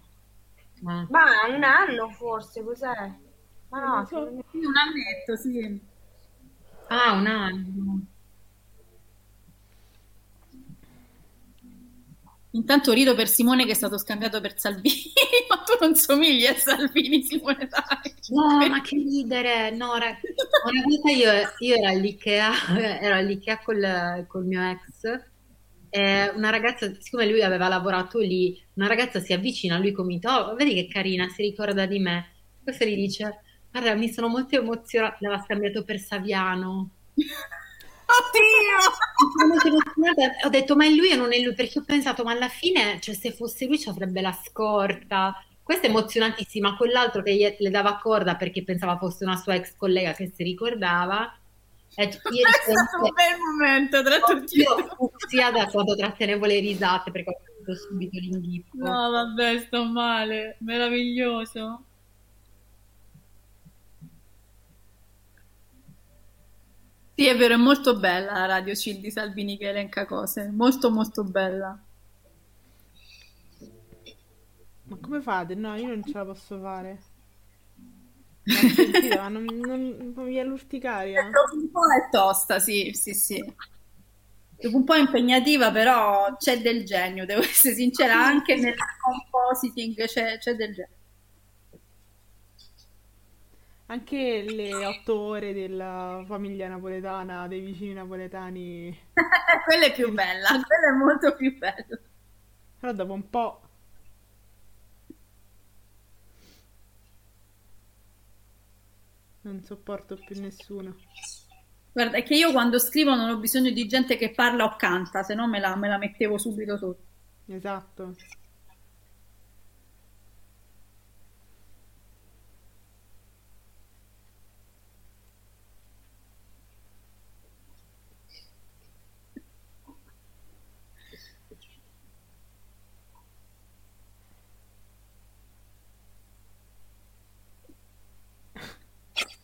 Ma- Ma un anno forse, cos'è? So. Sì, Un annetto, sì. Ah, un anno. Intanto rido per Simone che è stato scambiato per Salvini, [laughs] ma tu non somigli a Salvini, Simone, dai. No, ma che ridere! No, una volta io, io ero all'Ikea, [laughs] ero all'Ikea col, col mio ex, e una ragazza, siccome lui aveva lavorato lì, una ragazza si avvicina, lui commenta, oh, vedi che carina, si ricorda di me. Questo gli dice, guarda, mi sono molto emozionata, l'aveva scambiato per Saviano. Oddio! Sono molto emozionata. Ho detto, ma è lui o non è lui? Perché ho pensato, ma alla fine, cioè, se fosse lui ci avrebbe la scorta. Questa è emozionatissima, quell'altro che le dava corda perché pensava fosse una sua ex collega che si ricordava. Ieri È stato un bel momento tra tutti. io sia da quando trattenevo le risate perché ho subito l'inghippo. No, vabbè, sto male. Meraviglioso. Sì, è vero, è molto bella la Radio Chill di Salvini che elenca cose. Molto, molto bella. Ma come fate? No, io non ce la posso fare. Ma [laughs] sentite, ma non, non, non vi è l'urticaria? Dopo un po' è tosta, sì, sì, sì. Dopo un po' è impegnativa, però c'è del genio, devo essere sincera, anche nel compositing c'è, c'è del genio. Anche le otto ore della famiglia napoletana, dei vicini napoletani. [laughs] Quella è più bella, quella è molto più bella. Però dopo un po'. Non sopporto più nessuno. Guarda, è che io quando scrivo non ho bisogno di gente che parla o canta, se no me la, me la mettevo subito sotto. Esatto.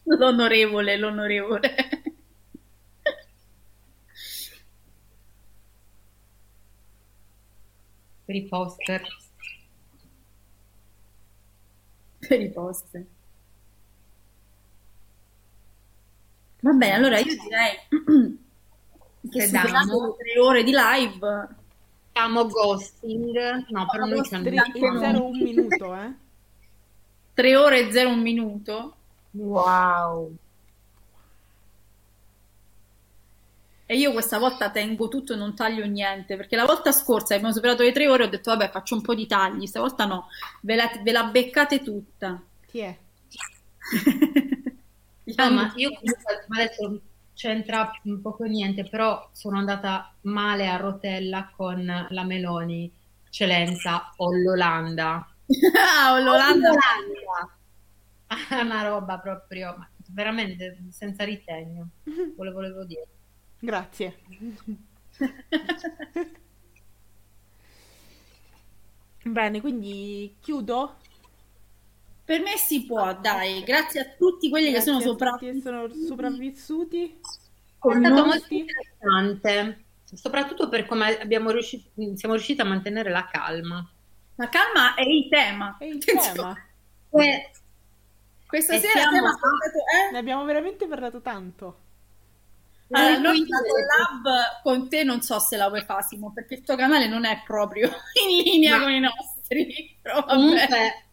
[laughs] L'onorevole, l'onorevole. Per i poster. per i post. Va bene, allora io direi [clears throat] che le tre ore di live, Siamo ghosting. No, però no. zero un minuto, eh? tre ore e zero un minuto, Wow. e io questa volta tengo tutto e non taglio niente, perché la volta scorsa abbiamo superato le tre ore e ho detto vabbè faccio un po' di tagli, stavolta no, ve la, ve la beccate tutta. Chi è? [laughs] No, ma io adesso c'entra un poco niente, però sono andata male a rotella con la Meloni, eccellenza, o l'Olanda. [laughs] Ah, l'Olanda. È [laughs] una roba proprio, veramente senza ritegno, [laughs] ve lo volevo dire. Grazie. [laughs] Bene, quindi chiudo. Per me si può, dai, grazie a tutti quelli che Grazie sono a tutti sopravvissuti che sono sopravvissuti. È stato molto interessante, soprattutto per come abbiamo riuscito, siamo riusciti a mantenere la calma. La calma è il tema. È il tema. E Questa E sera siamo ascoltato, eh? Ne abbiamo veramente parlato tanto. Allora, noi quindi- la collab con te non so se la vuoi fare, Simo, perché il tuo canale non è proprio [laughs] in linea No. con i nostri. Comunque,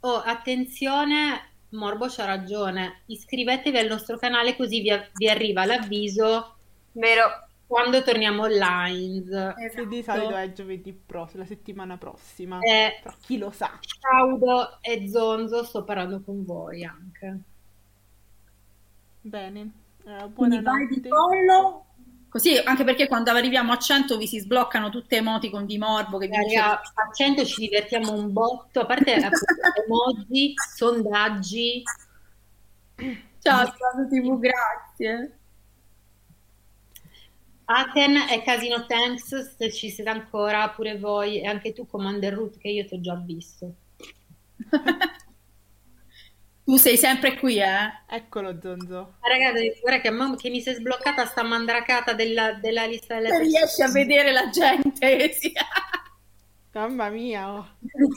oh, attenzione, Morbo c'ha ragione. Iscrivetevi al nostro canale così vi, vi arriva l'avviso Vero. Quando torniamo online. Che di Esatto. solito è giovedì prossimo, la settimana prossima. Eh, Però chi lo sa? Ciaudo e Zonzo, sto parlando con voi anche. Bene. Eh, Quindi vai di follow. Così, anche perché quando arriviamo a 100 vi si sbloccano tutte emoticon di Morbo che vi dice Raga, a 100 ci divertiamo un botto, a parte appunto, [laughs] emoji, sondaggi. ciao, Stato TV, grazie. Aten e Casino Thanks, se ci siete ancora, pure voi, e anche tu, Commander Root, che io ti ho già visto. [laughs] Tu sei sempre qui, eh? Eccolo Zonzo. Ragazzi, guarda che, mo- che mi si è sbloccata sta mandracata della, della lista delle Se riesci a vedere la gente. [laughs] sì. Mamma mia. oh.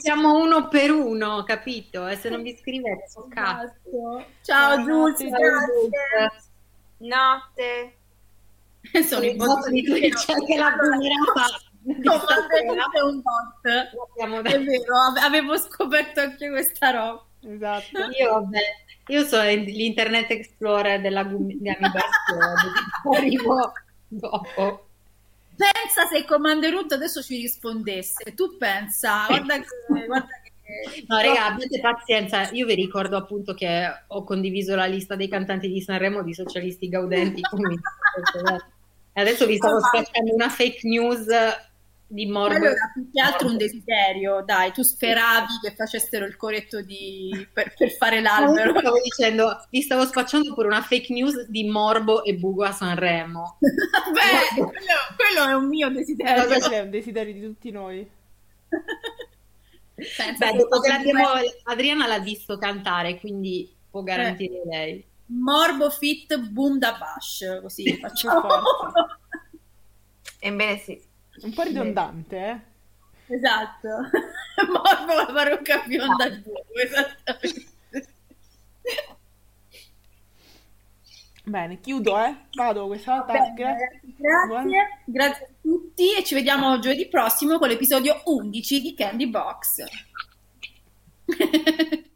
Siamo uno per uno, capito? E se non vi scrivete, so cazzo. Esatto. Ciao Giulia, Grazie. Notte. [laughs] Sono i bot di Twitch, anche la vulnerata è un bot. È vero, ave- avevo scoperto anche questa roba. Esatto. Io, vabbè, io sono l'Internet Explorer della Gummi [laughs] arrivo dopo. Pensa se Commander Root adesso ci rispondesse. Tu pensa, guarda che... Guarda che... No, raga, abbiate pazienza. Io vi ricordo appunto che ho condiviso la lista dei cantanti di Sanremo di socialisti gaudenti. [laughs] E adesso vi stavo spacciando una fake news di morbo. Allora, più che altro un desiderio, dai, tu speravi che facessero il coretto di... per, per fare No, l'albero. io stavo dicendo, vi stavo spacciando pure una fake news di Morbo e Bugo a Sanremo. [laughs] Beh, quello, quello è un mio desiderio. Questo è un desiderio di tutti noi. Beh, dopo che cosa l'abbiamo, Adriana l'ha visto cantare, quindi può garantire lei. Morbo Fit Boom da Bash, così [laughs] facciamo. Ebbene sì. Un po' ridondante, eh? Esatto. [laughs] Morbo la parrucca bionda al buco, esattamente. Bene, chiudo, eh? Vado questa volta. Bene, Gra- grazie, grazie a tutti e ci vediamo giovedì prossimo con l'episodio 11 di Candy Box. [laughs]